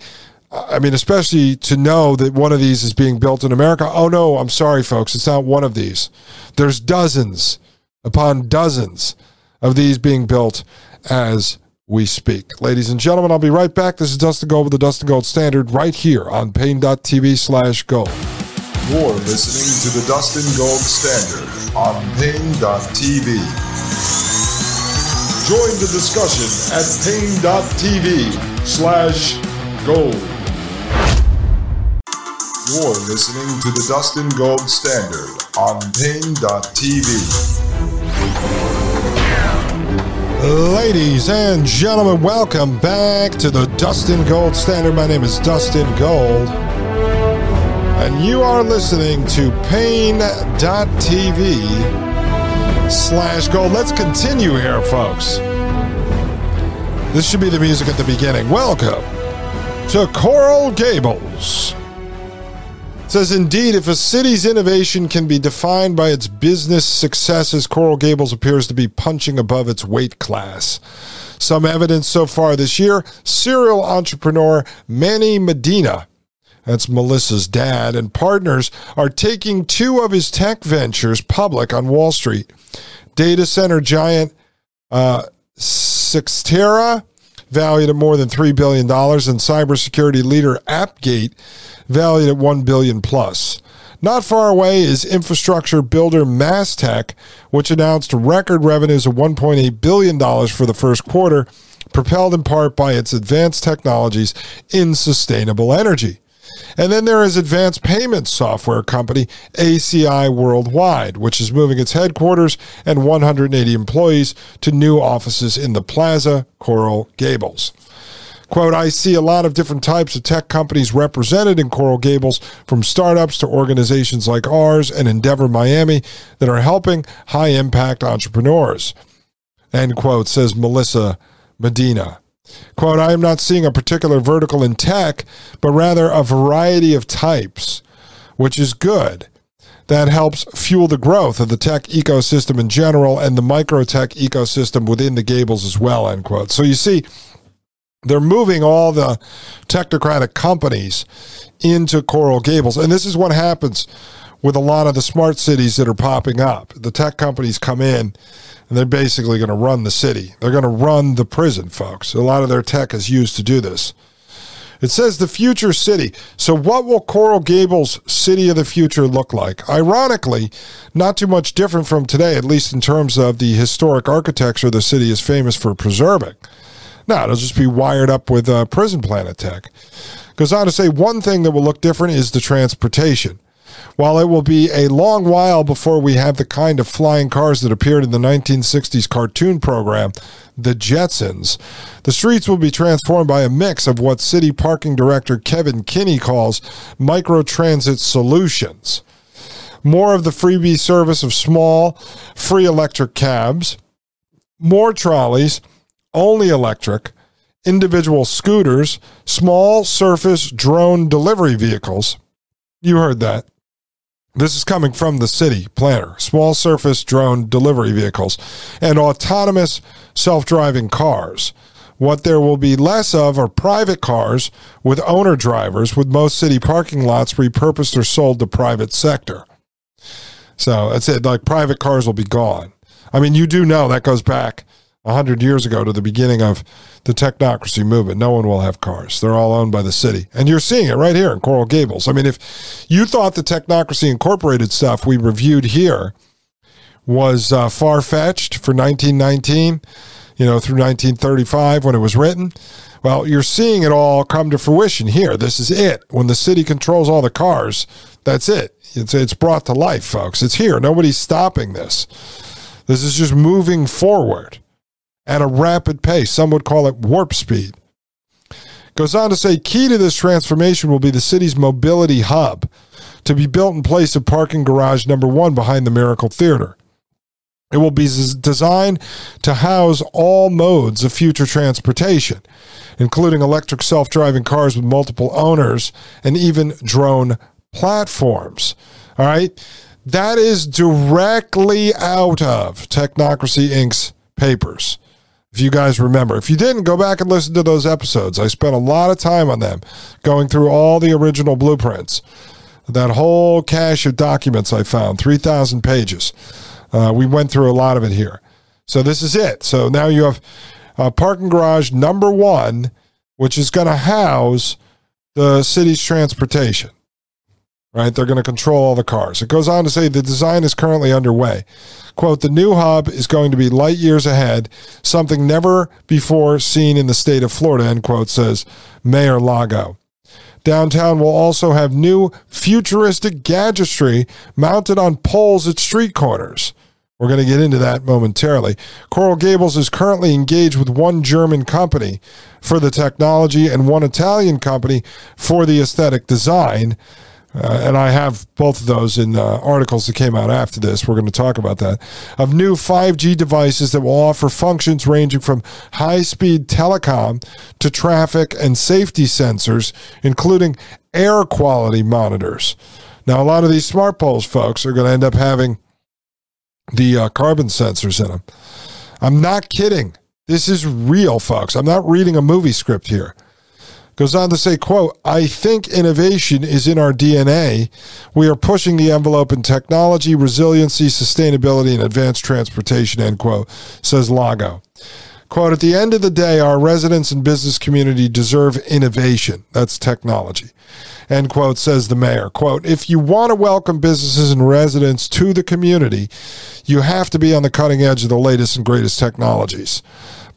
I mean, especially to know that one of these is being built in America. Oh, no, I'm sorry, folks. It's not one of these. There's dozens upon dozens of these being built as we speak. Ladies and gentlemen, I'll be right back. This is Dustin Gold with the Dustin Gold Standard right here on Paine.tv slash gold. You're listening to the Dustin Gold Standard on Paine.tv. Join the discussion at Paine.tv slash gold. You're listening to the Dustin Gold Standard on Paine.tv. Ladies and gentlemen, welcome back to the Dustin Gold Standard. My name is Dustin Gold and you are listening to Paine.tv slash gold. Let's continue here, folks. This should be the music at the beginning. Welcome to Coral Gables. It says indeed, if a city's innovation can be defined by its business successes, Coral Gables appears to be punching above its weight class. Some evidence so far this year serial entrepreneur Manny Medina, that's Melissa's dad, and partners are taking two of his tech ventures public on Wall Street. Data center giant uh, Cyxtera, valued at more than $3 billion, and cybersecurity leader AppGate, valued at 1 billion plus. Not far away is infrastructure builder MasTec, which announced record revenues of $1.8 billion for the first quarter, propelled in part by its advanced technologies in sustainable energy. And then there is advanced payments software company ACI Worldwide, which is moving its headquarters and 180 employees to new offices in the Plaza Coral Gables. Quote, I see a lot of different types of tech companies represented in Coral Gables, from startups to organizations like ours and Endeavor Miami that are helping high impact entrepreneurs. End quote, says Melissa Medina. Quote, I am not seeing a particular vertical in tech, but rather a variety of types, which is good. That helps fuel the growth of the tech ecosystem in general and the micro tech ecosystem within the Gables as well, end quote. So you see, they're moving all the technocratic companies into Coral Gables. And this is what happens with a lot of the smart cities that are popping up. The tech companies come in and they're basically going to run the city. They're going to run the prison, folks. A lot of their tech is used to do this. It says the future city. So, what will Coral Gables City of the Future look like? Ironically, not too much different from today, at least in terms of the historic architecture the city is famous for preserving. No, it'll just be wired up with uh, Prison Planet tech. Goes on to say one thing that will look different is the transportation. While it will be a long while before we have the kind of flying cars that appeared in the 1960s cartoon program, The Jetsons, the streets will be transformed by a mix of what city parking director Kevin Kinney calls microtransit solutions. More of the Freebee service of small, free electric cabs, more trolleys, only electric, individual scooters, small surface drone delivery vehicles. You heard that. This is coming from the city planner. Small surface drone delivery vehicles and autonomous self driving cars. What there will be less of are private cars with owner drivers, with most city parking lots repurposed or sold to private sector. So that's it. Like private cars will be gone. I mean, you do know that goes back 100 years ago to the beginning of the technocracy movement. No one will have cars. They're all owned by the city. And you're seeing it right here in Coral Gables. I mean, if you thought the Technocracy Incorporated stuff we reviewed here was uh, far fetched for 1919, you know, through 1935 when it was written, well, you're seeing it all come to fruition here. This is it. When the city controls all the cars, that's it. It's, it's brought to life, folks. It's here. Nobody's stopping this. This is just moving forward at a rapid pace. Some would call it warp speed. Goes on to say key to this transformation will be the city's mobility hub to be built in place of parking garage number one behind the Miracle Theater. It will be designed to house all modes of future transportation, including electric self driving cars with multiple owners and even drone platforms. All right. That is directly out of Technocracy Inc.'s papers. If you guys remember, if you didn't, go back and listen to those episodes. I spent a lot of time on them, going through all the original blueprints. That whole cache of documents I found, 3,000 pages. Uh, we went through a lot of it here. So this is it. So now you have uh, parking garage number one, which is going to house the city's transportation right? They're going to control all the cars. It goes on to say the design is currently underway. Quote, the new hub is going to be light years ahead, something never before seen in the state of Florida, end quote, says Mayor Lago. Downtown will also have new futuristic gadgetry mounted on poles at street corners. We're going to get into that momentarily. Coral Gables is currently engaged with one German company for the technology and one Italian company for the aesthetic design. Uh, and I have both of those in uh, articles that came out after this. We're going to talk about that. Of new 5G devices that will offer functions ranging from high speed telecom to traffic and safety sensors, including air quality monitors. Now, a lot of these smart poles, folks, are going to end up having the uh, carbon sensors in them. I'm not kidding. This is real, folks. I'm not reading a movie script here. Goes on to say, quote, I think innovation is in our DNA. We are pushing the envelope in technology, resiliency, sustainability, and advanced transportation, end quote, says Lago. Quote, at the end of the day, our residents and business community deserve innovation. That's technology. End quote, says the mayor. Quote, if you want to welcome businesses and residents to the community, you have to be on the cutting edge of the latest and greatest technologies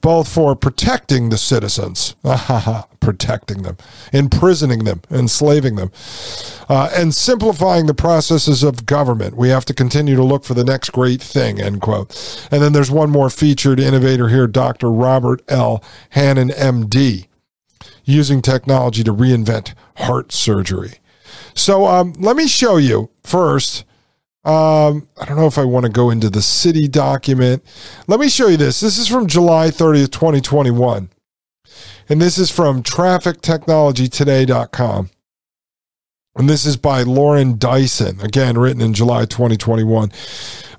both for protecting the citizens, protecting them, imprisoning them, enslaving them, uh, and simplifying the processes of government. We have to continue to look for the next great thing, end quote. And then there's one more featured innovator here, Dr. Robert L. Hannon, MD, using technology to reinvent heart surgery. So um, let me show you first um, I don't know if I want to go into the city document. Let me show you this. This is from July 30th, 2021. And this is from traffictechnologytoday.com. And this is by Lauren Dyson, again, written in July 2021.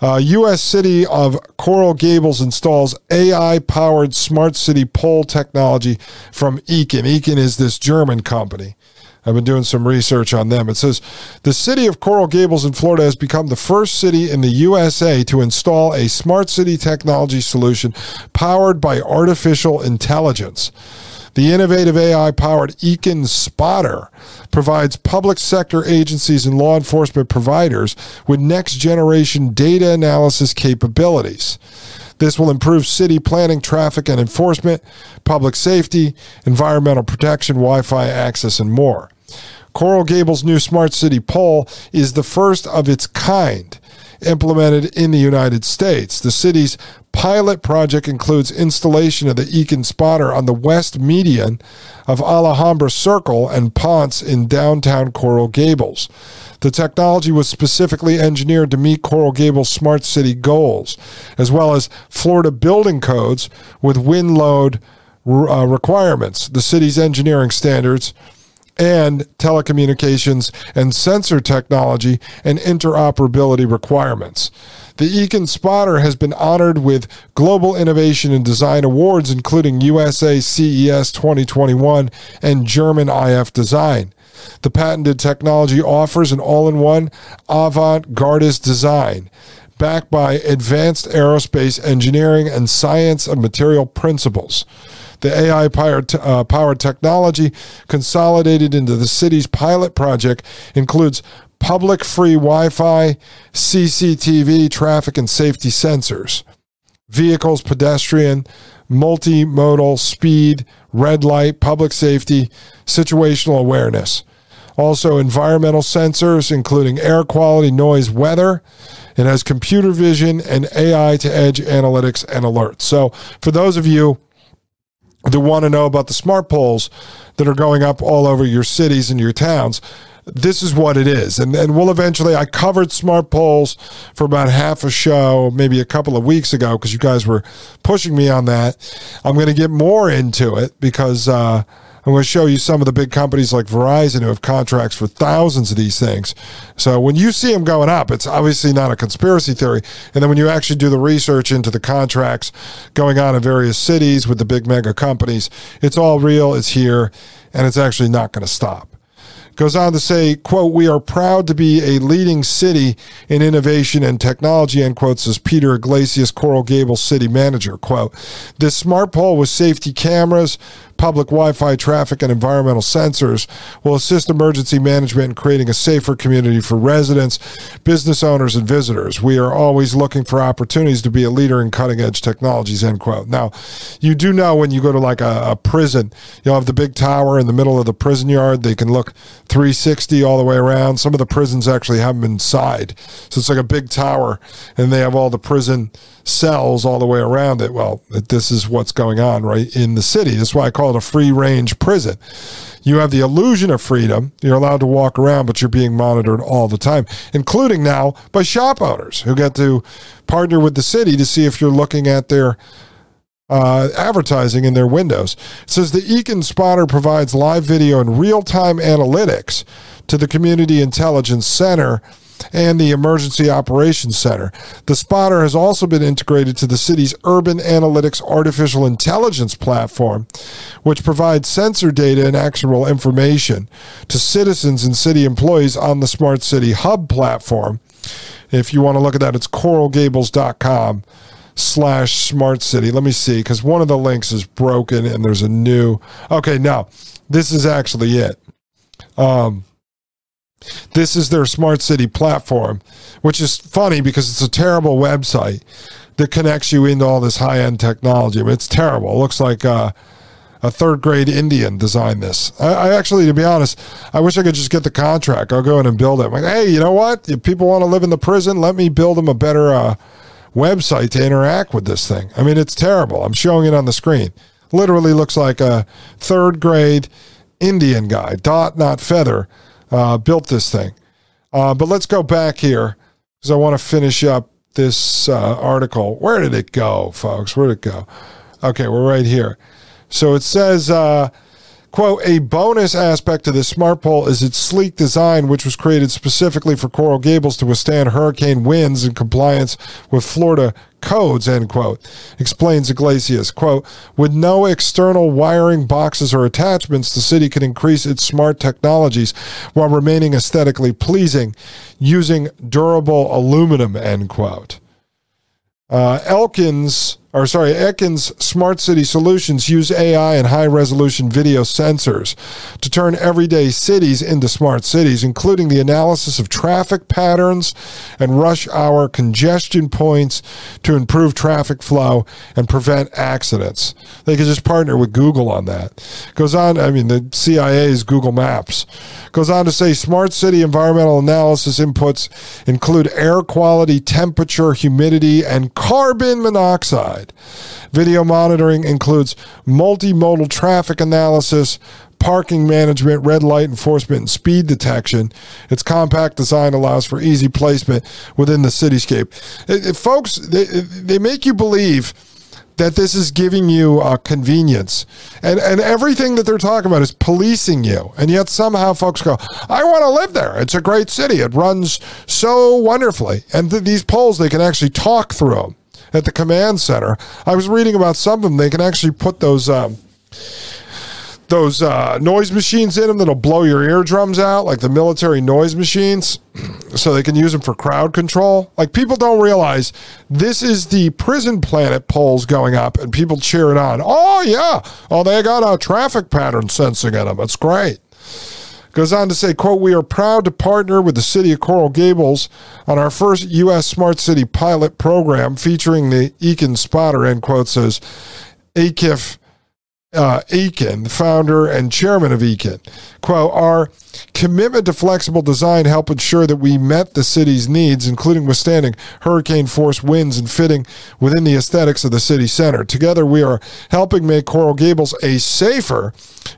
Uh, U.S. city of Coral Gables installs AI powered smart city pole technology from Ekin. Ekin is this German company. I've been doing some research on them. It says the city of Coral Gables in Florida has become the first city in the USA to install a smart city technology solution powered by artificial intelligence. The innovative AI powered Ekin Spotter provides public sector agencies and law enforcement providers with next generation data analysis capabilities. This will improve city planning, traffic and enforcement, public safety, environmental protection, Wi Fi access, and more. Coral Gables' new smart city pole is the first of its kind implemented in the United States. The city's pilot project includes installation of the Ekin spotter on the west median of Alhambra Circle and Ponce in downtown Coral Gables. The technology was specifically engineered to meet Coral Gables smart city goals, as well as Florida building codes with wind load uh, requirements, the city's engineering standards, and telecommunications and sensor technology and interoperability requirements. The Ekin Spotter has been honored with Global Innovation and Design Awards, including USA CES 2021 and German IF Design. The patented technology offers an all in one avant gardist design backed by advanced aerospace engineering and science of material principles. The AI powered, uh, technology consolidated into the city's pilot project includes public free Wi Fi, CCTV, traffic and safety sensors, vehicles, pedestrian, multimodal, speed, red light, public safety, situational awareness. Also, environmental sensors, including air quality, noise, weather. It has computer vision and AI to edge analytics and alerts. So, for those of you that want to know about the smart poles that are going up all over your cities and your towns, this is what it is. And, and we'll eventually, I covered smart poles for about half a show, maybe a couple of weeks ago, because you guys were pushing me on that. I'm going to get more into it because, uh, I'm going to show you some of the big companies like Verizon who have contracts for thousands of these things. So when you see them going up, it's obviously not a conspiracy theory. And then when you actually do the research into the contracts going on in various cities with the big mega companies, it's all real, it's here, and it's actually not going to stop goes on to say, quote, we are proud to be a leading city in innovation and technology, end quote, says Peter Iglesias, Coral Gables city manager, quote. This smart pole with safety cameras, public Wi-Fi traffic and environmental sensors will assist emergency management in creating a safer community for residents, business owners, and visitors. We are always looking for opportunities to be a leader in cutting edge technologies, end quote. Now, you do know when you go to like a, a prison, you'll have the big tower in the middle of the prison yard. They can look 360 all the way around. Some of the prisons actually have them inside. So it's like a big tower and they have all the prison cells all the way around it. Well, this is what's going on right in the city. That's why I call it a free range prison. You have the illusion of freedom. You're allowed to walk around, but you're being monitored all the time, including now by shop owners who get to partner with the city to see if you're looking at their uh, advertising in their windows. It says the Ekin Spotter provides live video and real time analytics to the Community Intelligence Center and the Emergency Operations Center. The spotter has also been integrated to the city's Urban Analytics Artificial Intelligence platform, which provides sensor data and actionable information to citizens and city employees on the Smart City Hub platform. If you want to look at that, it's coralgables.com slash smart city. Let me see, because one of the links is broken and there's a new. Okay, now this is actually it. Um, this is their smart city platform, which is funny because it's a terrible website that connects you into all this high end technology. I mean, it's terrible. It looks like uh, a third grade Indian designed this. I, I, actually, to be honest, I wish I could just get the contract. I'll go in and build it. I'm like, hey, you know what? If people want to live in the prison, let me build them a better uh, website to interact with this thing. I mean, it's terrible. I'm showing it on the screen. Literally looks like a third grade Indian guy, dot, not feather uh, built this thing. Uh, but let's go back here because I want to finish up this uh, article. Where did it go, folks? Where did it go? Okay, we're right here. So it says uh, Quote, a bonus aspect of the smart pole is its sleek design, which was created specifically for Coral Gables to withstand hurricane winds in compliance with Florida codes, end quote, explains Iglesias. Quote, with no external wiring boxes or attachments, the city can increase its smart technologies while remaining aesthetically pleasing using durable aluminum, end quote. Uh, Elkins or sorry, Ekins Smart City Solutions use AI and high resolution video sensors to turn everyday cities into smart cities, including the analysis of traffic patterns and rush hour congestion points to improve traffic flow and prevent accidents. They could just partner with Google on that. Goes on, I mean, the CIA's Google Maps. Goes on to say smart city environmental analysis inputs include air quality, temperature, humidity, and carbon monoxide. Video monitoring includes multimodal traffic analysis, parking management, red light enforcement, and speed detection. Its compact design allows for easy placement within the cityscape. It, it, folks, they, they make you believe that this is giving you uh, convenience. And, and everything that they're talking about is policing you. And yet somehow folks go, I want to live there. It's a great city. It runs so wonderfully. And th- these poles, they can actually talk through them at the command center. I was reading about some of them. They can actually put those. Um, those uh, noise machines in them that'll blow your eardrums out, like the military noise machines, so they can use them for crowd control. Like people don't realize this is the prison planet poles going up, and people cheering on. Oh yeah, oh they got a traffic pattern sensing in them. It's great. Goes on to say, quote, we are proud to partner with the city of Coral Gables on our first U.S. Smart City pilot program featuring the Ekin Spotter, end quote, says Akif uh, Ekin, founder and chairman of Ekin. Quote, our commitment to flexible design helped ensure that we met the city's needs, including withstanding hurricane force winds and fitting within the aesthetics of the city center. Together, we are helping make Coral Gables a safer,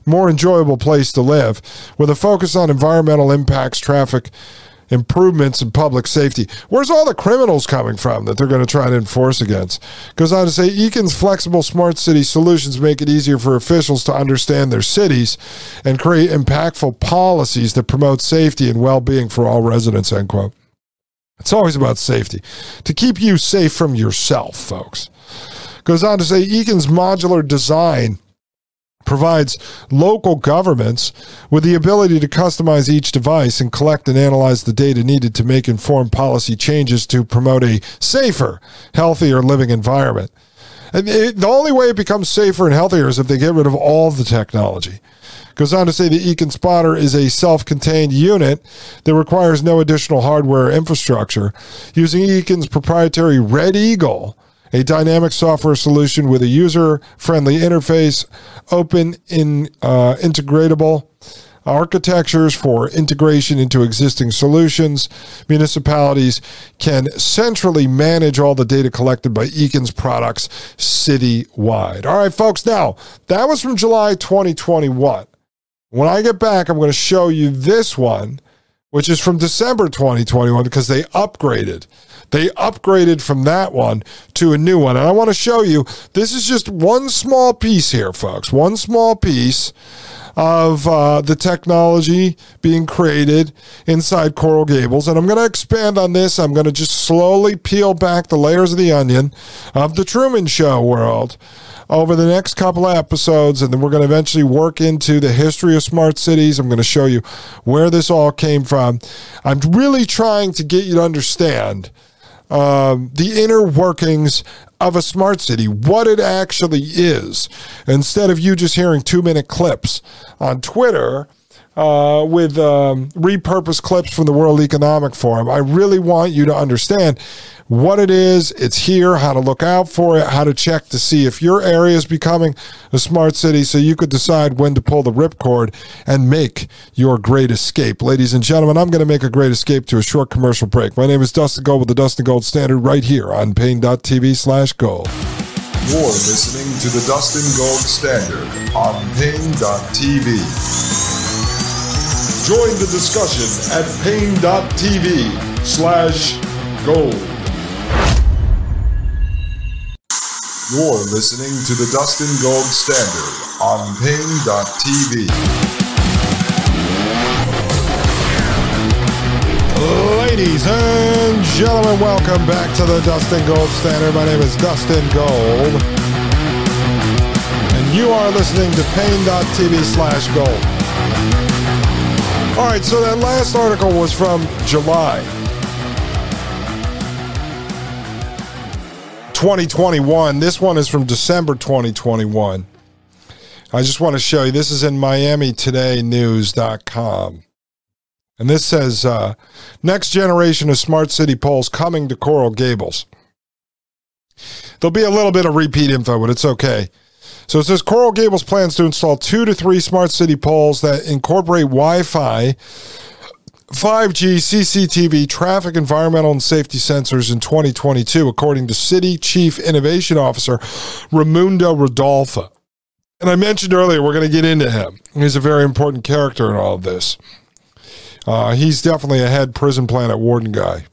more enjoyable place to live with a focus on environmental impacts, traffic, improvements in public safety. Where's all the criminals coming from that they're going to try to enforce against? Goes on to say Ekin's flexible smart city solutions make it easier for officials to understand their cities and create impactful policies that promote safety and well-being for all residents, end quote. It's always about safety. To keep you safe from yourself, folks. Goes on to say Ekin's modular design provides local governments with the ability to customize each device and collect and analyze the data needed to make informed policy changes to promote a safer, healthier living environment. And it, the only way it becomes safer and healthier is if they get rid of all the technology. Goes on to say the Ekin Spotter is a self contained unit that requires no additional hardware infrastructure. Using Ekin's proprietary Red Eagle a dynamic software solution with a user friendly interface, open in uh, integratable architectures for integration into existing solutions. Municipalities can centrally manage all the data collected by Ekin's products citywide. All right, folks. Now, that was from July 2021. When I get back, I'm going to show you this one which is from December 2021 because they upgraded. They upgraded from that one to a new one. And I want to show you this is just one small piece here, folks. One small piece of uh, the technology being created inside Coral Gables. And I'm going to expand on this. I'm going to just slowly peel back the layers of the onion of the Truman Show world over the next couple of episodes, and then we're going to eventually work into the history of smart cities. I'm going to show you where this all came from. I'm really trying to get you to understand um, the inner workings of a smart city, what it actually is, instead of you just hearing two minute clips on Twitter uh, with um, repurposed clips from the World Economic Forum. I really want you to understand what it is, it's here, how to look out for it, how to check to see if your area is becoming a smart city so you could decide when to pull the ripcord and make your great escape. Ladies and gentlemen, I'm going to make a great escape to a short commercial break. My name is Dustin Gold with the Dustin Gold Standard right here on Paine.tv slash gold. You're listening to the Dustin Gold Standard on Paine.tv. Join the discussion at Paine.tv slash gold. You're listening to the Dustin Gold Standard on Paine.tv. Ladies and gentlemen, welcome back to the Dustin Gold Standard. My name is Dustin Gold. And you are listening to Paine.tv slash gold. All right, so that last article was from July 2021. This one is from December 2021. I just want to show you. This is in MiamiTodayNews.com. And this says uh, next generation of smart city poles coming to Coral Gables. There'll be a little bit of repeat info, but it's okay. So it says Coral Gables plans to install two to three smart city poles that incorporate Wi Fi, 5G, CCTV, traffic, environmental, and safety sensors in 2022, according to City Chief Innovation Officer Raimundo Rodulfo. And I mentioned earlier, we're going to get into him. He's a very important character in all of this. Uh, he's definitely a head prison planet warden guy.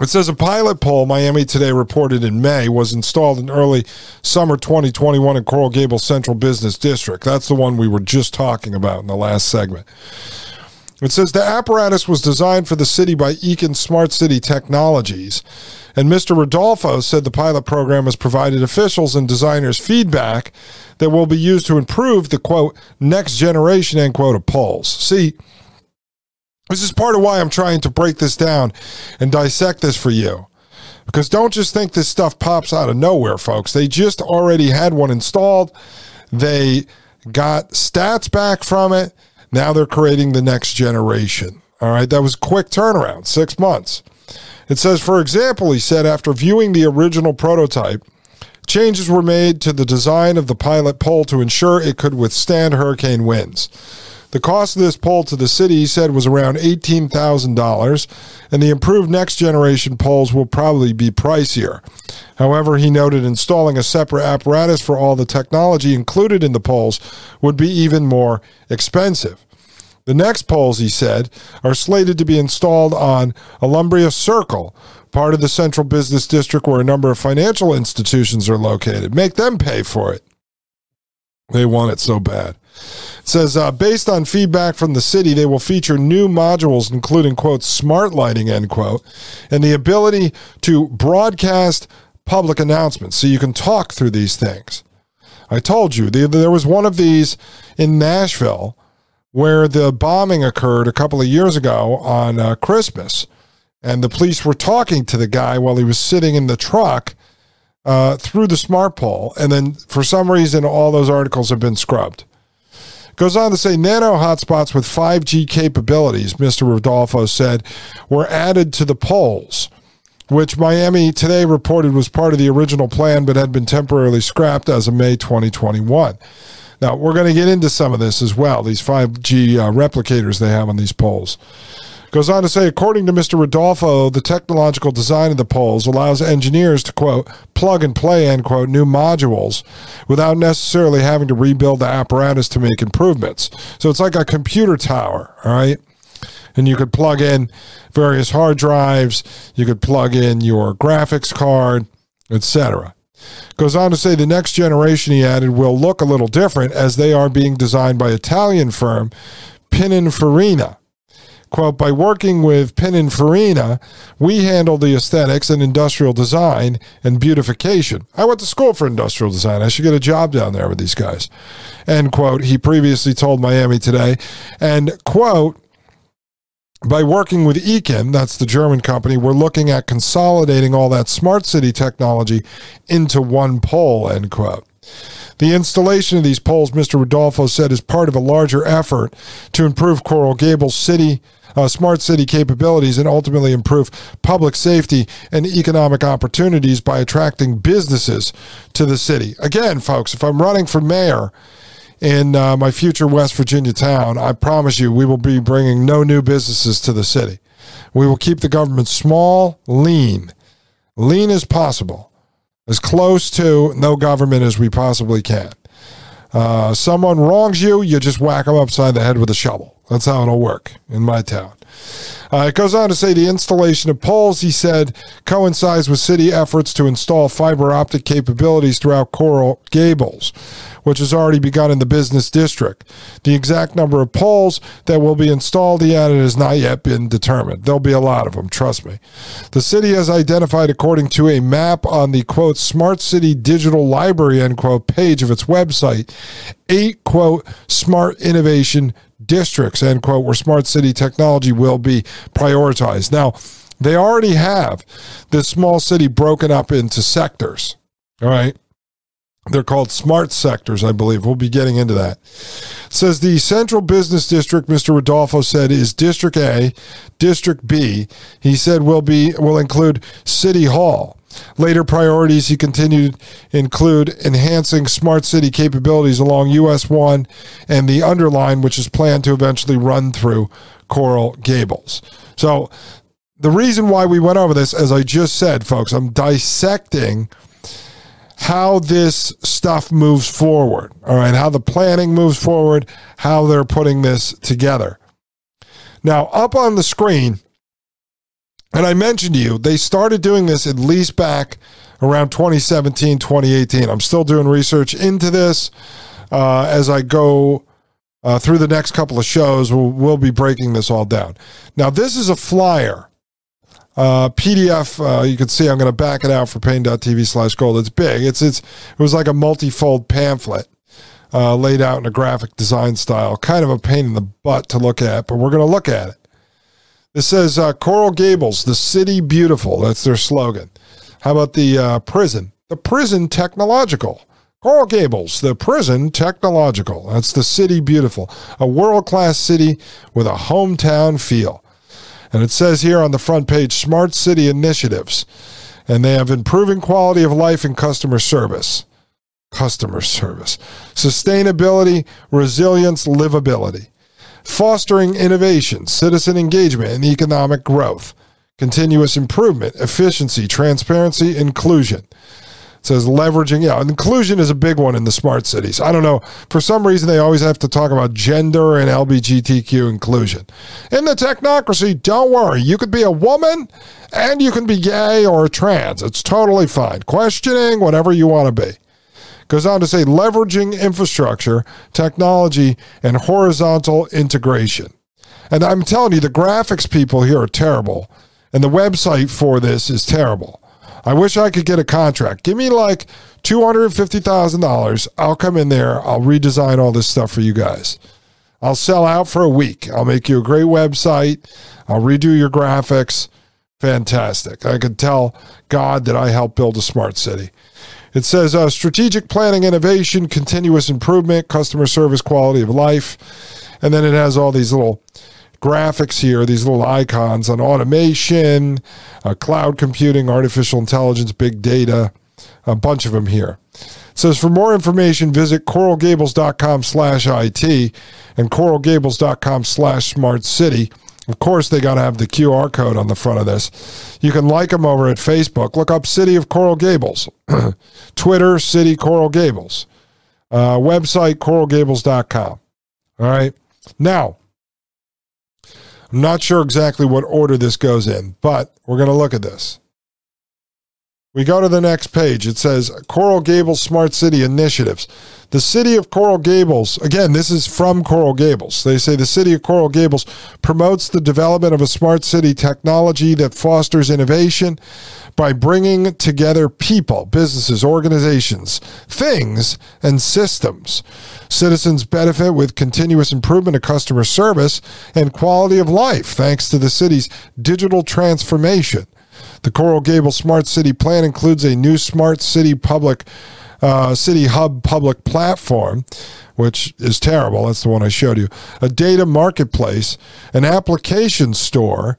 It says a pilot pole, Miami Today reported in May, was installed in early summer 2021 in Coral Gables Central Business District. That's the one we were just talking about in the last segment. It says the apparatus was designed for the city by Ekin Smart City Technologies. And Mr. Rodulfo said the pilot program has provided officials and designers feedback that will be used to improve the quote next generation end quote of poles. See, this is part of why I'm trying to break this down and dissect this for you. Because don't just think this stuff pops out of nowhere, folks. They just already had one installed. They got stats back from it. Now they're creating the next generation. All right, that was quick turnaround, six months. It says, for example, he said, after viewing the original prototype, changes were made to the design of the pilot pole to ensure it could withstand hurricane winds. The cost of this pole to the city, he said, was around $18,000, and the improved next generation poles will probably be pricier. However, he noted installing a separate apparatus for all the technology included in the poles would be even more expensive. The next poles, he said, are slated to be installed on Alhambra Circle, part of the central business district where a number of financial institutions are located. Make them pay for it. They want it so bad. It says, uh, based on feedback from the city, they will feature new modules, including, quote, smart lighting, end quote, and the ability to broadcast public announcements so you can talk through these things. I told you, the, there was one of these in Nashville where the bombing occurred a couple of years ago on uh, Christmas. And the police were talking to the guy while he was sitting in the truck uh, through the smart pole. And then for some reason, all those articles have been scrubbed. Goes on to say nano hotspots with 5G capabilities, Mr. Rodulfo said, were added to the poles, which Miami today reported was part of the original plan but had been temporarily scrapped as of May 2021. Now, we're going to get into some of this as well, these 5G uh, replicators they have on these poles. Goes on to say, according to Mr. Rodulfo, the technological design of the poles allows engineers to, quote, plug and play, end quote, new modules without necessarily having to rebuild the apparatus to make improvements. So it's like a computer tower, all right? and you could plug in various hard drives, you could plug in your graphics card, etc. Goes on to say the next generation, he added, will look a little different as they are being designed by Italian firm Pininfarina. Quote, by working with Pininfarina, we handle the aesthetics and industrial design and beautification. I went to school for industrial design. I should get a job down there with these guys. End quote. He previously told Miami today. And quote, by working with Ekin, that's the German company, we're looking at consolidating all that smart city technology into one pole, end quote. The installation of these poles, Mr. Rodulfo said, is part of a larger effort to improve Coral Gables City uh, smart city capabilities and ultimately improve public safety and economic opportunities by attracting businesses to the city. Again, folks, if I'm running for mayor, in uh, my future West Virginia town, I promise you we will be bringing no new businesses to the city. We will keep the government small, lean, lean as possible, as close to no government as we possibly can. Uh, someone wrongs you, you just whack them upside the head with a shovel. That's how it'll work in my town. Uh, it goes on to say the installation of poles, he said, coincides with city efforts to install fiber optic capabilities throughout Coral Gables which has already begun in the business district. The exact number of poles that will be installed, he added, has not yet been determined. There'll be a lot of them, trust me. The city has identified, according to a map on the quote, Smart City Digital Library, end quote, page of its website, eight quote, smart innovation districts, end quote, where smart city technology will be prioritized. Now, they already have this small city broken up into sectors. All right. They're called smart sectors, I believe. We'll be getting into that. It says the central business district, Mr. Rodulfo said, is District A. District B, he said, will be will include City Hall. Later priorities, he continued, include enhancing smart city capabilities along US 1 and the underline, which is planned to eventually run through Coral Gables. So, the reason why we went over this, as I just said, folks, I'm dissecting how this stuff moves forward. All right, how the planning moves forward, how they're putting this together. Now, up on the screen, and I mentioned to you, they started doing this at least back around 2017, 2018. I'm still doing research into this uh, as I go uh, through the next couple of shows. We'll, we'll be breaking this all down. Now, this is a flyer uh, PDF, uh, you can see I'm going to back it out for Paine.tv slash gold. It's big. It's, it's, it was like a multifold pamphlet uh, laid out in a graphic design style. Kind of a pain in the butt to look at, but we're going to look at it. It says uh, Coral Gables, the city beautiful. That's their slogan. How about the uh, prison? The prison technological. Coral Gables, the prison technological. That's the city beautiful. A world class city with a hometown feel. And it says here on the front page Smart City Initiatives. And they have improving quality of life and customer service. Customer service. Sustainability, resilience, livability. Fostering innovation, citizen engagement, and economic growth. Continuous improvement, efficiency, transparency, inclusion says leveraging. Yeah, inclusion is a big one in the smart cities. I don't know. For some reason, they always have to talk about gender and LGBTQ inclusion. In the technocracy, don't worry. You could be a woman and you can be gay or trans. It's totally fine. Questioning, whatever you want to be. Goes on to say leveraging infrastructure, technology, and horizontal integration. And I'm telling you, the graphics people here are terrible. And the website for this is terrible. I wish I could get a contract. Give me like $250,000. I'll come in there. I'll redesign all this stuff for you guys. I'll sell out for a week. I'll make you a great website. I'll redo your graphics. Fantastic. I could tell God that I helped build a smart city. It says uh, strategic planning, innovation, continuous improvement, customer service, quality of life. And then it has all these little graphics here, these little icons on automation, uh, cloud computing, artificial intelligence, big data, a bunch of them here. It says for more information, visit coralgables.com slash IT and coralgables.com slash smart city. Of course, they got to have the QR code on the front of this. You can like them over at Facebook. Look up City of Coral Gables. Twitter, City Coral Gables. Uh, website, coralgables.com. All right. Now, Not sure exactly what order this goes in, but we're going to look at this. We go to the next page. It says Coral Gables Smart City Initiatives. The city of Coral Gables, again, this is from Coral Gables. They say the city of Coral Gables promotes the development of a smart city technology that fosters innovation by bringing together people, businesses, organizations, things, and systems. Citizens benefit with continuous improvement of customer service and quality of life thanks to the city's digital transformation. The Coral Gables Smart City Plan includes a new smart city public uh, city hub public platform, which is terrible. That's the one I showed you. A data marketplace, an application store,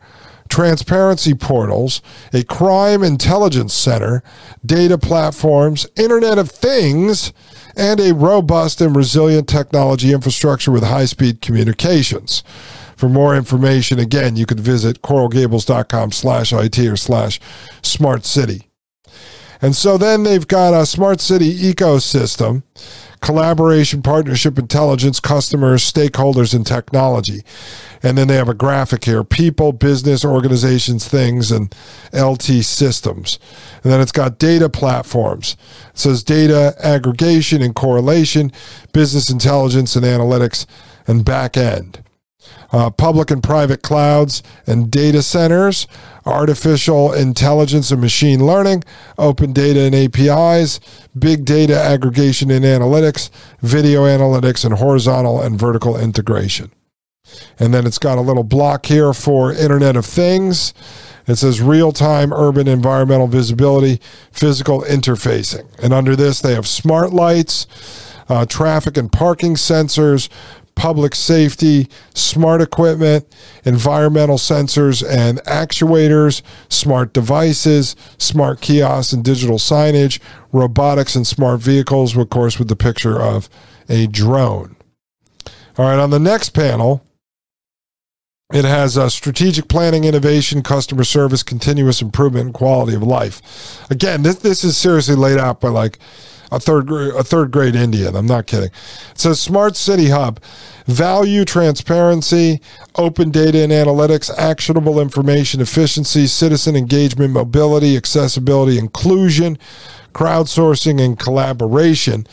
transparency portals, a crime intelligence center, data platforms, Internet of Things, and a robust and resilient technology infrastructure with high speed communications. For more information, again, you could visit coralgables.com slash IT or slash smart city. And so then they've got a smart city ecosystem, collaboration, partnership, intelligence, customers, stakeholders, and technology. And then they have a graphic here people, business, organizations, things, and LT systems. And then it's got data platforms. It says data aggregation and correlation, business intelligence and analytics, and back end uh, public and private clouds and data centers, artificial intelligence and machine learning, open data and APIs, big data aggregation and analytics, video analytics, and horizontal and vertical integration. And then it's got a little block here for Internet of Things. It says real time urban environmental visibility, physical interfacing. And under this, they have smart lights, uh, traffic and parking sensors, public safety, smart equipment, environmental sensors and actuators, smart devices, smart kiosks and digital signage, robotics and smart vehicles, of course, with the picture of a drone. All right, on the next panel, it has a strategic planning, innovation, customer service, continuous improvement, and quality of life. Again, this this is seriously laid out by like a third a third grade Indian. I'm not kidding. It says smart city hub, value, transparency, open data and analytics, actionable information, efficiency, citizen engagement, mobility, accessibility, inclusion, crowdsourcing, and collaboration.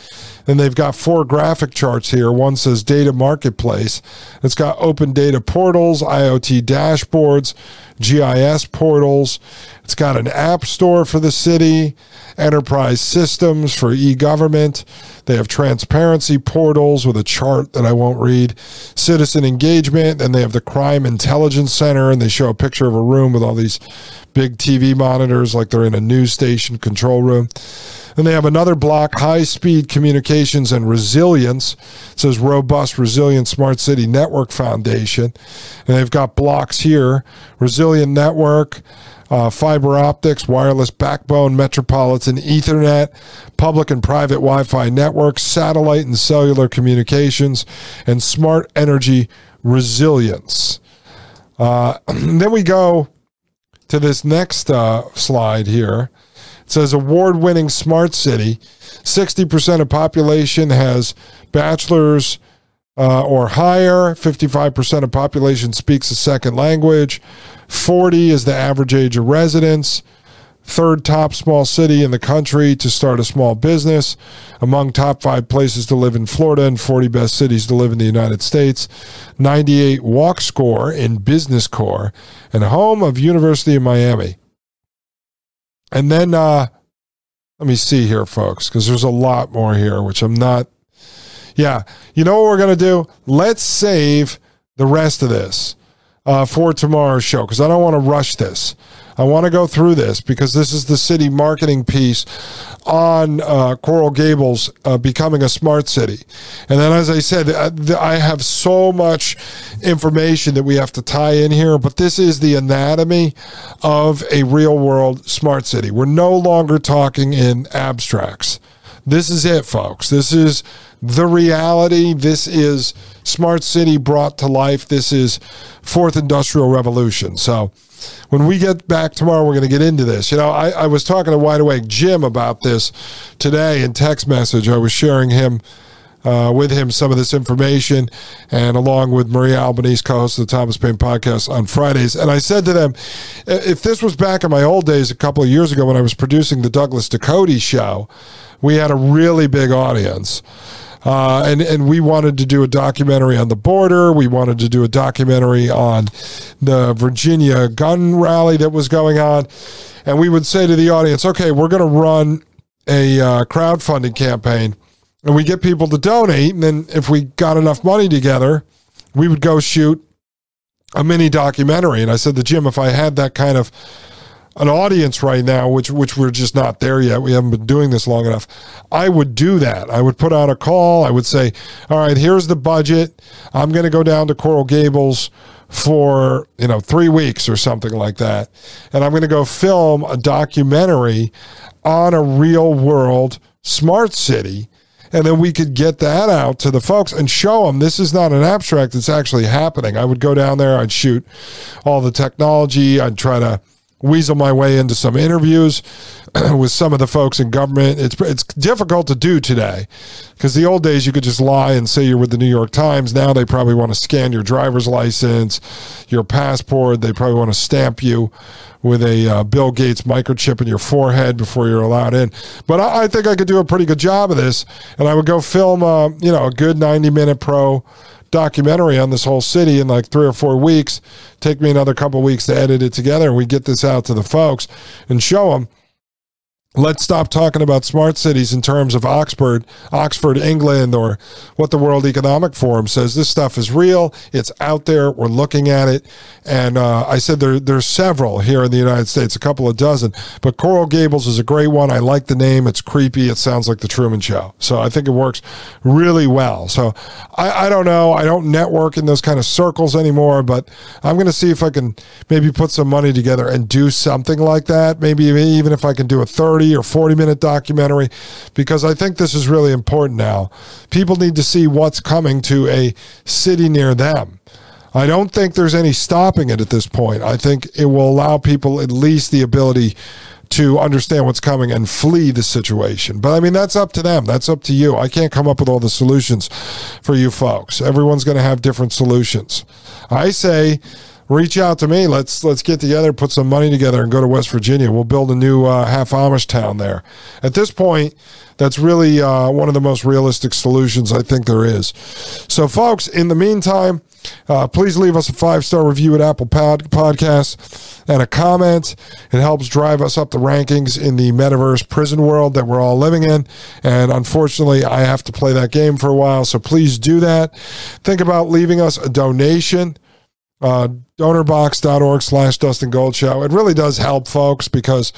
And they've got four graphic charts here. One says data marketplace. It's got open data portals, IoT dashboards, GIS portals. It's got an app store for the city, enterprise systems for e government. They have transparency portals with a chart that I won't read, citizen engagement, and they have the crime intelligence center, and they show a picture of a room with all these big TV monitors like they're in a news station control room. And they have another block, high speed communications and resilience. It says robust, resilient smart city network foundation. And they've got blocks here, resilient network, uh, fiber optics, wireless backbone, metropolitan Ethernet, public and private Wi Fi networks, satellite and cellular communications, and smart energy resilience. Uh, then we go to this next uh, slide here. It says award winning smart city. 60% of population has bachelor's uh, or higher. 55% of population speaks a second language. 40 is the average age of residents. Third top small city in the country to start a small business. Among top five places to live in Florida and 40 best cities to live in the United States. 98 walk score in Business core and home of University of Miami. And then, uh, let me see here, folks, because there's a lot more here, which I'm not. Yeah, you know what we're going to do? Let's save the rest of this uh, for tomorrow's show because I don't want to rush this. I want to go through this because this is the city marketing piece on uh, Coral Gables uh, becoming a smart city. And then, as I said, uh, I have so much information that we have to tie in here, but this is the anatomy of a real world smart city. We're no longer talking in abstracts. This is it, folks. This is the reality. This is Smart City brought to life. This is Fourth Industrial Revolution. So when we get back tomorrow, we're going to get into this. You know, I, I was talking to Wide Awake Jim about this today in text message. I was sharing him uh, with him some of this information, and along with Maria Albanese, co-host of the Thomas Paine podcast on Fridays. And I said to them, if this was back in my old days, a couple of years ago when I was producing the Douglas Ducote show, we had a really big audience. Uh, and and we wanted to do a documentary on the border. We wanted to do a documentary on the Virginia gun rally that was going on, and we would say to the audience, "Okay, we're going to run a uh, crowdfunding campaign, and we get people to donate, and then if we got enough money together, we would go shoot a mini documentary." And I said to Jim, "If I had that kind of an audience right now, which which we're just not there yet. We haven't been doing this long enough. I would do that. I would put out a call. I would say, "All right, here's the budget. I'm going to go down to Coral Gables for you know three weeks or something like that, and I'm going to go film a documentary on a real world smart city." and then we could get that out to the folks and show them this is not an abstract it's actually happening i would go down there i'd shoot all the technology i'd try to weasel my way into some interviews with some of the folks in government. It's it's difficult to do today because the old days you could just lie and say you're with the New York Times. Now they probably want to scan your driver's license, your passport. They probably want to stamp you with a uh, Bill Gates microchip in your forehead before you're allowed in. But I, I, think I could do a pretty good job of this, and I would go film, uh, you know, a good 90 minute pro documentary on this whole city in like three or four weeks. Take me another couple weeks to edit it together, and we get this out to the folks and show them let's stop talking about smart cities in terms of Oxford, Oxford, England, or what the World Economic Forum says. This stuff is real. It's out there. We're looking at it. And uh, I said there, there's several here in the United States, a couple of dozen. But Coral Gables is a great one. I like the name. It's creepy. It sounds like the Truman Show. So I think it works really well. So I, I don't know. I don't network in those kind of circles anymore, but I'm going to see if I can maybe put some money together and do something like that. Maybe even if I can do a third 30 or 40 minute documentary because I think this is really important now. People need to see what's coming to a city near them. I don't think there's any stopping it at this point. I think it will allow people at least the ability to understand what's coming and flee the situation. But I mean, that's up to them. That's up to you. I can't come up with all the solutions for you folks. Everyone's going to have different solutions. I say, reach out to me. Let's let's get together, put some money together, and go to West Virginia. We'll build a new uh, half Amish town there. At this point, that's really uh, one of the most realistic solutions I think there is. So, folks, in the meantime, uh, please leave us a five star review at Apple Pod- Podcasts and a comment. It helps drive us up the rankings in the metaverse prison world that we're all living in. And unfortunately, I have to play that game for a while. So please do that. Think about leaving us a donation uh, donorbox.org slash Dustin Gold Show. It really does help folks because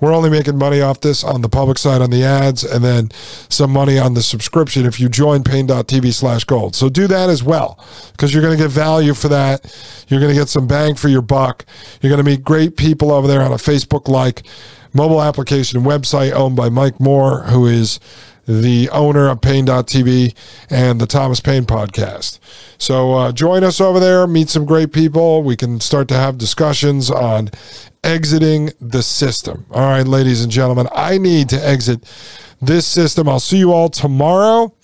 we're only making money off this on the public side on the ads and then some money on the subscription if you join paine.tv slash gold. So do that as well because you're going to get value for that. You're going to get some bang for your buck. You're going to meet great people over there on a Facebook like mobile application and website owned by Mike Moore, who is the owner of Paine.tv and the Thomas Paine podcast. So uh, join us over there, meet some great people. We can start to have discussions on exiting the system. All right, ladies and gentlemen, I need to exit this system. I'll see you all tomorrow.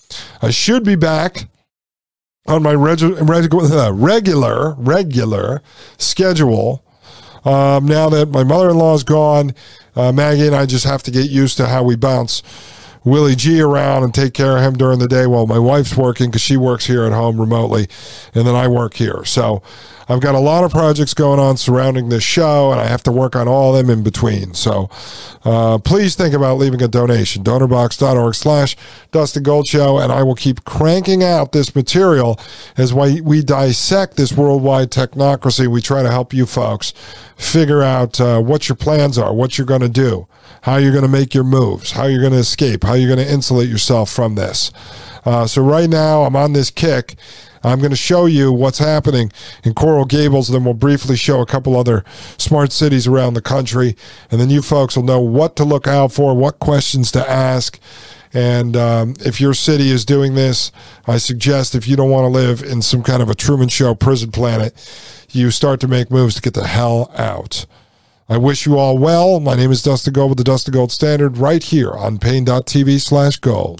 I should be back on my reg- reg- uh, regular, regular schedule. Um, now that my mother in law is gone, uh, Maggie and I just have to get used to how we bounce Willie G around and take care of him during the day while my wife's working because she works here at home remotely, and then I work here. So I've got a lot of projects going on surrounding this show, and I have to work on all of them in between. So uh, please think about leaving a donation. Donorbox.org slash Dustin Gold Show, and I will keep cranking out this material as we, dissect this worldwide technocracy. We try to help you folks figure out uh, what your plans are, what you're going to do how you're going to make your moves, how you're going to escape, how you're going to insulate yourself from this. Uh, so right now, I'm on this kick. I'm going to show you what's happening in Coral Gables, then we'll briefly show a couple other smart cities around the country, and then you folks will know what to look out for, what questions to ask. And um, if your city is doing this, I suggest if you don't want to live in some kind of a Truman Show prison planet, you start to make moves to get the hell out. I wish you all well. My name is Dustin Gold with the Dustin Gold Standard right here on Paine.tv slash gold.